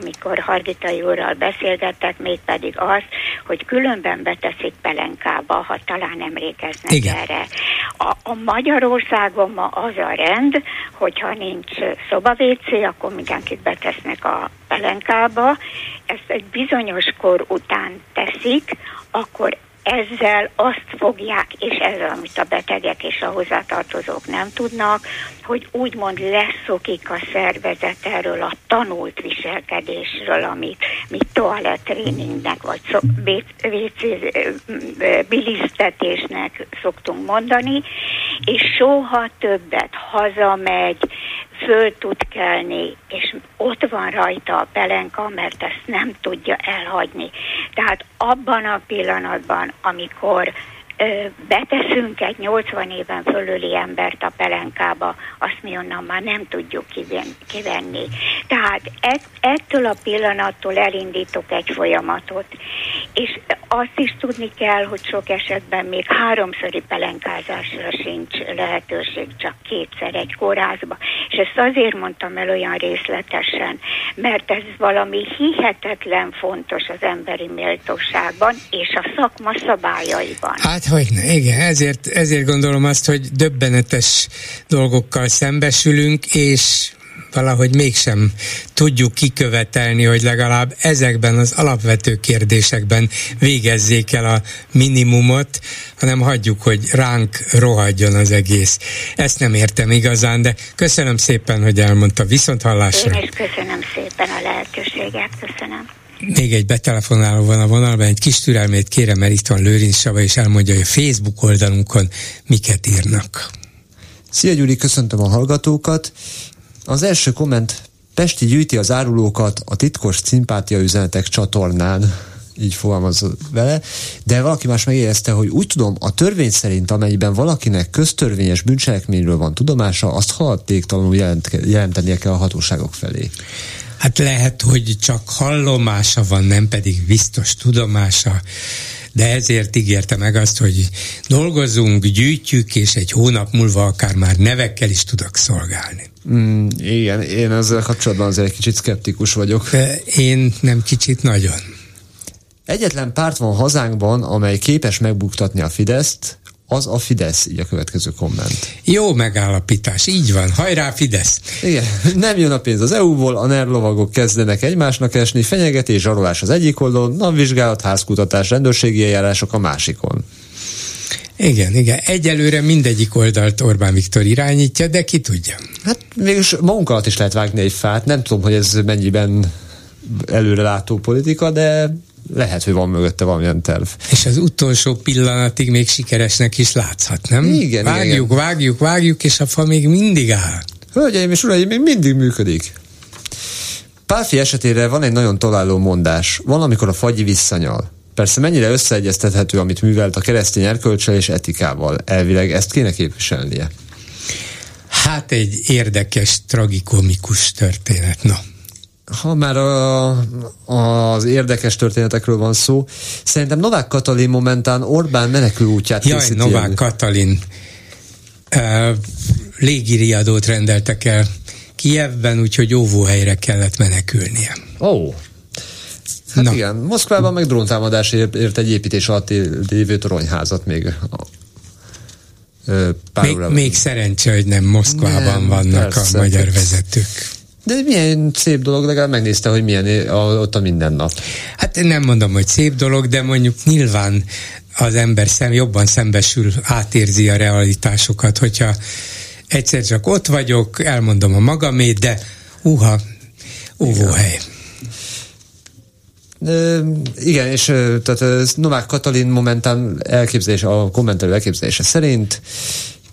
amikor Hargitai úrral beszélgettek, mégpedig az, hogy különben beteszik pelenkába, ha talán emlékeznek igen. erre. A, a Magyarországon ma az a rend, hogyha nincs szobavécé, akkor mindenkit betesznek a pelenkába. Ezt egy bizonyos kor után teszik, akkor ezzel azt fogják, és ezzel, amit a betegek és a hozzátartozók nem tudnak, hogy úgymond leszokik a szervezet erről a tanult viselkedésről, amit mi toalettréningnek, vagy szok, bilisztetésnek szoktunk mondani, és soha többet hazamegy, föl tud kelni, és ott van rajta a pelenka, mert ezt nem tudja elhagyni. Tehát abban a pillanatban, amikor beteszünk egy 80 éven fölüli embert a pelenkába, azt mi onnan már nem tudjuk kivenni. Tehát ettől a pillanattól elindítok egy folyamatot, és azt is tudni kell, hogy sok esetben még háromszori pelenkázásra sincs lehetőség, csak kétszer egy kórházba. És ezt azért mondtam el olyan részletesen, mert ez valami hihetetlen fontos az emberi méltóságban és a szakma szabályaiban. Hát hogy ne, igen, ezért, ezért gondolom azt, hogy döbbenetes dolgokkal szembesülünk, és valahogy mégsem tudjuk kikövetelni, hogy legalább ezekben az alapvető kérdésekben végezzék el a minimumot, hanem hagyjuk, hogy ránk rohadjon az egész. Ezt nem értem igazán, de köszönöm szépen, hogy elmondta viszont. Én is köszönöm szépen a lehetőséget, köszönöm. Még egy betelefonáló van a vonalban, egy kis türelmét kérem, mert itt van Lőrinc Sava, és elmondja, hogy a Facebook oldalunkon miket írnak. Szia Gyuri, köszöntöm a hallgatókat. Az első komment, Pesti gyűjti az árulókat a titkos szimpátia üzenetek csatornán így fogalmaz vele, de valaki más megérezte, hogy úgy tudom, a törvény szerint, amelyben valakinek köztörvényes bűncselekményről van tudomása, azt haladtéktalanul jelent, jelentenie kell a hatóságok felé. Hát lehet, hogy csak hallomása van, nem pedig biztos tudomása, de ezért ígérte meg azt, hogy dolgozunk, gyűjtjük, és egy hónap múlva akár már nevekkel is tudok szolgálni. Mm, igen, én ezzel kapcsolatban azért egy kicsit szkeptikus vagyok. Én nem kicsit nagyon. Egyetlen párt van hazánkban, amely képes megbuktatni a Fideszt, az a Fidesz, így a következő komment. Jó megállapítás, így van, hajrá Fidesz! Igen, nem jön a pénz az EU-ból, a NER lovagok kezdenek egymásnak esni, fenyegetés, zsarolás az egyik oldalon, napvizsgálat, házkutatás, rendőrségi eljárások a másikon. Igen, igen. Egyelőre mindegyik oldalt Orbán Viktor irányítja, de ki tudja. Hát mégis magunk alatt is lehet vágni egy fát. Nem tudom, hogy ez mennyiben előrelátó politika, de lehet, hogy van mögötte valamilyen terv. És az utolsó pillanatig még sikeresnek is látszhat, nem? Igen, vágjuk, igen. vágjuk, vágjuk, és a fa még mindig áll. Hölgyeim és uraim, még mindig működik. Pálfi esetére van egy nagyon találó mondás. Van, amikor a fagyi visszanyal. Persze mennyire összeegyeztethető, amit művelt a keresztény erkölcsel és etikával. Elvileg ezt kéne képviselnie. Hát egy érdekes, tragikomikus történet, na. Ha már a, az érdekes történetekről van szó, szerintem Novák Katalin momentán Orbán menekül útját Jaj, készíti Novák elő. Katalin uh, légiriadót rendeltek el Kievben, úgyhogy óvóhelyre kellett menekülnie. Ó, oh. Hát Na. igen, Moszkvában meg dróntámadás ért egy építés alatt lévő toronyházat még még, még szerencsé, hogy nem Moszkvában nem, vannak persze, a magyar vezetők. De milyen szép dolog, legalább megnézte, hogy milyen a, ott a mindennap. Hát én nem mondom, hogy szép dolog, de mondjuk nyilván az ember szem, jobban szembesül, átérzi a realitásokat, hogyha egyszer csak ott vagyok, elmondom a magamét, de uha, óvóhely. Igen. igen, és tehát Novák Katalin momentán elképzelés, a kommentelő elképzelése szerint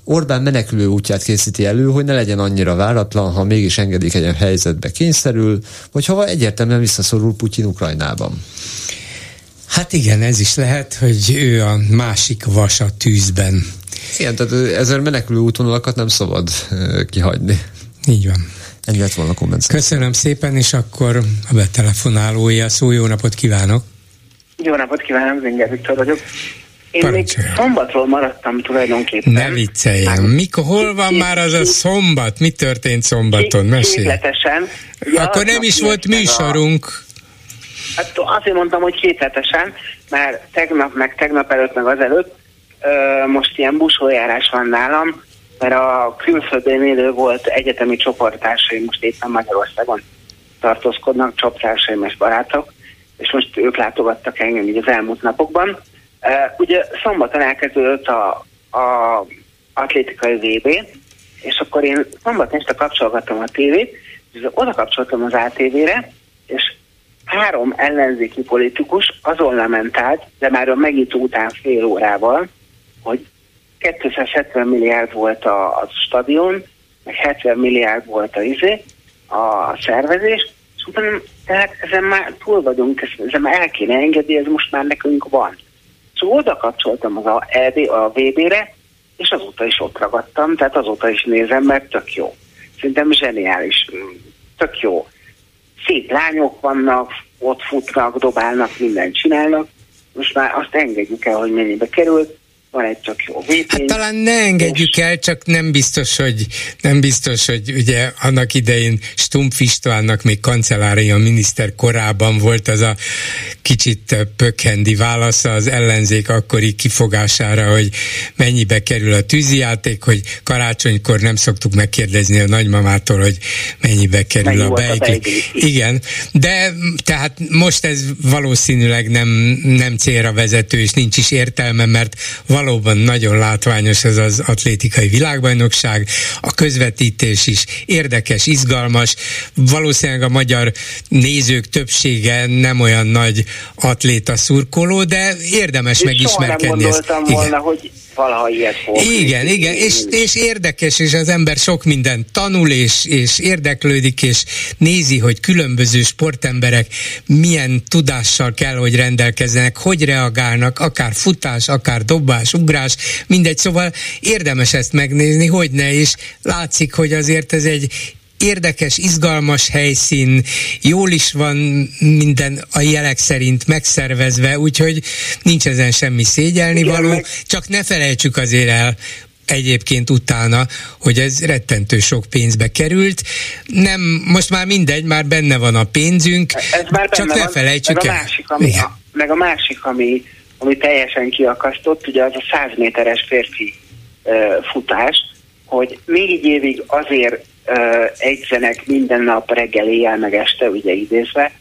Orbán menekülő útját készíti elő, hogy ne legyen annyira váratlan, ha mégis engedik egy helyzetbe kényszerül, vagy ha egyértelműen visszaszorul Putyin Ukrajnában. Hát igen, ez is lehet, hogy ő a másik vas a tűzben. Igen, tehát ezer menekülő útvonalakat nem szabad kihagyni. Így van. Ennyi lett volna a komment. Köszönöm szépen, és akkor a betelefonálója szó, jó napot kívánok! Jó napot kívánok, Zinger Viktor vagyok. Én Parancsolja. még szombatról maradtam tulajdonképpen. Ne vicceljen. Mikor, hol van már az a szombat? Mi történt szombaton? Mesélj. Képletesen. Akkor nem is volt műsorunk. A, hát azért mondtam, hogy képletesen, mert tegnap, meg tegnap előtt, meg azelőtt ö, most ilyen buszójárás van nálam, mert a külföldön élő volt egyetemi csoporttársaim most éppen Magyarországon tartózkodnak, csaptársaim és barátok, és most ők látogattak engem így az elmúlt napokban. Ugye szombaton elkezdődött a, a atlétikai VB, és akkor én szombaton este kapcsolgattam a tévét, és oda kapcsoltam az ATV-re, és három ellenzéki politikus azon lamentált, de már a megító után fél órával, hogy 270 milliárd volt a, a stadion, meg 70 milliárd volt a izé, a szervezés, és utána, tehát ezen már túl vagyunk, ezen már el kéne engedni, ez most már nekünk van. Szóval oda kapcsoltam az a, EB, a VB-re, és azóta is ott ragadtam, tehát azóta is nézem, mert tök jó. Szerintem zseniális, tök jó. Szép lányok vannak, ott futnak, dobálnak, mindent csinálnak. Most már azt engedjük el, hogy mennyibe került van egy csak jó vétény. Hát talán ne engedjük el, csak nem biztos, hogy nem biztos, hogy ugye annak idején Stumpf Istvánnak még kancellária miniszter korában volt az a kicsit pökhendi válasza az ellenzék akkori kifogására, hogy mennyibe kerül a tűzijáték, hogy karácsonykor nem szoktuk megkérdezni a nagymamától, hogy mennyibe kerül Mennyi a beigli. Igen, de tehát most ez valószínűleg nem, nem célra vezető, és nincs is értelme, mert valami valóban nagyon látványos ez az atlétikai világbajnokság, a közvetítés is érdekes, izgalmas, valószínűleg a magyar nézők többsége nem olyan nagy atléta szurkoló, de érdemes Én megismerkedni. Soha nem volna, igen. hogy valaha ilyet. Igen, igen, és, és érdekes, és az ember sok mindent tanul, és, és érdeklődik, és nézi, hogy különböző sportemberek milyen tudással kell, hogy rendelkezzenek, hogy reagálnak, akár futás, akár dobás, ugrás, mindegy, szóval érdemes ezt megnézni, hogy ne, és látszik, hogy azért ez egy érdekes, izgalmas helyszín, jól is van minden a jelek szerint megszervezve, úgyhogy nincs ezen semmi szégyelni való, csak ne felejtsük azért el, egyébként utána, hogy ez rettentő sok pénzbe került. Nem, most már mindegy, már benne van a pénzünk, ez már csak ne van. felejtsük meg a másik, ami, a, meg a másik, ami, ami teljesen kiakasztott, ugye az a 100 méteres férfi uh, futás, hogy négy évig azért egyzenek minden nap reggel, éjjel, meg este, ugye idézve,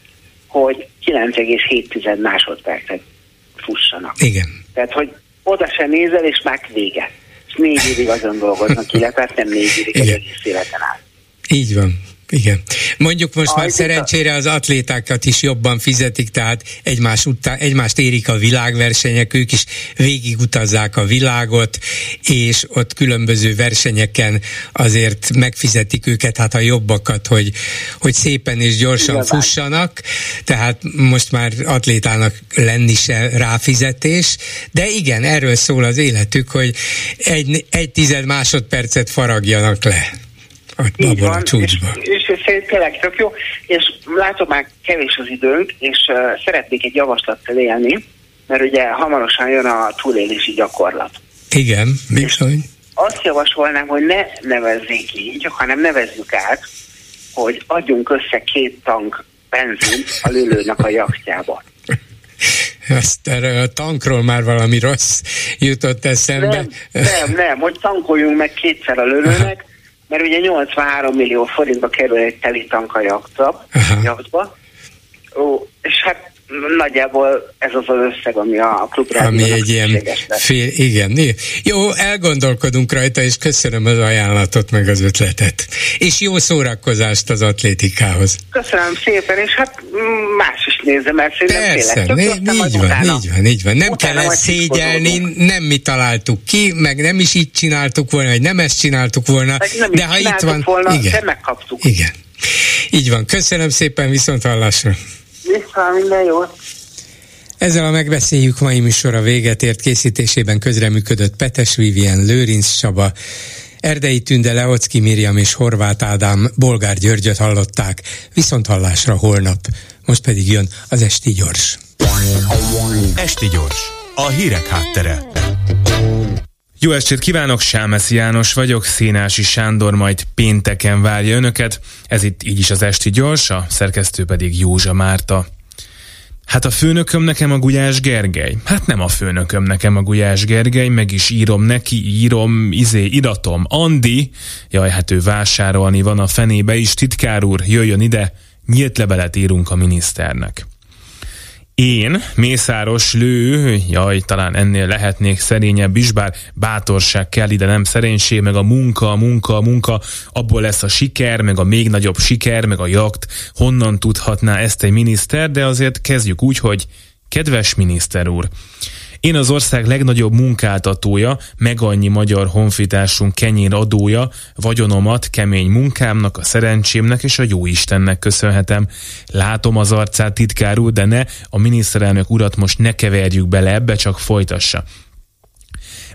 hogy 9,7 másodpercet fussanak. Igen. Tehát, hogy oda sem nézel, és már vége. És négy évig azon dolgoznak, illetve hát nem négy évig, egy egész életen át. Így van. Igen. Mondjuk most már szerencsére az atlétákat is jobban fizetik, tehát egymás után, egymást érik a világversenyek, ők is végigutazzák a világot, és ott különböző versenyeken azért megfizetik őket, hát a jobbakat, hogy, hogy szépen és gyorsan Igazán. fussanak, tehát most már atlétának lenni se ráfizetés, de igen, erről szól az életük, hogy egy, egy tized másodpercet faragjanak le. Így van, és, és, és tényleg tök jó, és látom már kevés az időnk, és uh, szeretnék egy javaslattal élni, mert ugye hamarosan jön a túlélési gyakorlat. Igen, bizony. Azt javasolnám, hogy ne nevezzék így, hanem nevezzük át, hogy adjunk össze két tank benzint a lülőnek a jachtjába. Ezt erre a tankról már valami rossz jutott eszembe. Nem, nem, nem, hogy tankoljunk meg kétszer a lőlőnek, mert ugye 83 millió forintba kerül egy teli tank a jaktba. Ó, és hát nagyjából ez az az összeg, ami a klubra Ami egy ilyen fél, igen. Jó, elgondolkodunk rajta, és köszönöm az ajánlatot, meg az ötletet. És jó szórakozást az atlétikához. Köszönöm szépen, és hát más is nézem, mert szerintem Persze, tényleg így van, így van, így van. Nem utána kell ezt szégyelni, nem mi találtuk ki, meg nem is így csináltuk volna, vagy nem ezt csináltuk volna, de ha itt van, volna, igen. megkaptuk. Igen. Így van. Köszönöm szépen, viszont hallásra. Vissza, minden jó. Ezzel a megbeszéljük mai műsora véget ért készítésében közreműködött Petes Vivien, Lőrinc Csaba, Erdei Tünde, Leocki Miriam és Horváth Ádám Bolgár Györgyöt hallották, viszont hallásra holnap. Most pedig jön az Esti Gyors. Esti Gyors, a hírek háttere. Jó estét kívánok, Sámeszi János vagyok, Szénási Sándor majd pénteken várja önöket, ez itt így is az Esti Gyors, a szerkesztő pedig Józsa Márta. Hát a főnököm nekem a Gulyás Gergely. Hát nem a főnököm nekem a Gulyás Gergely, meg is írom neki, írom, izé, iratom. Andi, jaj, hát ő vásárolni van a fenébe is, titkár úr, jöjjön ide, nyílt levelet írunk a miniszternek. Én, Mészáros Lő, jaj, talán ennél lehetnék szerényebb is, bár bátorság kell ide, nem szerénység, meg a munka, a munka, a munka, abból lesz a siker, meg a még nagyobb siker, meg a jakt, honnan tudhatná ezt egy miniszter, de azért kezdjük úgy, hogy kedves miniszter úr, én az ország legnagyobb munkáltatója, meg annyi magyar honfitársunk kenyér adója, vagyonomat kemény munkámnak, a szerencsémnek és a jó Istennek köszönhetem. Látom az arcát titkárul, de ne, a miniszterelnök urat most ne keverjük bele ebbe, csak folytassa.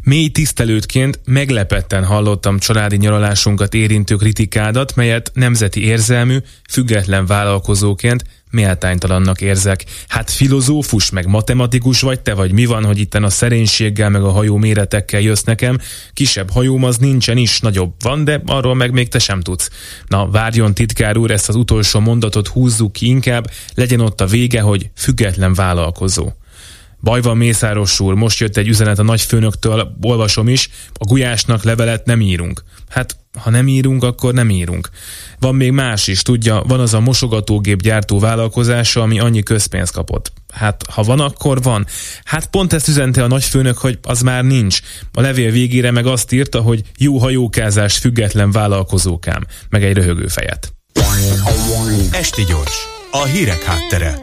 Mély tisztelőtként meglepetten hallottam családi nyaralásunkat érintő kritikádat, melyet nemzeti érzelmű, független vállalkozóként méltánytalannak érzek. Hát filozófus, meg matematikus vagy te, vagy mi van, hogy itten a szerénységgel, meg a hajó méretekkel jössz nekem? Kisebb hajóm az nincsen is, nagyobb van, de arról meg még te sem tudsz. Na, várjon titkár úr, ezt az utolsó mondatot húzzuk ki inkább, legyen ott a vége, hogy független vállalkozó. Baj van Mészáros úr, most jött egy üzenet a nagyfőnöktől, olvasom is, a gulyásnak levelet nem írunk. Hát, ha nem írunk, akkor nem írunk. Van még más is, tudja, van az a mosogatógép gyártó vállalkozása, ami annyi közpénzt kapott. Hát, ha van, akkor van. Hát pont ezt üzente a nagyfőnök, hogy az már nincs. A levél végére meg azt írta, hogy jó hajókázás független vállalkozókám, meg egy röhögő fejet. Esti gyors, a hírek háttere.